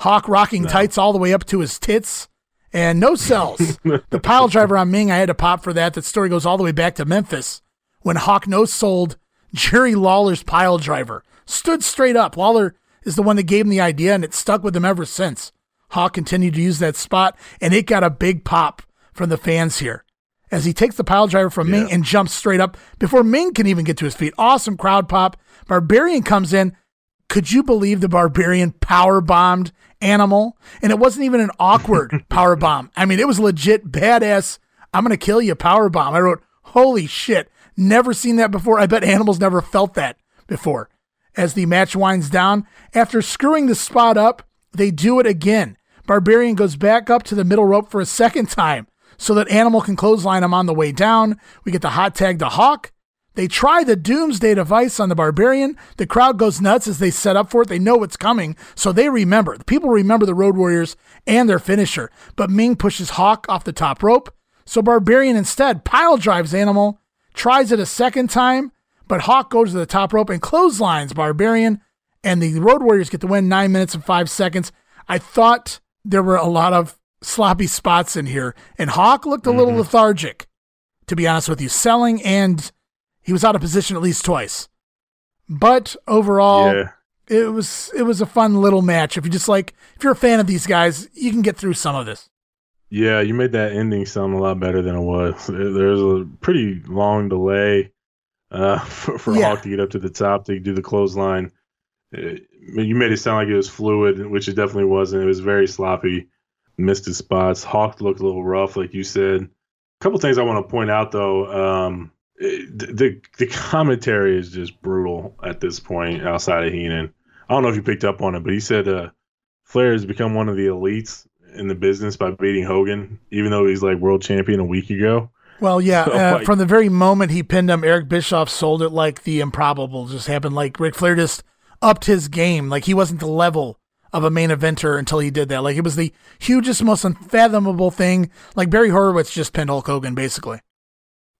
Hawk rocking no. tights all the way up to his tits and no cells. the pile driver on Meng, I had to pop for that. That story goes all the way back to Memphis when Hawk no sold Jerry Lawler's pile driver. Stood straight up. Lawler is the one that gave him the idea, and it stuck with him ever since. Hawk continued to use that spot, and it got a big pop from the fans here as he takes the pile driver from yeah. Meng and jumps straight up before Meng can even get to his feet. Awesome crowd pop. Barbarian comes in. Could you believe the Barbarian power bombed Animal? And it wasn't even an awkward power bomb. I mean, it was legit badass. I'm going to kill you power bomb. I wrote, holy shit. Never seen that before. I bet Animal's never felt that before. As the match winds down, after screwing the spot up, they do it again. Barbarian goes back up to the middle rope for a second time so that Animal can clothesline him on the way down. We get the hot tag to Hawk. They try the Doomsday device on the Barbarian. The crowd goes nuts as they set up for it. They know what's coming, so they remember. The people remember the Road Warriors and their finisher. But Meng pushes Hawk off the top rope. So Barbarian instead pile drives Animal, tries it a second time, but Hawk goes to the top rope and clotheslines Barbarian, and the Road Warriors get the win nine minutes and five seconds. I thought there were a lot of sloppy spots in here, and Hawk looked a little mm-hmm. lethargic, to be honest with you, selling and he was out of position at least twice. But overall, yeah. it was it was a fun little match. If you just like if you're a fan of these guys, you can get through some of this. Yeah, you made that ending sound a lot better than it was. There's a pretty long delay uh, for, for yeah. Hawk to get up to the top to do the clothesline. Uh, you made it sound like it was fluid, which it definitely wasn't. It was very sloppy, missed his spots. Hawk looked a little rough, like you said. A couple things I want to point out though. Um, the the commentary is just brutal at this point outside of Heenan. I don't know if you picked up on it, but he said uh, Flair has become one of the elites in the business by beating Hogan, even though he's like world champion a week ago. Well, yeah, so, uh, like, from the very moment he pinned him, Eric Bischoff sold it like the improbable just happened. Like Ric Flair just upped his game. Like he wasn't the level of a main eventer until he did that. Like it was the hugest, most unfathomable thing. Like Barry Horowitz just pinned Hulk Hogan, basically.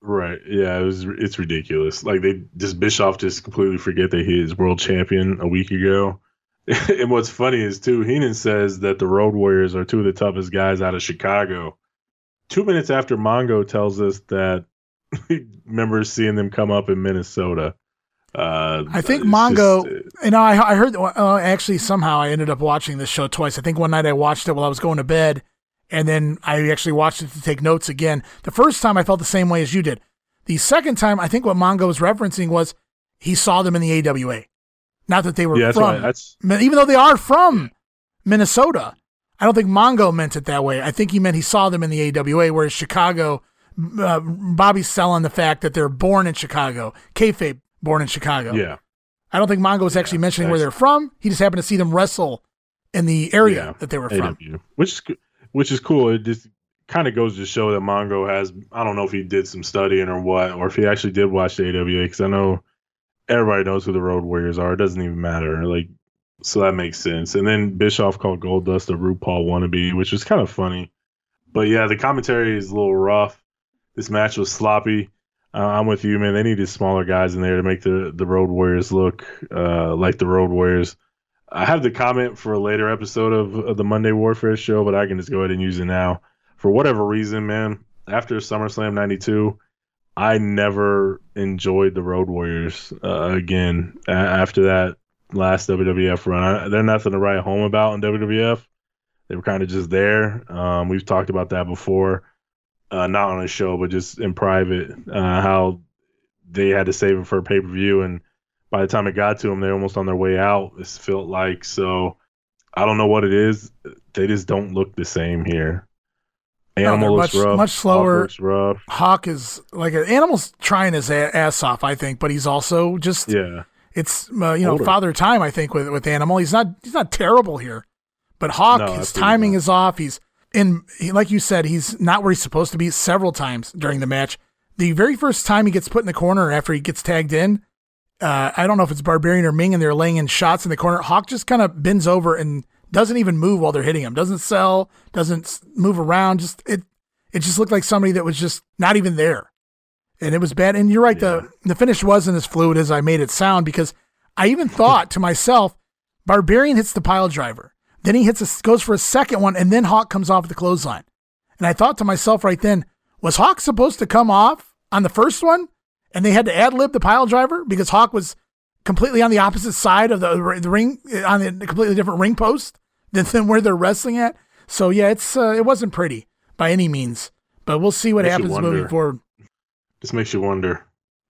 Right. Yeah, it was it's ridiculous. Like they just Bischoff just completely forget that he is world champion a week ago. and what's funny is too, Heenan says that the Road Warriors are two of the toughest guys out of Chicago. Two minutes after Mongo tells us that he remembers seeing them come up in Minnesota. Uh, I think Mongo, just, uh, you know, I, I heard, uh, actually, somehow I ended up watching this show twice. I think one night I watched it while I was going to bed and then I actually watched it to take notes again. The first time I felt the same way as you did. The second time, I think what Mongo was referencing was he saw them in the AWA. Not that they were yeah, from, even though they are from Minnesota. I don't think Mongo meant it that way. I think he meant he saw them in the AWA, whereas Chicago, uh, Bobby's selling the fact that they're born in Chicago, kayfabe born in Chicago. Yeah. I don't think Mongo was actually yeah, mentioning where they're from. He just happened to see them wrestle in the area yeah, that they were from. AW. Which is which is cool. It just kind of goes to show that Mongo has. I don't know if he did some studying or what, or if he actually did watch the AWA, because I know everybody knows who the Road Warriors are. It doesn't even matter. Like, so that makes sense. And then Bischoff called Goldust a RuPaul wannabe, which was kind of funny. But yeah, the commentary is a little rough. This match was sloppy. Uh, I'm with you, man. They needed smaller guys in there to make the the Road Warriors look uh, like the Road Warriors. I have the comment for a later episode of, of the Monday Warfare show, but I can just go ahead and use it now. For whatever reason, man, after SummerSlam 92, I never enjoyed the Road Warriors uh, again after that last WWF run. I, they're nothing to write home about in WWF. They were kind of just there. Um, we've talked about that before, uh, not on a show, but just in private, uh, how they had to save it for a pay per view and by the time it got to them, they're almost on their way out. It felt like so. I don't know what it is. They just don't look the same here. Animal no, looks much, rough. Much slower. Hawk, rough. Hawk is like an animal's trying his ass off, I think, but he's also just yeah. It's uh, you know Older. father time, I think, with with animal. He's not he's not terrible here, but Hawk, no, his timing is off. He's in he, like you said, he's not where he's supposed to be several times during the match. The very first time he gets put in the corner after he gets tagged in, uh, I don't know if it's Barbarian or Meng, and they're laying in shots in the corner. Hawk just kind of bends over and doesn't even move while they're hitting him, doesn't sell, doesn't move around. Just it, it just looked like somebody that was just not even there, and it was bad. And you're right, yeah. the the finish wasn't as fluid as I made it sound because I even thought to myself, Barbarian hits the pile driver, then he hits a, goes for a second one, and then Hawk comes off the clothesline, and I thought to myself right then, was Hawk supposed to come off on the first one, and they had to ad lib the pile driver because Hawk was completely on the opposite side of the, the ring on a completely different ring post than, than where they're wrestling at. So yeah, it's uh, it wasn't pretty by any means, but we'll see what makes happens moving forward. Just makes you wonder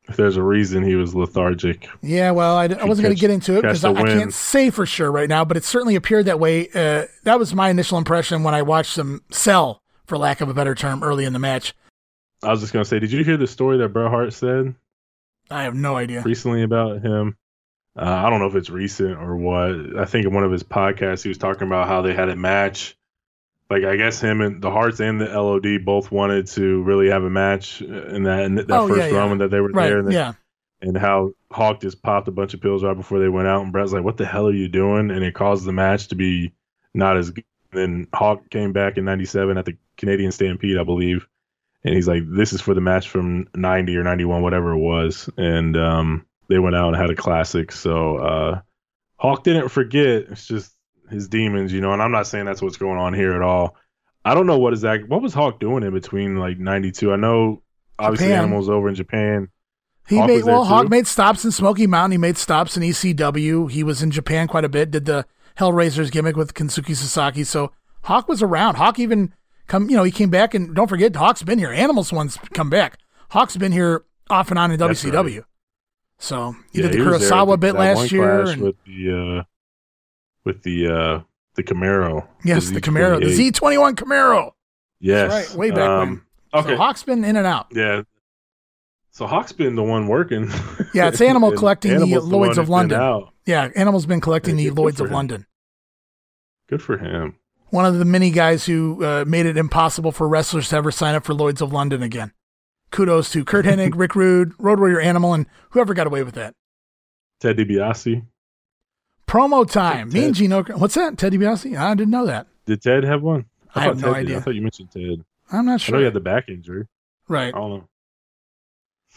if there's a reason he was lethargic. Yeah, well, I, I wasn't going to get into it because I, I, can't say for sure right now, but it certainly appeared that way. Uh, that was my initial impression when I watched them sell, for lack of a better term, early in the match. I was just going to say, did you hear the story that Bret Hart said? I have no idea. Recently about him. Uh, I don't know if it's recent or what. I think in one of his podcasts, he was talking about how they had a match. Like I guess him and the Hearts and the LOD both wanted to really have a match in that in that oh, first yeah, run yeah. that they were right, there. And, yeah. and how Hawk just popped a bunch of pills right before they went out, and Bret's like, "What the hell are you doing?" And it caused the match to be not as good. And then Hawk came back in '97 at the Canadian Stampede, I believe, and he's like, "This is for the match from '90 or '91, whatever it was." And um, they went out and had a classic. So uh, Hawk didn't forget. It's just his demons, you know. And I'm not saying that's what's going on here at all. I don't know what is that. What was Hawk doing in between like '92? I know obviously Japan. Animals over in Japan. He Hawk made well. Hawk made stops in Smoky Mountain. He made stops in ECW. He was in Japan quite a bit. Did the Hellraisers gimmick with Kensuke Sasaki. So Hawk was around. Hawk even come. You know, he came back and don't forget, Hawk's been here. Animals once come back. Hawk's been here off and on in WCW. Right. So he yeah, did the Kurosawa bit last year and, with the uh, with the uh, the Camaro. Yes, the, the Camaro, the Z twenty one Camaro. Yes, That's right, way back um, when. Okay, so Hawk's been in and out. Yeah. So Hawk's been the one working. Yeah, it's Animal collecting the Lloyd's of London. Yeah, Animal's been collecting yeah, the Lloyd's of him. London. Good for him. One of the many guys who uh, made it impossible for wrestlers to ever sign up for Lloyd's of London again kudos to Curt Hennig, Rick Rude, Road Warrior Animal, and whoever got away with that. Ted DiBiase. Promo time. Me and Gino. What's that? Ted DiBiase? I didn't know that. Did Ted have one? I, I have no Ted idea. Did. I thought you mentioned Ted. I'm not sure. I know he had the back injury. Right. I don't know.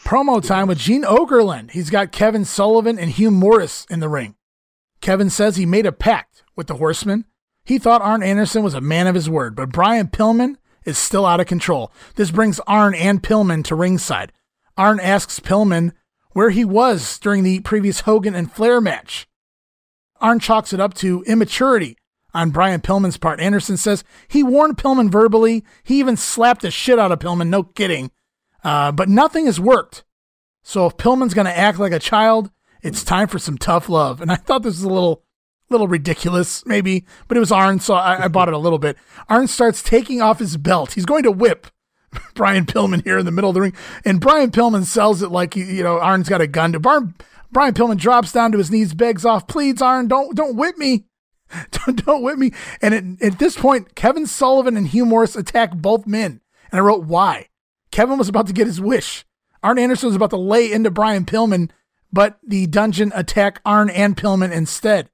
Promo time with Gene Okerlund. He's got Kevin Sullivan and Hugh Morrus in the ring. Kevin says he made a pact with the Horsemen. He thought Arn Anderson was a man of his word, but Brian Pillman is still out of control. This brings Arn and Pillman to ringside. Arn asks Pillman where he was during the previous Hogan and Flair match. Arn chalks it up to immaturity on Brian Pillman's part. Anderson says he warned Pillman verbally. He even slapped the shit out of Pillman, no kidding. Uh, but nothing has worked. So if Pillman's going to act like a child, it's time for some tough love. And I thought this was a little little ridiculous, maybe, but it was Arn, so I, I bought it a little bit. Arn starts taking off his belt. He's going to whip Brian Pillman here in the middle of the ring, and Brian Pillman sells it like you know Arn's got a gun. To Brian, Brian Pillman drops down to his knees, begs off, pleads Arn, don't don't whip me. Don't, don't whip me. And at, at this point, Kevin Sullivan and Hugh Morrus attack both men. And I wrote, why? Kevin was about to get his wish. Arn Anderson was about to lay into Brian Pillman, but the dungeon attack Arn and Pillman instead.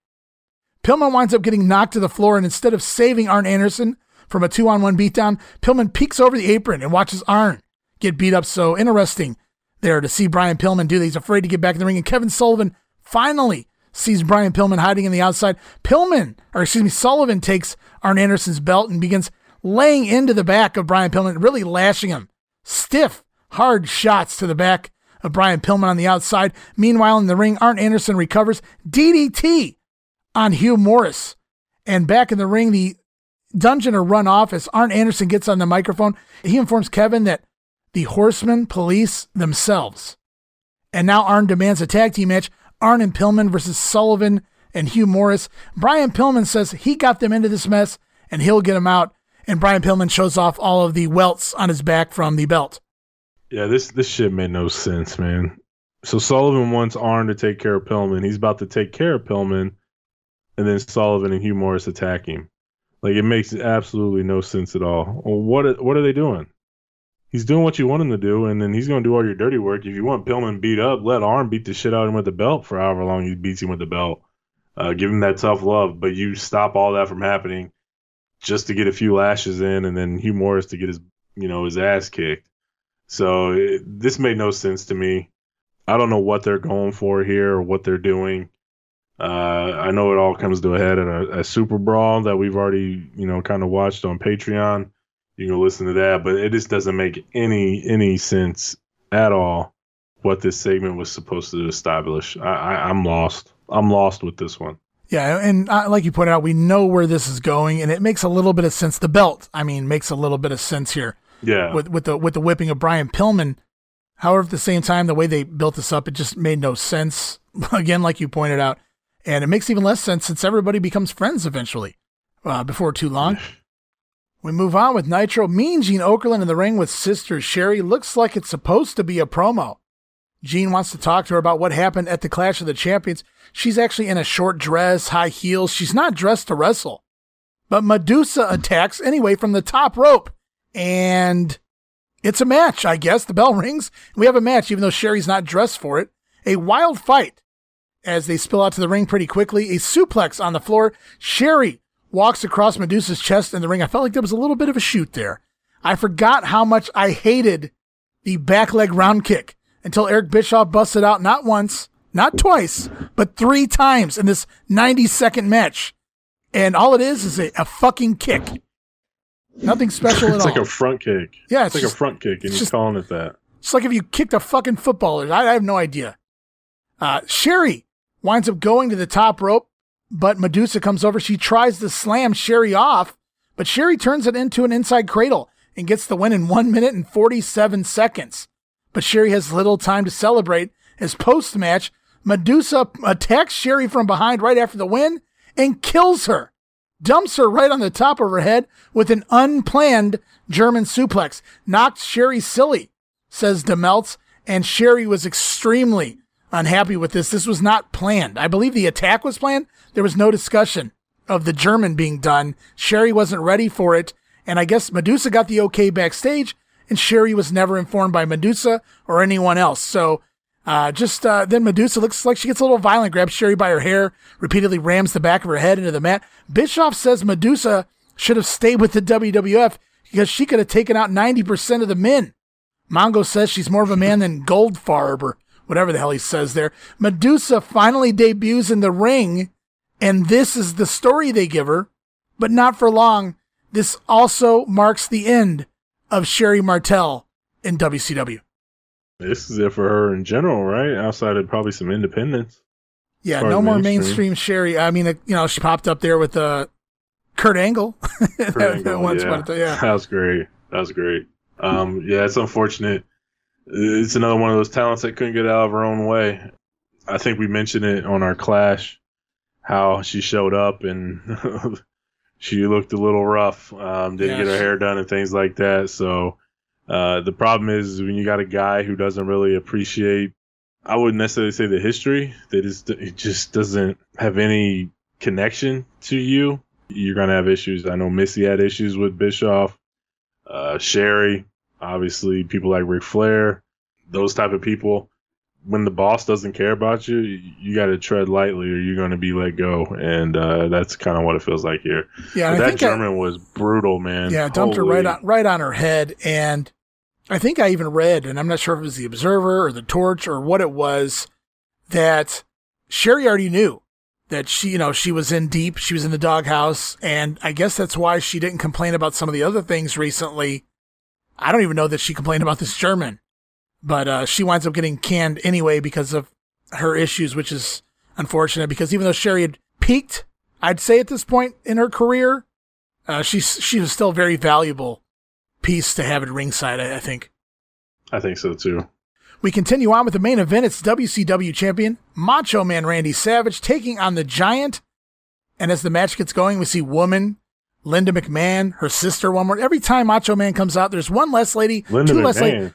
Pillman winds up getting knocked to the floor, and instead of saving Arn Anderson from a two on one beatdown, Pillman peeks over the apron and watches Arn get beat up. So interesting there to see Brian Pillman do that. He's afraid to get back in the ring, and Kevin Sullivan finally sees Brian Pillman hiding in the outside. Pillman, or excuse me, Sullivan takes Arn Anderson's belt and begins laying into the back of Brian Pillman, really lashing him. Stiff, hard shots to the back of Brian Pillman on the outside. Meanwhile, in the ring, Arn Anderson recovers DDT on Hugh Morrus. And back in the ring, the dungeon or run off as Arn Anderson gets on the microphone. He informs Kevin that the horsemen police themselves. And now Arn demands a tag team match Arn and Pillman versus Sullivan and Hugh Morrus. Brian Pillman says he got them into this mess and he'll get them out. And Brian Pillman shows off all of the welts on his back from the belt. Yeah, this this shit made no sense, man. So Sullivan wants Arn to take care of Pillman. He's about to take care of Pillman and then Sullivan and Hugh Morrus attack him. Like it makes absolutely no sense at all. Well, what what are they doing? He's doing what you want him to do, and then he's going to do all your dirty work. If you want Pillman beat up, let Arn beat the shit out of him with the belt for however long he beats him with the belt. uh, give him that tough love, but you stop all that from happening just to get a few lashes in, and then Hugh Morrus to get his you know his ass kicked. So it, this made no sense to me. I don't know what they're going for here or what they're doing. Uh, I know it all comes to a head at a, a, Super Brawl that we've already, you know, kind of watched on Patreon. You can listen to that, but it just doesn't make any any sense at all what this segment was supposed to establish. I, I, I'm lost. I'm lost with this one. Yeah, and uh, like you pointed out, we know where this is going, and it makes a little bit of sense. The belt, I mean, makes a little bit of sense here. Yeah, with with the with the whipping of Brian Pillman. However, at the same time, the way they built this up, it just made no sense. Again, like you pointed out, and it makes even less sense since everybody becomes friends eventually, uh, before too long. We move on with Nitro. Mean Gene Okerlund in the ring with Sister Sherri. looks like it's supposed to be a promo. Gene wants to talk to her about what happened at the Clash of the Champions. She's actually in a short dress, high heels. She's not dressed to wrestle. But Madusa attacks anyway from the top rope. And it's a match, I guess. The bell rings. We have a match, even though Sherri's not dressed for it. A wild fight as they spill out to the ring pretty quickly. A suplex on the floor. Sherri walks across Madusa's chest in the ring. I felt like there was a little bit of a shoot there. I forgot how much I hated the back leg round kick until Eric Bischoff busted out not once, not twice, but three times in this 90 second match. And all it is is a, a fucking kick. Nothing special at all. It's like a front kick. Yeah, it's, it's like just, a front kick, and he's calling it that. It's like if you kicked a fucking footballer. I, I have no idea. Uh, Sherri winds up going to the top rope, but Madusa comes over. She tries to slam Sherri off, but Sherri turns it into an inside cradle and gets the win in one minute and 47 seconds. But Sherri has little time to celebrate as post match, Madusa attacks Sherri from behind right after the win and kills her dumps her right on the top of her head with an unplanned German suplex. Knocked Sherri silly, says DeMeltz, and Sherri was extremely unhappy with this. This was not planned. I believe the attack was planned. There was no discussion of the German being done. Sherri wasn't ready for it, and I guess Madusa got the okay backstage, and Sherri was never informed by Madusa or anyone else. So uh, just uh, then Madusa looks like she gets a little violent, grabs Sherri by her hair, repeatedly rams the back of her head into the mat. Bischoff says Madusa should have stayed with the WWF because she could have taken out 90% of the men. Mongo says she's more of a man than Goldfarb whatever the hell he says there. Madusa finally debuts in the ring, and this is the story they give her, but not for long. This also marks the end of Sherri Martel in WCW. This is it for her in general, right? Outside of probably some independence. Yeah, no more mainstream. mainstream Sherri. I mean, you know, she popped up there with uh, Kurt Angle. Kurt Angle yeah. yeah. that was great. That was great. Um, yeah, it's unfortunate. It's another one of those talents that couldn't get out of her own way. I think we mentioned it on our clash, how she showed up and she looked a little rough. Um, didn't yeah, get her hair done and things like that. So uh, the problem is when you got a guy who doesn't really appreciate, I wouldn't necessarily say the history, that is, it just doesn't have any connection to you. You're going to have issues. I know Missy had issues with Bischoff, uh, Sherri, obviously people like Ric Flair, those type of people. When the boss doesn't care about you, you got to tread lightly or you're going to be let go. And uh, that's kind of what it feels like here. Yeah, that German I, was brutal, man. Yeah, dumped Holy. her right on, right on her head. And I think I even read, and I'm not sure if it was the Observer or the Torch or what it was, that Sherri already knew that she, you know, she was in deep, she was in the doghouse, and I guess that's why she didn't complain about some of the other things recently. I don't even know that she complained about this German, but uh, she winds up getting canned anyway because of her issues, which is unfortunate. Because even though Sherri had peaked, I'd say at this point in her career, uh, she's she was still very valuable piece to have at ringside, I, I think. I think so too. We continue on with the main event. It's WCW champion Macho Man Randy Savage taking on the Giant. And as the match gets going, we see woman Linda McMahon, her sister, one more. Every time Macho Man comes out, there's one less lady, Linda two McMahon. less lady.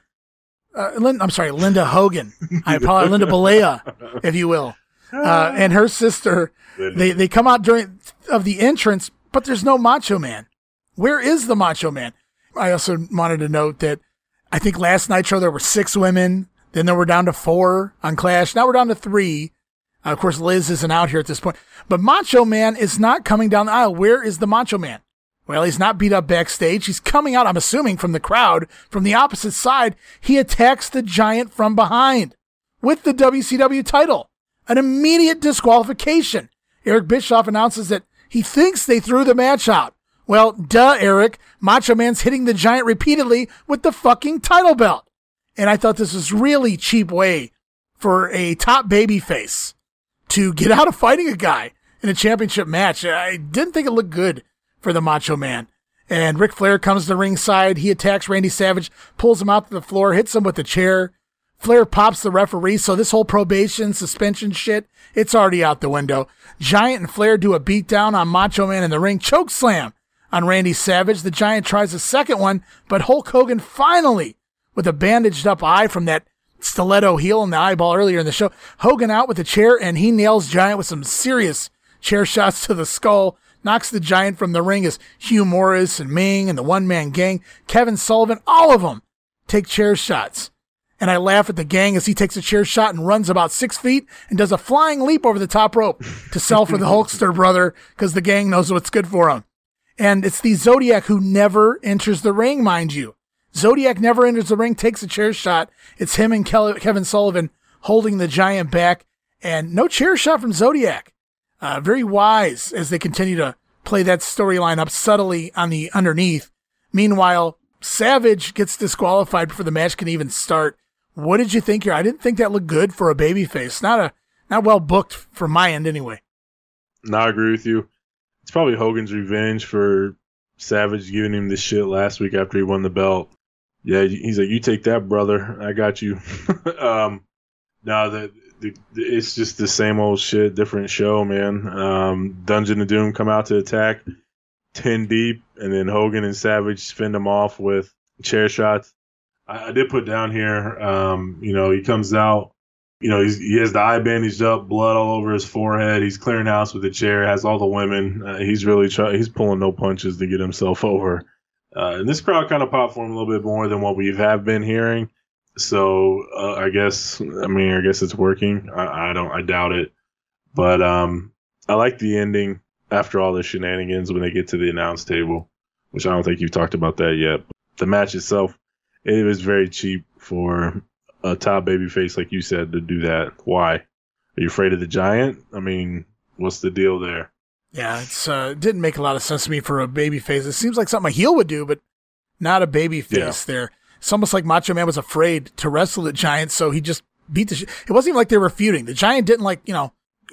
Uh, I'm sorry, Linda Hogan. I apologize, Linda Bollea, if you will, uh, and her sister. They they come out during of the entrance, but there's no Macho Man. Where is the Macho Man? I also wanted to note that I think last Nitro there were six women. Then there were down to four on Clash. Now we're down to three. Uh, of course, Liz isn't out here at this point, but Macho Man is not coming down the aisle. Where is the Macho Man? Well, he's not beat up backstage. He's coming out, I'm assuming, from the crowd, from the opposite side. He attacks the giant from behind with the WCW title. An immediate disqualification. Eric Bischoff announces that he thinks they threw the match out. Well, duh, Eric. Macho Man's hitting the giant repeatedly with the fucking title belt. And I thought this was really cheap way for a top baby face to get out of fighting a guy in a championship match. I didn't think it looked good for the Macho Man. And Ric Flair comes to the ringside. He attacks Randy Savage, pulls him out to the floor, hits him with the chair. Flair pops the referee, so this whole probation, suspension shit, it's already out the window. Giant and Flair do a beatdown on Macho Man in the ring, choke slam on Randy Savage. The Giant tries a second one, but Hulk Hogan finally, with a bandaged up eye from that stiletto heel in the eyeball earlier in the show, Hogan out with a chair and he nails Giant with some serious chair shots to the skull knocks the Giant from the ring as Hugh Morrus and Meng and the one man gang, Kevin Sullivan, all of them take chair shots and I laugh at the gang as he takes a chair shot and runs about six feet and does a flying leap over the top rope to sell for the Hulkster brother because the gang knows what's good for him. And it's the Zodiac who never enters the ring, mind you. Zodiac never enters the ring, takes a chair shot. It's him and Kevin Sullivan holding the giant back, and no chair shot from Zodiac. Uh, very wise as they continue to play that storyline up subtly on the underneath. Meanwhile, Savage gets disqualified before the match can even start. What did you think here? I didn't think that looked good for a babyface. Not a not well booked from my end anyway. No, I agree with you. It's probably Hogan's revenge for Savage giving him this shit last week after he won the belt. Yeah, he's like, "You take that, brother. I got you." um, no, the, it's just the same old shit, different show, man. Um, Dungeon of Doom come out to attack, ten deep, and then Hogan and Savage fend them off with chair shots. I, I did put down here, um, you know, he comes out, you know, he has the eye bandaged up, blood all over his forehead. He's clearing house with the chair, has all the women. Uh, he's really trying, he's pulling no punches to get himself over. Uh, and this crowd kind of popped for him a little bit more than what we have been hearing. So uh, I guess, I mean, I guess it's working. I, I don't, I doubt it. But um, I like the ending after all the shenanigans when they get to the announce table, which I don't think you've talked about that yet. But the match itself it was very cheap for a top baby face like you said to do that. Why? Are you afraid of the giant? I mean, what's the deal there? Yeah, it's uh, it didn't make a lot of sense to me for a baby face. It seems like something a heel would do, but not a baby face yeah. there. It's almost like Macho Man was afraid to wrestle the giant, so he just beat the. Sh- it wasn't even like they were feuding. The giant didn't like you know.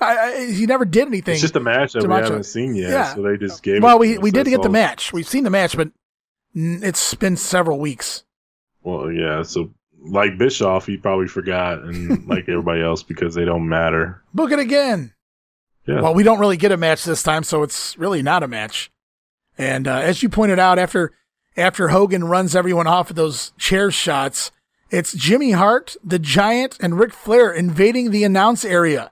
I, I, he never did anything. It's just a match that we Macho. haven't seen yet, yeah. so they just gave. Well, we we did get the match. We've seen the match, but it's been several weeks. Well, yeah. So, like Bischoff, he probably forgot, and like everybody else, because they don't matter. Book it again. Yeah. Well, we don't really get a match this time, so it's really not a match. And uh, as you pointed out, after after Hogan runs everyone off of those chair shots, it's Jimmy Hart, the Giant, and Ric Flair invading the announce area.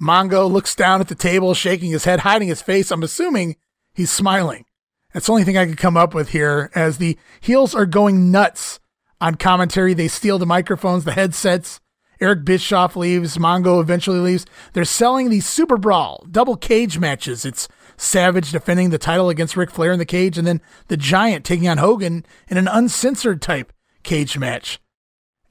Mongo looks down at the table, shaking his head, hiding his face. I'm assuming he's smiling. That's the only thing I could come up with here as the heels are going nuts on commentary. They steal the microphones, the headsets. Eric Bischoff leaves. Mongo eventually leaves. They're selling the Super Brawl double cage matches. It's Savage defending the title against Ric Flair in the cage, and then the Giant taking on Hogan in an uncensored type cage match.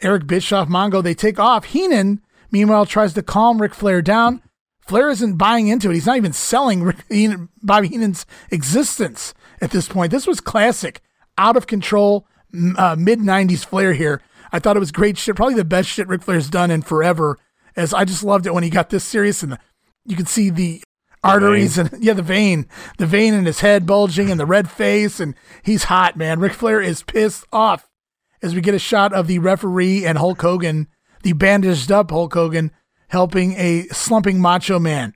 Eric Bischoff, Mongo, they take off. Heenan, meanwhile, tries to calm Ric Flair down. Flair isn't buying into it. He's not even selling Rick Heenan, Bobby Heenan's existence at this point. This was classic, out of control, uh, mid 90s Flair here. I thought it was great shit, probably the best shit Ric Flair's done in forever. As I just loved it when he got this serious and you could see the arteries vein. and yeah, the vein, the vein in his head bulging and the red face, and he's hot, man. Ric Flair is pissed off as we get a shot of the referee and Hulk Hogan, the bandaged up Hulk Hogan, helping a slumping Macho Man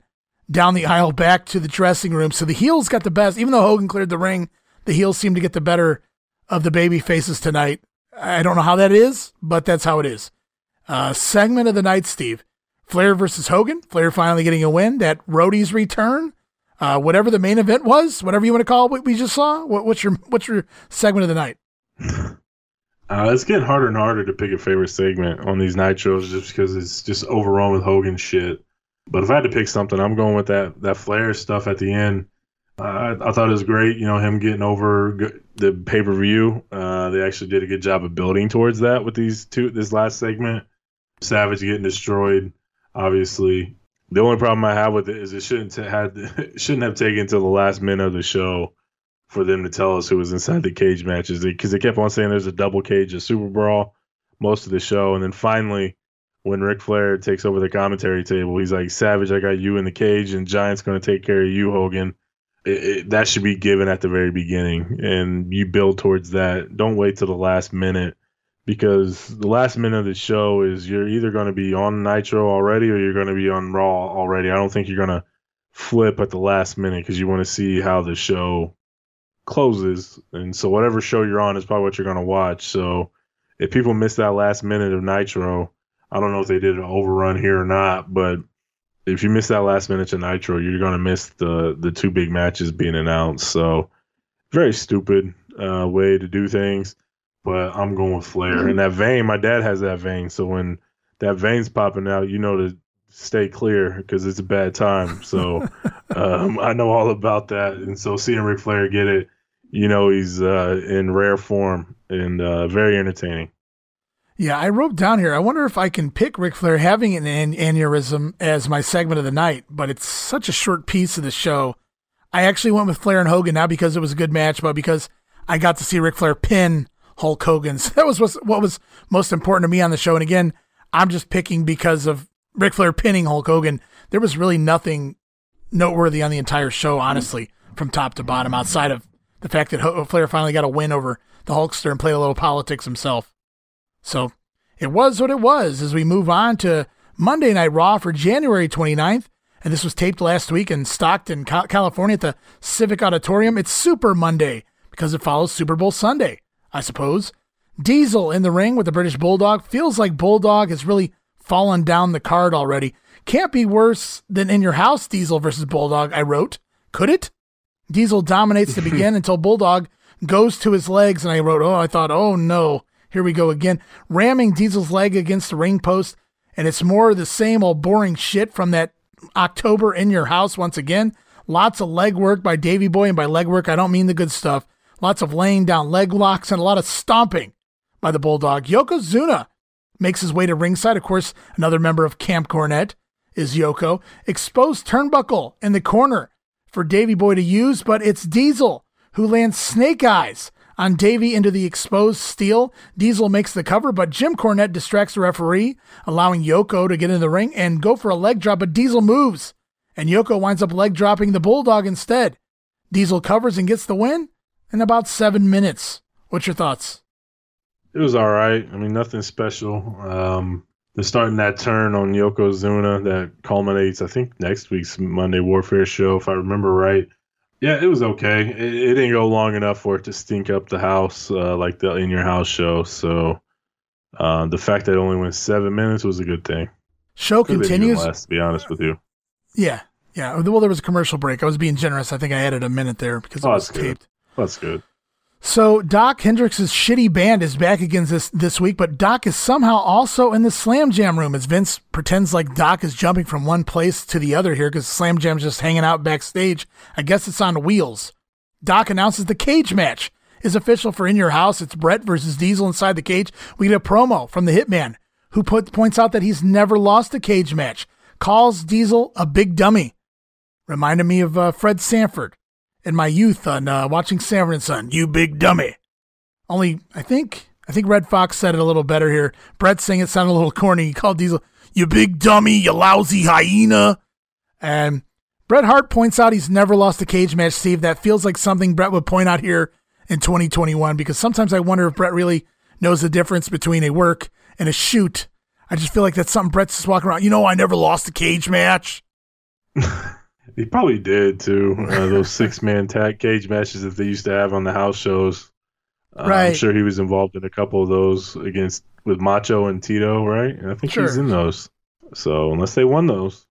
down the aisle back to the dressing room. So the heels got the best, even though Hogan cleared the ring. The heels seem to get the better of the baby faces tonight. I don't know how that is, but that's how it is. Uh, segment of the night, Steve. Flair versus Hogan. Flair finally getting a win. That Roadie's return. Uh, whatever the main event was, whatever you want to call it, what we just saw. What, what's your what's your segment of the night? Uh, it's getting harder and harder to pick a favorite segment on these nitros just because it's just overrun with Hogan shit. But if I had to pick something, I'm going with that that Flair stuff at the end. Uh, I, I, thought it was great, you know, him getting over the pay per view. Uh, they actually did a good job of building towards that with these two this last segment. Savage getting destroyed, obviously. The only problem I have with it is it shouldn't shouldn't have taken until the last minute of the show for them to tell us who was inside the cage matches because they kept on saying there's a double cage, a super brawl, most of the show, and then finally when Ric Flair takes over the commentary table, he's like, "Savage, I got you in the cage, and Giant's going to take care of you, Hogan." It, it, that should be given at the very beginning, and you build towards that. Don't wait till the last minute because the last minute of the show is you're either going to be on Nitro already or you're going to be on Raw already. I don't think you're going to flip at the last minute because you want to see how the show closes. And so whatever show you're on is probably what you're going to watch. So if people miss that last minute of Nitro, I don't know if they did an overrun here or not, but if you miss that last minute of Nitro, you're going to miss the the two big matches being announced. So very stupid uh, way to do things, but I'm going with Flair. Mm-hmm. And that vein, my dad has that vein, so when that vein's popping out, you know to stay clear because it's a bad time. So um, I know all about that, and so seeing Ric Flair get it you know he's uh, in rare form and uh, very entertaining. Yeah, I wrote down here. I wonder if I can pick Ric Flair having an aneurysm as my segment of the night, but it's such a short piece of the show. I actually went with Flair and Hogan not because it was a good match, but because I got to see Ric Flair pin Hulk Hogan. So that was what was most important to me on the show. And again, I'm just picking because of Ric Flair pinning Hulk Hogan. There was really nothing noteworthy on the entire show, honestly, from top to bottom, outside of the fact that Flair finally got a win over the Hulkster and played a little politics himself. So it was what it was as we move on to Monday Night Raw for January 29th. And this was taped last week in Stockton, California at the Civic Auditorium. It's Super Monday because it follows Super Bowl Sunday, I suppose. Diesel in the ring with the British Bulldog. Feels like Bulldog has really fallen down the card already. Can't be worse than in your house, Diesel versus Bulldog, I wrote. Could it? Diesel dominates to begin until Bulldog goes to his legs, and I wrote, oh, I thought, oh no, here we go again. Ramming Diesel's leg against the ring post, and it's more of the same old boring shit from that October in your house once again. Lots of leg work by Davy Boy, and by leg work, I don't mean the good stuff. Lots of laying down leg locks and a lot of stomping by the Bulldog. Yokozuna makes his way to ringside. Of course, another member of Camp Cornette is Yoko. Exposed turnbuckle in the corner for Davy Boy to use, but it's Diesel who lands snake eyes on Davy into the exposed steel. Diesel makes the cover, but Jim Cornette distracts the referee, allowing Yoko to get in the ring and go for a leg drop, but Diesel moves, and Yoko winds up leg dropping the Bulldog instead. Diesel covers and gets the win in about seven minutes. What's your thoughts? It was all right. I mean, nothing special. Um, they're starting that turn on Yokozuna that culminates, I think, next week's Monday Warfare show, if I remember right. Yeah, it was okay. It, it didn't go long enough for it to stink up the house uh, like the In Your House show. So uh, the fact that it only went seven minutes was a good thing. Show Could continues. Less, to be honest with you. Yeah, yeah. Well, there was a commercial break. I was being generous. I think I added a minute there because it oh, was taped. That's good. So Doc Hendrix's shitty band is back again this this week, but Doc is somehow also in the Slam Jam room as Vince pretends like Doc is jumping from one place to the other here because Slam Jam's just hanging out backstage. I guess it's on wheels. Doc announces the cage match is official for In Your House. It's Bret versus Diesel inside the cage. We get a promo from the Hitman who put, points out that he's never lost a cage match. Calls Diesel a big dummy. Reminded me of uh, Fred Sanford in my youth on uh, watching Sanford and Son. You big dummy. Only I think I think Redd Foxx said it a little better here. Bret saying it sounded a little corny. He called Diesel, "You big dummy, you lousy hyena," and Bret Hart points out he's never lost a cage match. Steve, that feels like something Bret would point out here in 2021 because sometimes I wonder if Bret really knows the difference between a work and a shoot. I just feel like that's something Bret's just walking around. You know, I never lost a cage match. He probably did too. Uh, those six man tag cage matches that they used to have on the house shows. Uh, right. I'm sure he was involved in a couple of those against with Macho and Tito, right? And I think sure. he's in those. So unless they won those,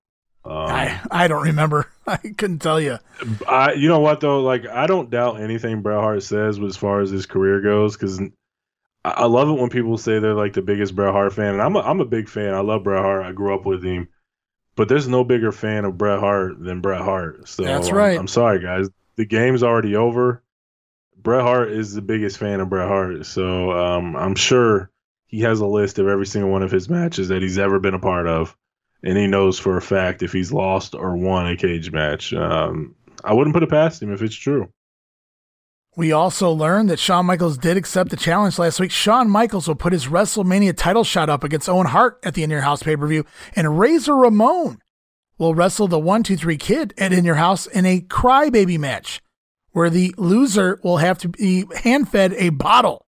um, I I don't remember. I couldn't tell you. I you know what though, like I don't doubt anything Bret Hart says as far as his career goes because I, love it when people say they're like the biggest Bret Hart fan, and I'm a, I'm a big fan. I love Bret Hart. I grew up with him, but there's no bigger fan of Bret Hart than Bret Hart. So That's right. I'm, I'm sorry, guys. The game's already over. Bret Hart is the biggest fan of Bret Hart, so um, I'm sure he has a list of every single one of his matches that he's ever been a part of, and he knows for a fact if he's lost or won a cage match. Um, I wouldn't put it past him if it's true. We also learned that Shawn Michaels did accept the challenge last week. Shawn Michaels will put his WrestleMania title shot up against Owen Hart at the In Your House pay per view, and Razor Ramon will wrestle the 123 Kid at In Your House in a crybaby match where the loser will have to be hand fed a bottle.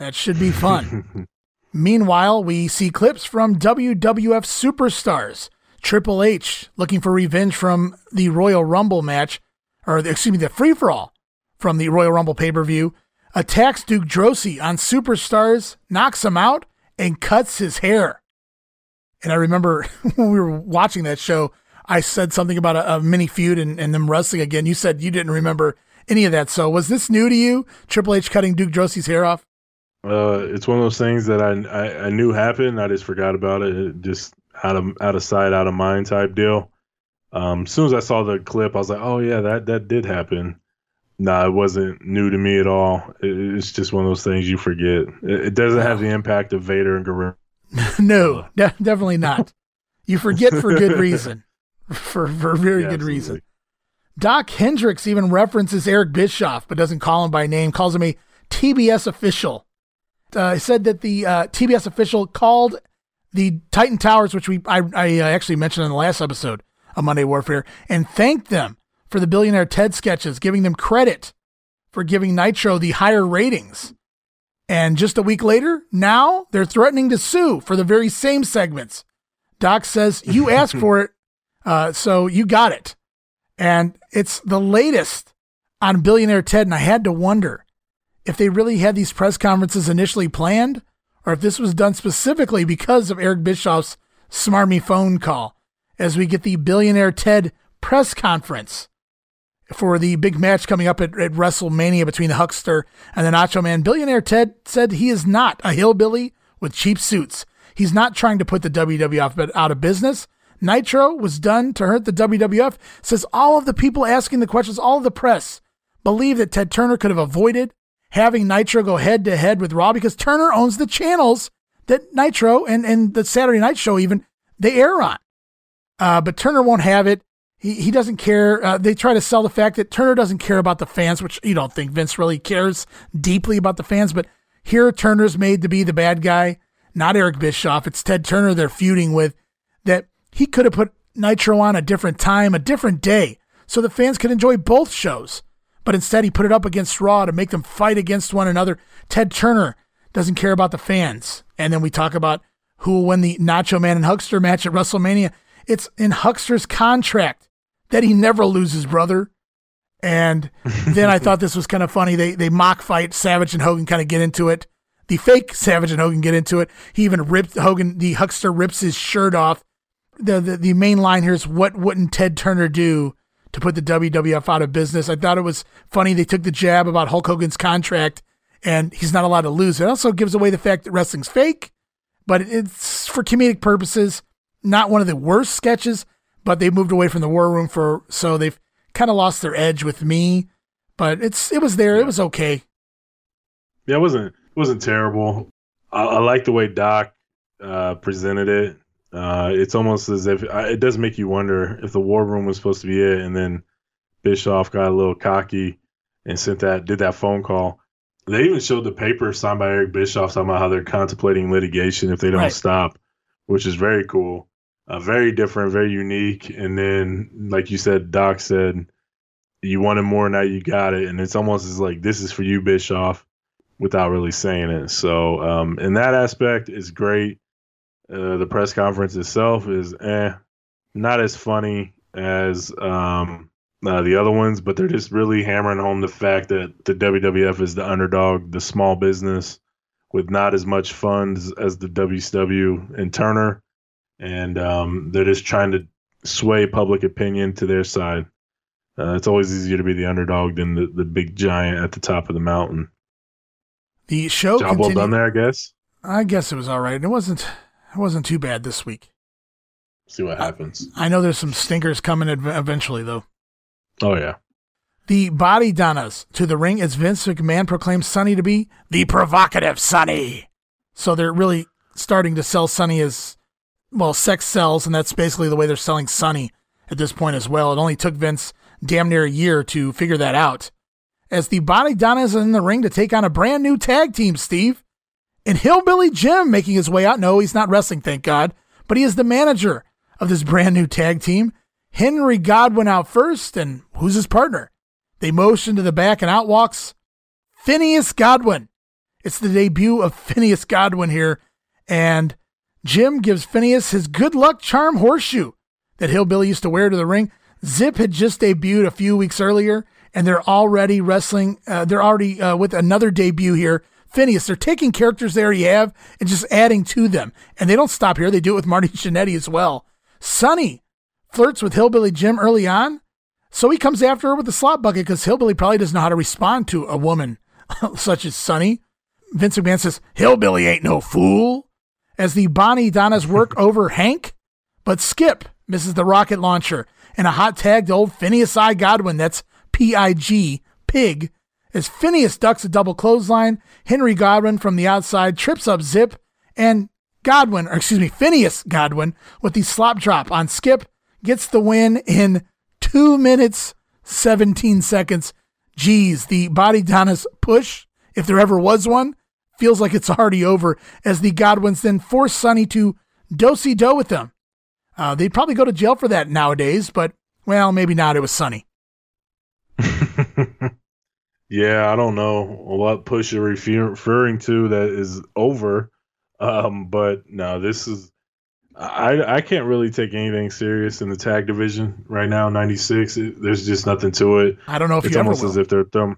That should be fun. Meanwhile, we see clips from WWF superstars. Triple H looking for revenge from the Royal Rumble match, or excuse me, the free for all from the Royal Rumble pay per view, attacks Duke Droese on Superstars, knocks him out, and cuts his hair. And I remember when we were watching that show, I said something about a, a mini feud and, and them wrestling again. You said you didn't remember any of that. So was this new to you? Triple H cutting Duke Droese's hair off? Uh, it's one of those things that I, I, I knew happened. I just forgot about it. it. Just out of out of sight, out of mind type deal. Um, as soon as I saw the clip, I was like, oh yeah, that that did happen. Nah, it wasn't new to me at all. It's just one of those things you forget. It, it doesn't have the impact of Vader and Guerrero. no, de- definitely not. You forget for good reason, for for very yeah, good absolutely. reason. Doc Hendrix even references Eric Bischoff, but doesn't call him by name. Calls him a TBS official. Uh, said that the uh, TBS official called the Titan Towers, which we I, I uh, actually mentioned in the last episode of Monday Warfare, and thanked them for the billionaire Ted sketches, giving them credit for giving Nitro the higher ratings. And just a week later, now they're threatening to sue for the very same segments. Doc says, You asked for it, uh, so you got it. And it's the latest on Billionaire Ted. And I had to wonder if they really had these press conferences initially planned or if this was done specifically because of Eric Bischoff's smarmy phone call as we get the Billionaire Ted press conference for the big match coming up at, at WrestleMania between the Huckster and the Nacho Man. Billionaire Ted said he is not a hillbilly with cheap suits. He's not trying to put the WWF out of business. Nitro was done to hurt the WWF. Says all of the people asking the questions, all of the press believe that Ted Turner could have avoided having Nitro go head to head with Raw because Turner owns the channels that Nitro and, and the Saturday Night Show even they air on. Uh, but Turner won't have it. He, he doesn't care. Uh, they try to sell the fact that Turner doesn't care about the fans, which you don't think Vince really cares deeply about the fans. But here, Turner's made to be the bad guy, not Eric Bischoff. It's Ted Turner they're feuding with. That he could have put Nitro on a different time, a different day, so the fans could enjoy both shows. But instead, he put it up against Raw to make them fight against one another. Ted Turner doesn't care about the fans. And then we talk about who will win the Nacho Man and Huckster match at WrestleMania. It's in Huckster's contract that he never loses, brother. And then I thought this was kind of funny. They they mock fight Savage and Hogan kind of get into it. The fake Savage and Hogan get into it. He even ripped Hogan. The Huckster rips his shirt off. The, the the main line here is what wouldn't Ted Turner do to put the WWF out of business? I thought it was funny. They took the jab about Hulk Hogan's contract and he's not allowed to lose. It also gives away the fact that wrestling's fake, but it's for comedic purposes not one of the worst sketches, but they moved away from the war room for so they've kind of lost their edge with me. But it's it was there. Yeah. It was okay. Yeah, it wasn't it wasn't terrible. I, I like the way Doc uh, presented it. Uh, it's almost as if uh, it does make you wonder if the war room was supposed to be it, and then Bischoff got a little cocky and sent that did that phone call. They even showed the paper signed by Eric Bischoff talking about how they're contemplating litigation if they don't right. stop, which is very cool uh, very different, very unique. And then, like you said, Doc said, you wanted more, now you got it. And it's almost as like, this is for you, Bischoff, without really saying it. So, um, in that aspect, is great. Uh, the press conference itself is eh, not as funny as um, uh, the other ones, but they're just really hammering home the fact that the WWF is the underdog, the small business with not as much funds as the WCW and Turner and um, they're just trying to sway public opinion to their side. Uh, it's always easier to be the underdog than the, the big giant at the top of the mountain. The show Job well done there, I guess. I guess it was all right. It wasn't. It wasn't too bad this week. See what happens. I know there's some stinkers coming eventually, though. Oh yeah. The body donnas to the ring as Vince McMahon proclaims Sunny to be the provocative Sunny. So they're really starting to sell Sunny as well, sex sells, and that's basically the way they're selling Sunny at this point as well. It only took Vince damn near a year to figure that out. As the body donnas in the ring to take on a brand new tag team, Steve. And Hillbilly Jim making his way out. No, he's not wrestling, thank God, but he is the manager of this brand new tag team. Henry Godwinn out first, and who's his partner? They motion to the back, and out walks Phineas Godwinn. It's the debut of Phineas Godwinn here, and Jim gives Phineas his good luck charm horseshoe that Hillbilly used to wear to the ring. Zip had just debuted a few weeks earlier, and they're already wrestling. Uh, they're already uh, with another debut here. Phineas, they're taking characters they already have and just adding to them. And they don't stop here. They do it with Marty Jannetty as well. Sunny flirts with Hillbilly Jim early on, so he comes after her with the slop bucket because Hillbilly probably doesn't know how to respond to a woman such as Sunny. Vince McMahon says, Hillbilly ain't no fool. As the Body Donnas work over Hank, but Skip misses the rocket launcher and a hot tag to old Phineas I. Godwinn. That's P I G, pig. As Phineas ducks a double clothesline, Henry Godwinn from the outside trips up Zip, and Godwinn, or excuse me, Phineas Godwinn with the slop drop on Skip, gets the win in two minutes, 17 seconds. Geez, the Body Donnas push, if there ever was one, feels like it's already over as the Godwinns then force Sunny to dosey do with them. Uh, they'd probably go to jail for that nowadays, but well, maybe not. It was Sunny. yeah, I don't know what push you're referring to that is over. Um, but no, this is I I can't really take anything serious in the tag division right now. Ninety six, there's just nothing to it. I don't know if it's almost as if they're throwing.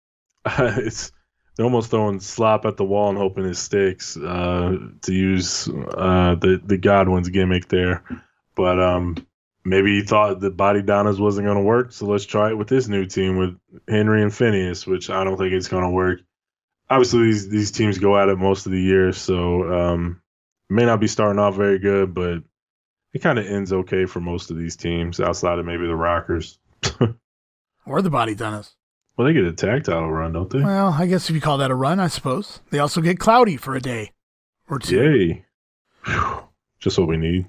it's they're almost throwing slop at the wall and hoping it sticks. Uh, to use uh, the the Godwinn's gimmick there, but um, maybe he thought the Body Donnas wasn't going to work, so let's try it with this new team with Henry and Phineas, which I don't think it's going to work. Obviously, these these teams go at it most of the year, so um, may not be starting off very good, but it kind of ends okay for most of these teams outside of maybe the Rockers. or the Body Donnas. Well, they get a tag title run, don't they? Well, I guess if you call that a run, I suppose. They also get cloudy for a day or two. Yay. Whew. Just what we need.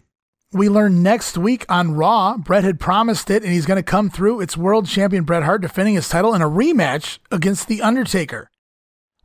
We learn next week on Raw, Bret had promised it and he's going to come through. It's world champion Bret Hart defending his title in a rematch against The Undertaker.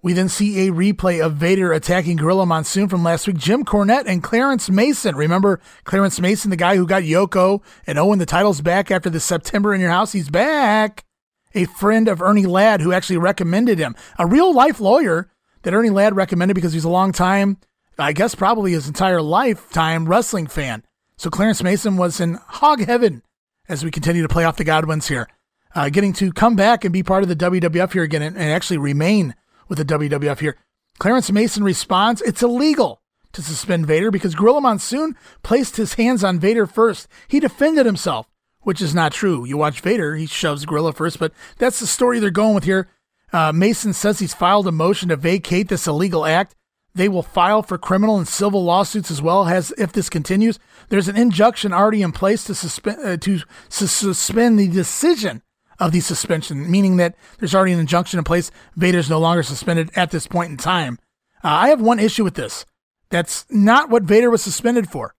We then see a replay of Vader attacking Gorilla Monsoon from last week. Jim Cornette and Clarence Mason. Remember Clarence Mason, the guy who got Yoko and Owen the titles back after the September in Your House? He's back. A friend of Ernie Ladd who actually recommended him. A real life lawyer that Ernie Ladd recommended because he's a long time, I guess probably his entire lifetime wrestling fan. So Clarence Mason was in hog heaven as we continue to play off the Godwinns here. Uh, getting to come back and be part of the WWF here again and, and actually remain with the WWF here. Clarence Mason responds, it's illegal to suspend Vader because Gorilla Monsoon placed his hands on Vader first. He defended himself, which is not true. You watch Vader, he shoves Gorilla first, but that's the story they're going with here. Uh, Mason says he's filed a motion to vacate this illegal act. They will file for criminal and civil lawsuits as well as if this continues. There's an injunction already in place to suspend uh, to su- suspend the decision of the suspension, meaning that there's already an injunction in place. Vader's no longer suspended at this point in time. Uh, I have one issue with this. That's not what Vader was suspended for.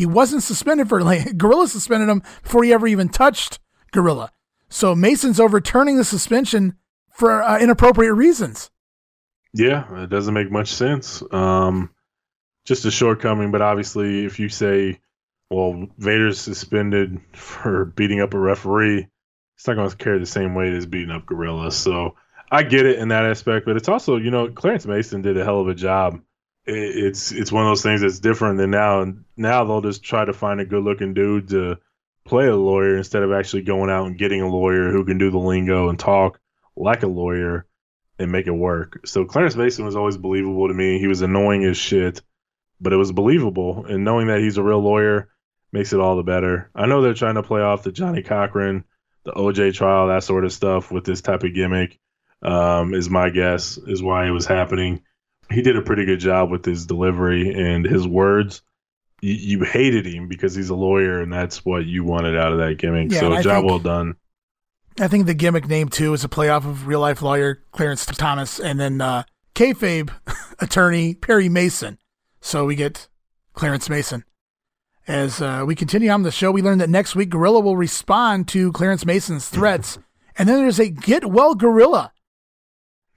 He wasn't suspended for like Gorilla suspended him before he ever even touched Gorilla. So Mason's overturning the suspension for uh, inappropriate reasons. Yeah, it doesn't make much sense. Um, just a shortcoming, but obviously, if you say, "Well, Vader's suspended for beating up a referee," it's not going to carry the same weight as beating up Gorilla. So I get it in that aspect, but it's also, you know, Clarence Mason did a hell of a job. It's it's one of those things that's different than now. And now they'll just try to find a good looking dude to play a lawyer instead of actually going out and getting a lawyer who can do the lingo and talk like a lawyer and make it work. So Clarence Mason was always believable to me. He was annoying as shit, but it was believable. And knowing that he's a real lawyer makes it all the better. I know they're trying to play off the Johnnie Cochran the OJ trial, that sort of stuff with this type of gimmick. Um, is my guess is why it was happening. He did a pretty good job with his delivery and his words. You, you hated him because he's a lawyer, and that's what you wanted out of that gimmick. Yeah, so job think- well done. I think the gimmick name too is a playoff of real life lawyer Clarence Thomas and then uh, kayfabe attorney Perry Mason. So we get Clarence Mason. As uh, we continue on the show, we learn that next week Gorilla will respond to Clarence Mason's threats, and then there's a get well Gorilla.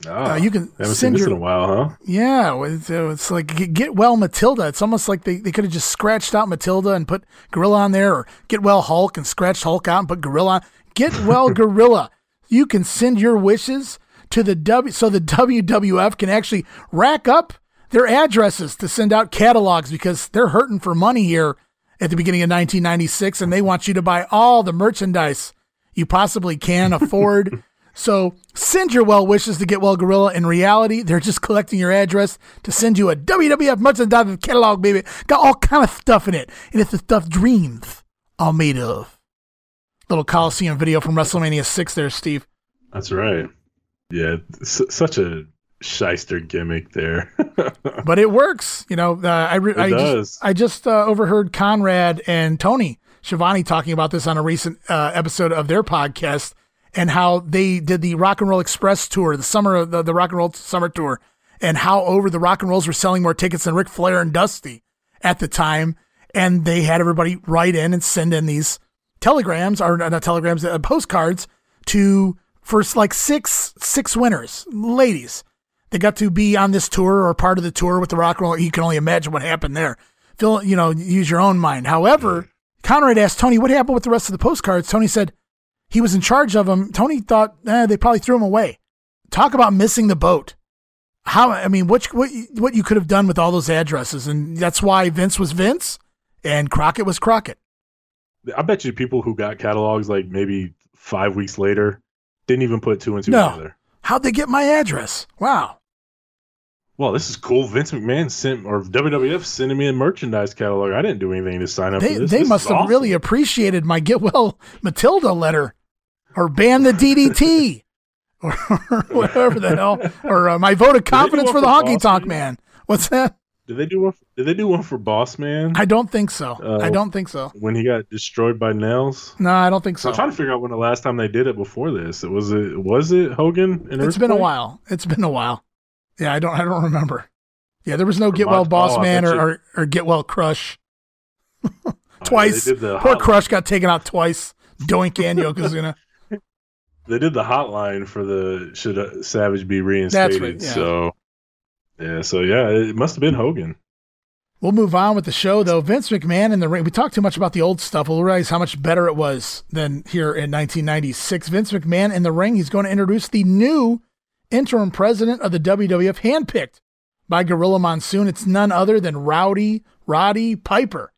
Oh, Uh, you can haven't seen this your in a while, huh? Yeah, it's, uh, it's like get, get well Matilda. It's almost like they, they could have just scratched out Matilda and put Gorilla on there, or get well Hulk and scratched Hulk out and put Gorilla on. Get well Gorilla. You can send your wishes to the W so the WWF can actually rack up their addresses to send out catalogs because they're hurting for money here at the beginning of 1996 and they want you to buy all the merchandise you possibly can afford. So send your well wishes to Get Well Gorilla. In reality, they're just collecting your address to send you a WWF merchandise catalog, baby. Got all kind of stuff in it, and it's the stuff dreams are made of. Little Coliseum video from WrestleMania six, there, Steve. That's right. Yeah, such a shyster gimmick there. But it works, you know. Uh, I re- It I does. just, I just uh, overheard Conrad and Tony Schiavone talking about this on a recent uh, episode of their podcast and how they did the Rock and Roll Express tour, the summer, the, the Rock and Roll summer tour, and how over the Rock and Rolls were selling more tickets than Ric Flair and Dusty at the time, and they had everybody write in and send in these telegrams or not telegrams, uh, postcards to first like six six winners, ladies. They got to be on this tour or part of the tour with the Rock and Roll. You can only imagine what happened there. Phil, you know, use your own mind. However, Conrad asked Tony what happened with the rest of the postcards. Tony said he was in charge of them. Tony thought eh, they probably threw him away. Talk about missing the boat. How I mean, what what what you could have done with all those addresses, and that's why Vince was Vince and Crockett was Crockett. I bet you people who got catalogs like maybe five weeks later didn't even put two and two No. together. How'd they get my address? Wow. Well, this is cool. Vince McMahon sent or WWF sending me a merchandise catalog. I didn't do anything to sign up They for this. they This must have awesome. really appreciated my get well Matilda letter, or ban the DDT, or whatever the hell, or uh, my vote of confidence for the for honky tonk Boston? man. What's that? Did they do one? For, did they do one for Boss Man I don't think so. Uh, I don't think so. when he got destroyed by nails? No, I don't think So. I'm trying to figure out when the last time they did it before this. It was it was it Hogan? And It's been a while. It's been a while. Yeah, I don't. I don't remember. Yeah, there was no For get well boss oh, man or, or or get well crush. Oh, twice. Poor hotline. Crush got taken out twice. Doink and Yokozuna. They did the hotline for the should Savage be reinstated? right, yeah. So yeah, so yeah, it must have been Hogan. We'll move on with the show, though. Vince McMahon in the ring. We talked too much about the old stuff. We'll realize how much better it was than here in 1996. Vince McMahon in the ring. He's going to introduce the new interim president of the WWF, handpicked by Gorilla Monsoon. It's none other than Rowdy Roddy Piper.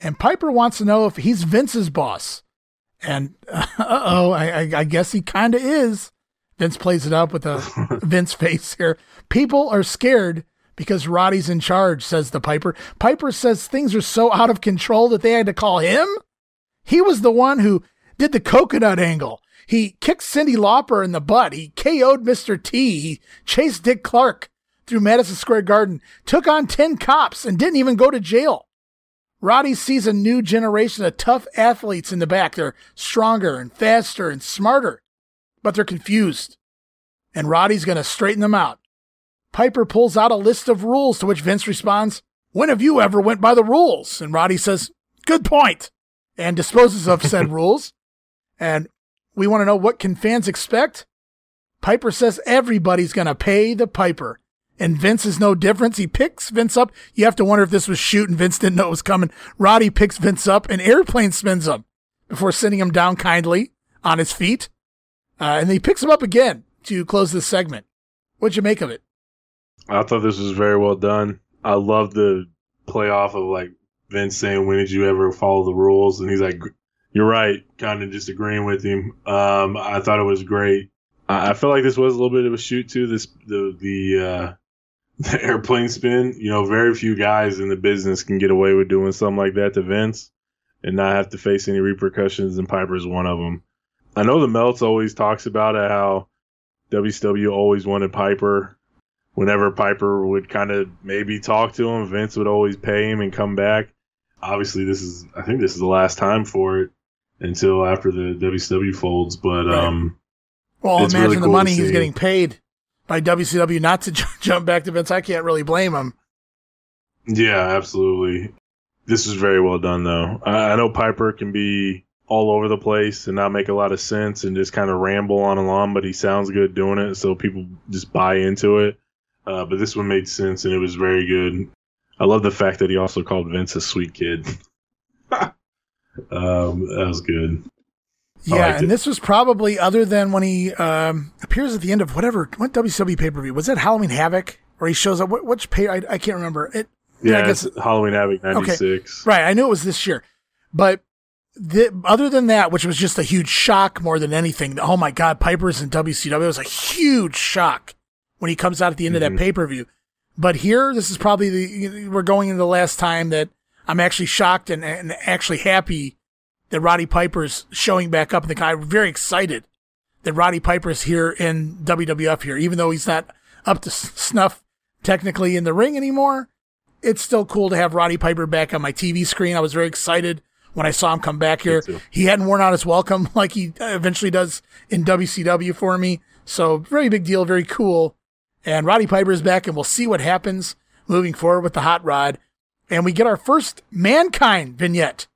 And Piper wants to know if he's Vince's boss. And uh oh, I, I, guess he kind of is. Vince plays it up with a Vince face here. People are scared because Roddy's in charge, says the Piper. Piper says things are so out of control that they had to call him. He was the one who did the coconut angle. He kicked Cyndi Lauper in the butt. He KO'd Mr. T. He chased Dick Clark through Madison Square Garden, took on 10 cops, and didn't even go to jail. Roddy sees a new generation of tough athletes in the back. They're stronger and faster and smarter, but they're confused. And Roddy's going to straighten them out. Piper pulls out a list of rules to which Vince responds, When have you ever went by the rules? And Roddy says, Good point, and disposes of said rules. And we want to know what can fans expect? Piper says everybody's going to pay the Piper. And Vince is no difference. He picks Vince up. You have to wonder if this was shoot and Vince didn't know it was coming. Roddy picks Vince up and airplane spins him before sending him down kindly on his feet. Uh, and he picks him up again to close this segment. What'd you make of it? I thought this was very well done. I love the play off of like Vince saying, "When did you ever follow the rules?" And he's like, "You're right," kind of just agreeing with him. Um, I thought it was great. I, I feel like this was a little bit of a shoot too. This the the uh, the airplane spin. You know, very few guys in the business can get away with doing something like that to Vince and not have to face any repercussions. And Piper's one of them. I know the Melts always talks about it, how WCW always wanted Piper. Whenever Piper would kind of maybe talk to him, Vince would always pay him and come back. Obviously, this is I think this is the last time for it until after the WCW folds. But right. um, well, imagine really cool the money he's getting paid by WCW not to jump back to Vince. I can't really blame him. Yeah, absolutely. This is very well done, though. I, I know Piper can be all over the place and not make a lot of sense and just kind of ramble on and on, but he sounds good doing it, so people just buy into it. Uh, but this one made sense and it was very good. I love the fact that he also called Vince a sweet kid. um, that was good. Yeah, and it. this was probably other than when he um, appears at the end of whatever what WCW pay per view was that Halloween Havoc where he shows up. which pay I, I can't remember it. Yeah, I guess Halloween Havoc '96. Okay. Right, I knew it was this year, but the, other than that, which was just a huge shock more than anything. Oh my God, Piper's in WCW. It was a huge shock when he comes out at the end mm-hmm. of that mm-hmm. pay per view. But here, this is probably the we're going into the last time that I'm actually shocked and, and actually happy that Roddy Piper is showing back up in the guy. I'm very excited that Roddy Piper is here in WWF here, even though he's not up to snuff technically in the ring anymore. It's still cool to have Roddy Piper back on my TV screen. I was very excited when I saw him come back here. He hadn't worn out his welcome like he eventually does in WCW for me. So very big deal, very cool. And Roddy Piper is back, and we'll see what happens moving forward with the hot rod. And we get our first mankind vignette.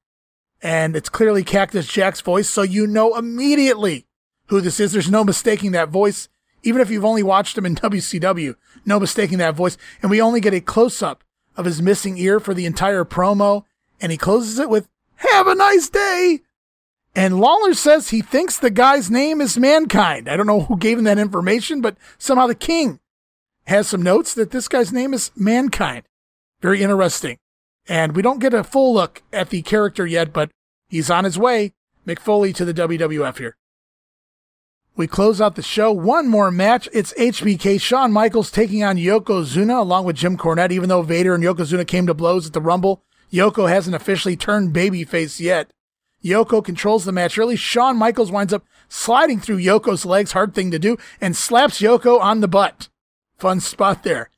And it's clearly Cactus Jack's voice, so you know immediately who this is. There's no mistaking that voice, even if you've only watched him in WCW. No mistaking that voice. And we only get a close up of his missing ear for the entire promo. And he closes it with have a nice day. And Lawler says he thinks the guy's name is Mankind. I don't know who gave him that information, but somehow the king has some notes that this guy's name is Mankind. Very interesting. And we don't get a full look at the character yet, but he's on his way. Mick Foley to the WWF here. We close out the show. One more match. It's HBK Shawn Michaels taking on Yokozuna along with Jim Cornette, even though Vader and Yokozuna came to blows at the Rumble. Yoko hasn't officially turned babyface yet. Yoko controls the match early. Shawn Michaels winds up sliding through Yoko's legs, hard thing to do, and slaps Yoko on the butt. Fun spot there.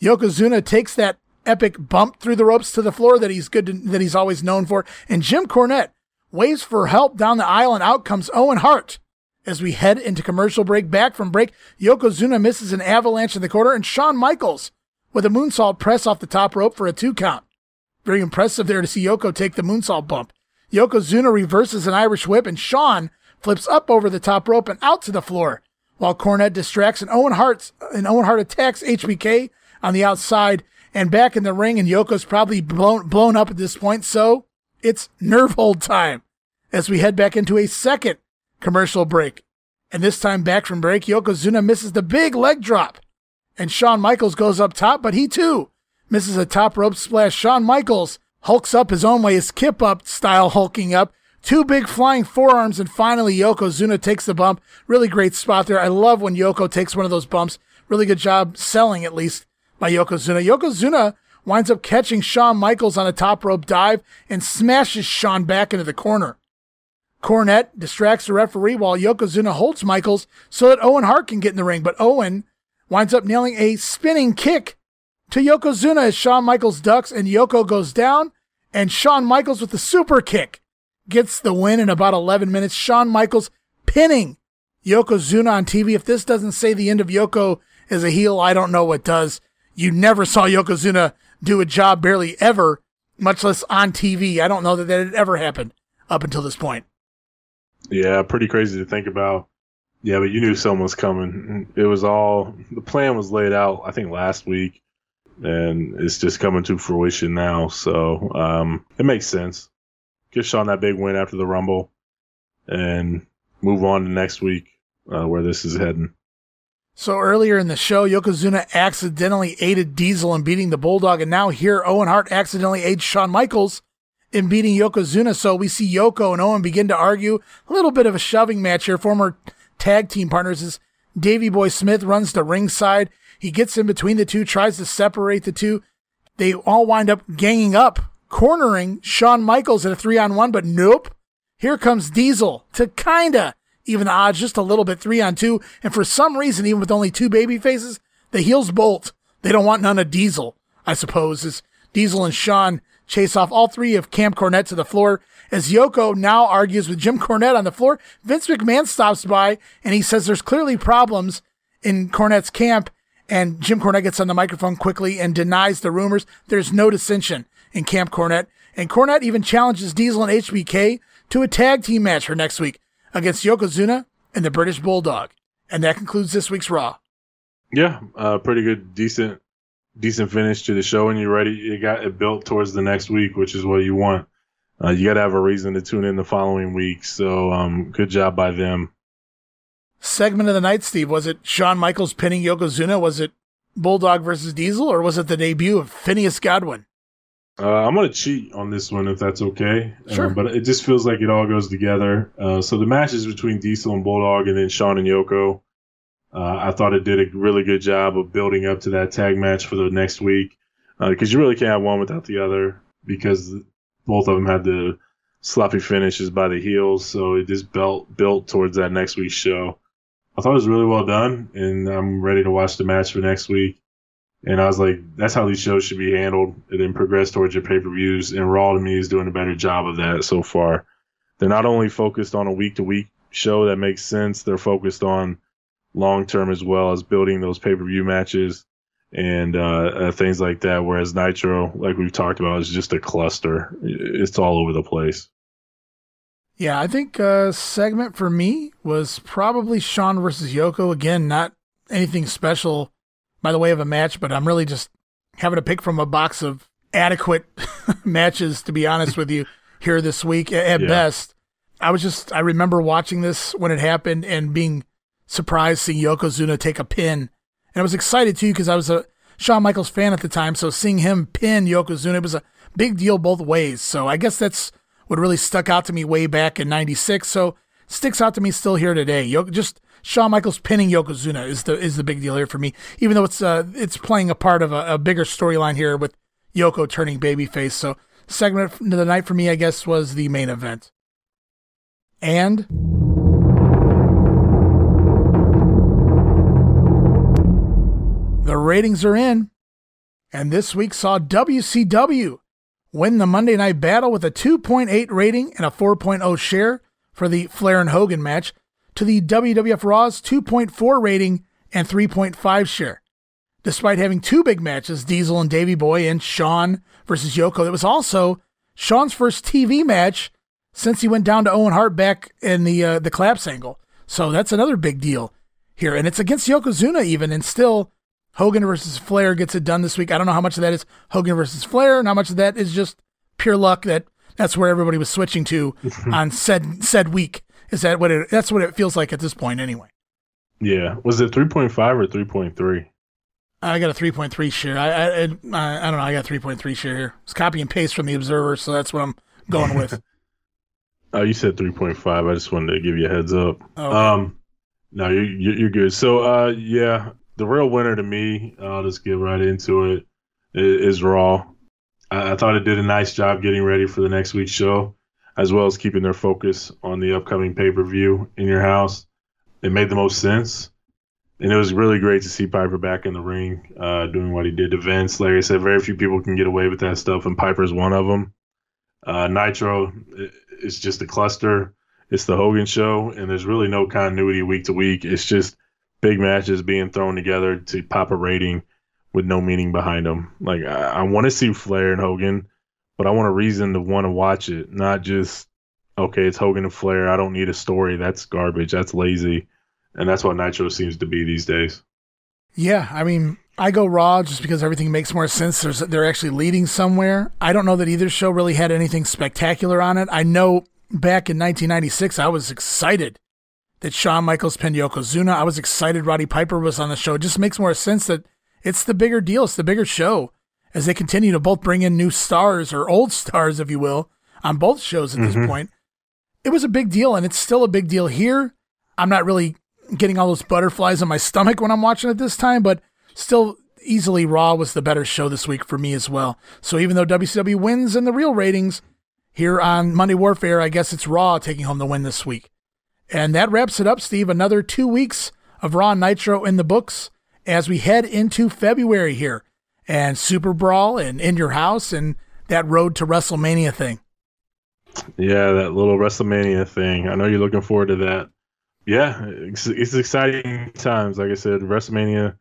Yokozuna takes that epic bump through the ropes to the floor that he's good to, that he's always known for, and Jim Cornette waves for help down the aisle, and out comes Owen Hart. As we head into commercial break, back from break, Yokozuna misses an avalanche in the corner, and Shawn Michaels with a moonsault press off the top rope for a two count. Very impressive there to see Yoko take the moonsault bump. Yokozuna reverses an Irish whip and Shawn flips up over the top rope and out to the floor. While Cornette distracts and Owen Hart and Owen Hart attacks HBK on the outside and back in the ring and Yoko's probably blown blown up at this point, so it's nerve hold time as we head back into a second commercial break. And this time back from break, Yokozuna misses the big leg drop. And Shawn Michaels goes up top, but he too misses a top rope splash. Shawn Michaels hulks up his own way, his kip up style hulking up. Two big flying forearms, and finally Yokozuna takes the bump. Really great spot there. I love when Yoko takes one of those bumps. Really good job selling, at least, by Yokozuna. Yokozuna winds up catching Shawn Michaels on a top rope dive and smashes Shawn back into the corner. Cornette distracts the referee while Yokozuna holds Michaels so that Owen Hart can get in the ring, but Owen winds up nailing a spinning kick to Yokozuna as Shawn Michaels ducks and Yoko goes down, and Shawn Michaels with the super kick gets the win in about 11 minutes. Shawn Michaels pinning Yokozuna on TV. If this doesn't say the end of Yoko as a heel, I don't know what does. You never saw Yokozuna do a job barely ever, much less on TV. I don't know that that had ever happened up until this point. Yeah, pretty crazy to think about. Yeah, but you knew someone was coming. It was all the plan was laid out. I think last week and it's just coming to fruition now. So um, it makes sense. Give Shawn that big win after the Rumble, and move on to next week uh, where this is heading. So earlier in the show, Yokozuna accidentally aided Diesel in beating the Bulldog, and now here Owen Hart accidentally aids Shawn Michaels in beating Yokozuna. So we see Yoko and Owen begin to argue. A little bit of a shoving match here. Former tag team partners as Davey Boy Smith runs to ringside. He gets in between the two, tries to separate the two. They all wind up ganging up, cornering Shawn Michaels in a three on one, but nope. Here comes Diesel to kinda even the odds just a little bit three on two. And for some reason, even with only two baby faces, the heels bolt. They don't want none of Diesel, I suppose, as Diesel and Shawn chase off all three of Camp Cornette to the floor. As Yoko now argues with Jim Cornette on the floor, Vince McMahon stops by and he says there's clearly problems in Cornette's camp. And Jim Cornette gets on the microphone quickly and denies the rumors. There's no dissension in Camp Cornette. And Cornette even challenges Diesel and HBK to a tag team match for next week against Yokozuna and the British Bulldog. And that concludes this week's Raw. Yeah, uh, pretty good, decent, decent finish to the show, and you're ready. You got it built towards the next week, which is what you want. Uh, you got to have a reason to tune in the following week. So, um, good job by them. Segment of the night, Steve. Was it Shawn Michaels pinning Yokozuna? Was it Bulldog versus Diesel, or was it the debut of Phineas Godwinn? Uh, I'm gonna cheat on this one if that's okay. Uh, sure. but it just feels like it all goes together. Uh, so the matches between Diesel and Bulldog, and then Shawn and Yoko. Uh, I thought it did a really good job of building up to that tag match for the next week because you really can't have one without the other because both of them had the sloppy finishes by the heels. So it just built built towards that next week's show. I thought it was really well done, and I'm ready to watch the match for next week. And I was like, that's how these shows should be handled, and then progress towards your pay per views. And Raw to me is doing a better job of that so far. They're not only focused on a week to week show that makes sense, they're focused on long term as well as building those pay per view matches and uh, uh, things like that. Whereas Nitro, like we've talked about, is just a cluster. It's all over the place. Yeah, I think uh, segment for me was probably Shawn versus Yoko. Again, not anything special by the way of a match, but I'm really just having to pick from a box of adequate matches, to be honest with you, here this week at yeah. best. I was just, I remember watching this when it happened and being surprised seeing Yokozuna take a pin. And I was excited too because I was a Shawn Michaels fan at the time. So seeing him pin Yokozuna it was a big deal both ways. So I guess that's what really stuck out to me way back in 96. So sticks out to me still here today. Yo- just Shawn Michaels pinning Yokozuna is the is the big deal here for me. Even though it's uh it's playing a part of a, a bigger storyline here with Yoko turning babyface. So segment of the night for me, I guess, was the main event. And The ratings are in. And this week saw WCW win the Monday Night Battle with a 2.8 rating and a 4.0 share for the Flair and Hogan match to the WWF Raw's 2.4 rating and 3.5 share. Despite having two big matches, Diesel and Davey Boy and Shawn versus Yoko, it was also Shawn's first TV match since he went down to Owen Hart back in the uh, the collapse angle. So that's another big deal here, and it's against Yokozuna even, and still Hogan versus Flair gets it done this week. I don't know how much of that is Hogan versus Flair, and how much of that is just pure luck that that's where everybody was switching to on said said week. Is that what it? That's what it feels like at this point, anyway. Yeah, was it three point five or three point three? I got a three point three share. I, I I I don't know. I got three point three share here. It's copy and paste from the Observer, so that's what I'm going with. oh, you said three point five. I just wanted to give you a heads up. Oh, okay. Um, no, you're you're good. So, uh, yeah, the real winner to me, I'll just get right into it, is Raw. I, I thought it did a nice job getting ready for the next week's show, as well as keeping their focus on the upcoming pay per view in your house. It made the most sense. And it was really great to see Piper back in the ring, uh, doing what he did to Vince. Like I said, very few people can get away with that stuff, and Piper's one of them. Uh, Nitro is just a cluster. It's the Hogan show, and there's really no continuity week to week. It's just big matches being thrown together to pop a rating with no meaning behind them. Like I, I want to see Flair and Hogan, but I want a reason to want to watch it, not just okay, it's Hogan and Flair. I don't need a story. That's garbage. That's lazy, and that's what Nitro seems to be these days. Yeah, I mean, I go Raw just because everything makes more sense. There's, they're actually leading somewhere. I don't know that either show really had anything spectacular on it. I know back in 1996, I was excited that Shawn Michaels pinned Yokozuna. I was excited Roddy Piper was on the show. It just makes more sense that it's the bigger deal. It's the bigger show as they continue to both bring in new stars or old stars, if you will, on both shows at mm-hmm. this point. It was a big deal, and it's still a big deal here. I'm not really getting all those butterflies in my stomach when I'm watching it this time, but still easily Raw was the better show this week for me as well. So even though WCW wins in the real ratings here on Monday Warfare, I guess it's Raw taking home the win this week. And that wraps it up, Steve. Another two weeks of Raw Nitro in the books as we head into February here and Super Brawl and In Your House and that road to WrestleMania thing. Yeah, that little WrestleMania thing. I know you're looking forward to that. Yeah, it's, it's exciting times. Like I said, WrestleMania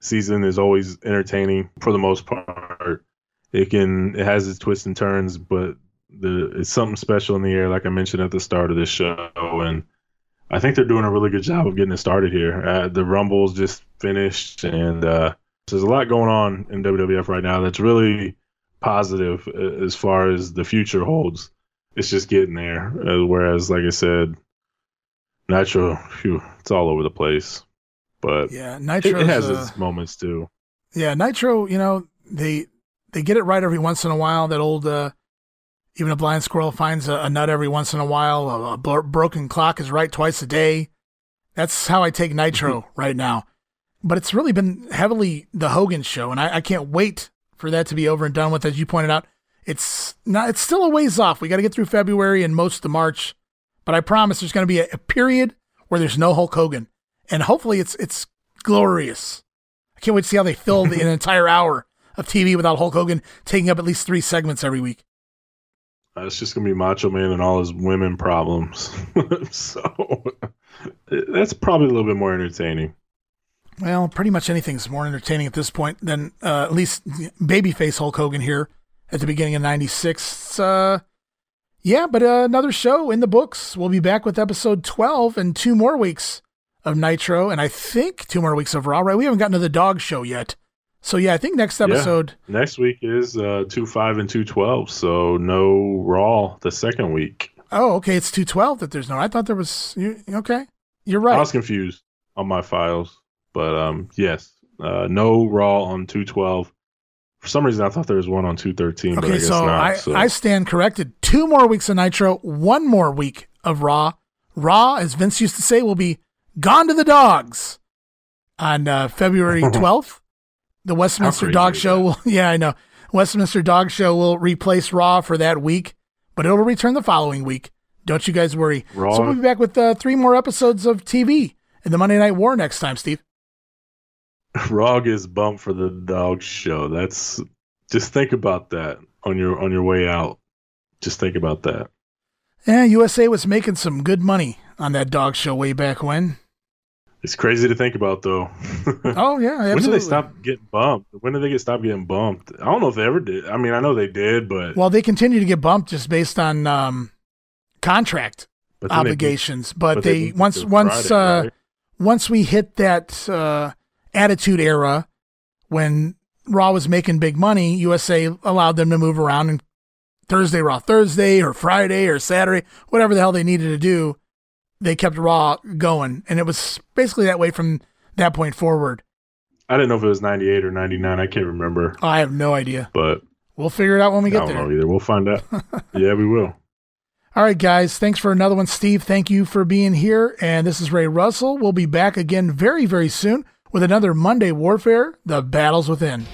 season is always entertaining for the most part. It can it has its twists and turns, but the it's something special in the air, like I mentioned at the start of this show, and I think they're doing a really good job of getting it started here. Uh, the Rumble's just finished, and uh, there's a lot going on in WWF right now that's really positive uh, as far as the future holds. It's just getting there. Uh, whereas, like I said, Nitro, phew, it's all over the place. But yeah, Nitro it, it, has its moments too. Yeah, Nitro, you know they they get it right every once in a while. That old uh, even a blind squirrel finds a, a nut every once in a while. A, a broken clock is right twice a day. That's how I take Nitro right now. But it's really been heavily the Hogan show, and I, I, can't wait for that to be over and done with. As you pointed out, it's not. It's still a ways off. We got to get through February and most of March, but I promise there's going to be a, a period where there's no Hulk Hogan, and hopefully it's it's glorious. I can't wait to see how they fill the, an entire hour of TV without Hulk Hogan taking up at least three segments every week. Uh, it's just gonna be Macho Man and all his women problems. so that's probably a little bit more entertaining. Well, pretty much anything's more entertaining at this point than uh, at least babyface Hulk Hogan here at the beginning of '96. Uh, yeah, but uh, another show in the books. We'll be back with episode 12 and two more weeks of Nitro, and I think two more weeks of Raw. Right? We haven't gotten to the dog show yet. So yeah, I think next episode. Yeah. Next week is uh, two five and two twelve. So no Raw the second week. Oh, okay. It's two twelve that there's no. I thought there was. You, okay, you're right. I was confused on my files, but um, yes, uh, no Raw on two twelve. For some reason, I thought there was one on two thirteen. Okay, but I guess so, not, I, so I stand corrected. Two more weeks of Nitro, one more week of Raw. Raw, as Vince used to say, will be gone to the dogs on uh, February twelfth. The Westminster Dog Show will, yeah, I know. Westminster Dog Show will replace Raw for that week, but it'll return the following week. Don't you guys worry. Raw. So we'll be back with uh, three more episodes of TV and the Monday Night War next time, Steve. Raw is bumped for the dog show. That's just think about that on your on your way out. Just think about that. Yeah, USA was making some good money on that dog show way back when. It's crazy to think about, though. oh yeah, absolutely. when did they stop getting bumped? When did they get stop getting bumped? I don't know if they ever did. I mean, I know they did, but well, they continue to get bumped just based on um, contract obligations. They, but, but, they, they once once Friday, uh, right? once we hit that uh, attitude era when Raw was making big money, USA allowed them to move around and Thursday Raw Thursday or Friday or Saturday, whatever the hell they needed to do they kept Raw going, and it was basically that way from that point forward. I didn't know if it was 98 or 99. I can't remember. Oh, I have no idea. But we'll figure it out when we get there. I don't know either. We'll find out. yeah, we will. All right, guys. Thanks for another one, Steve. Thank you for being here. And this is Ray Russell. We'll be back again very, very soon with another Monday Warfare The Battles Within.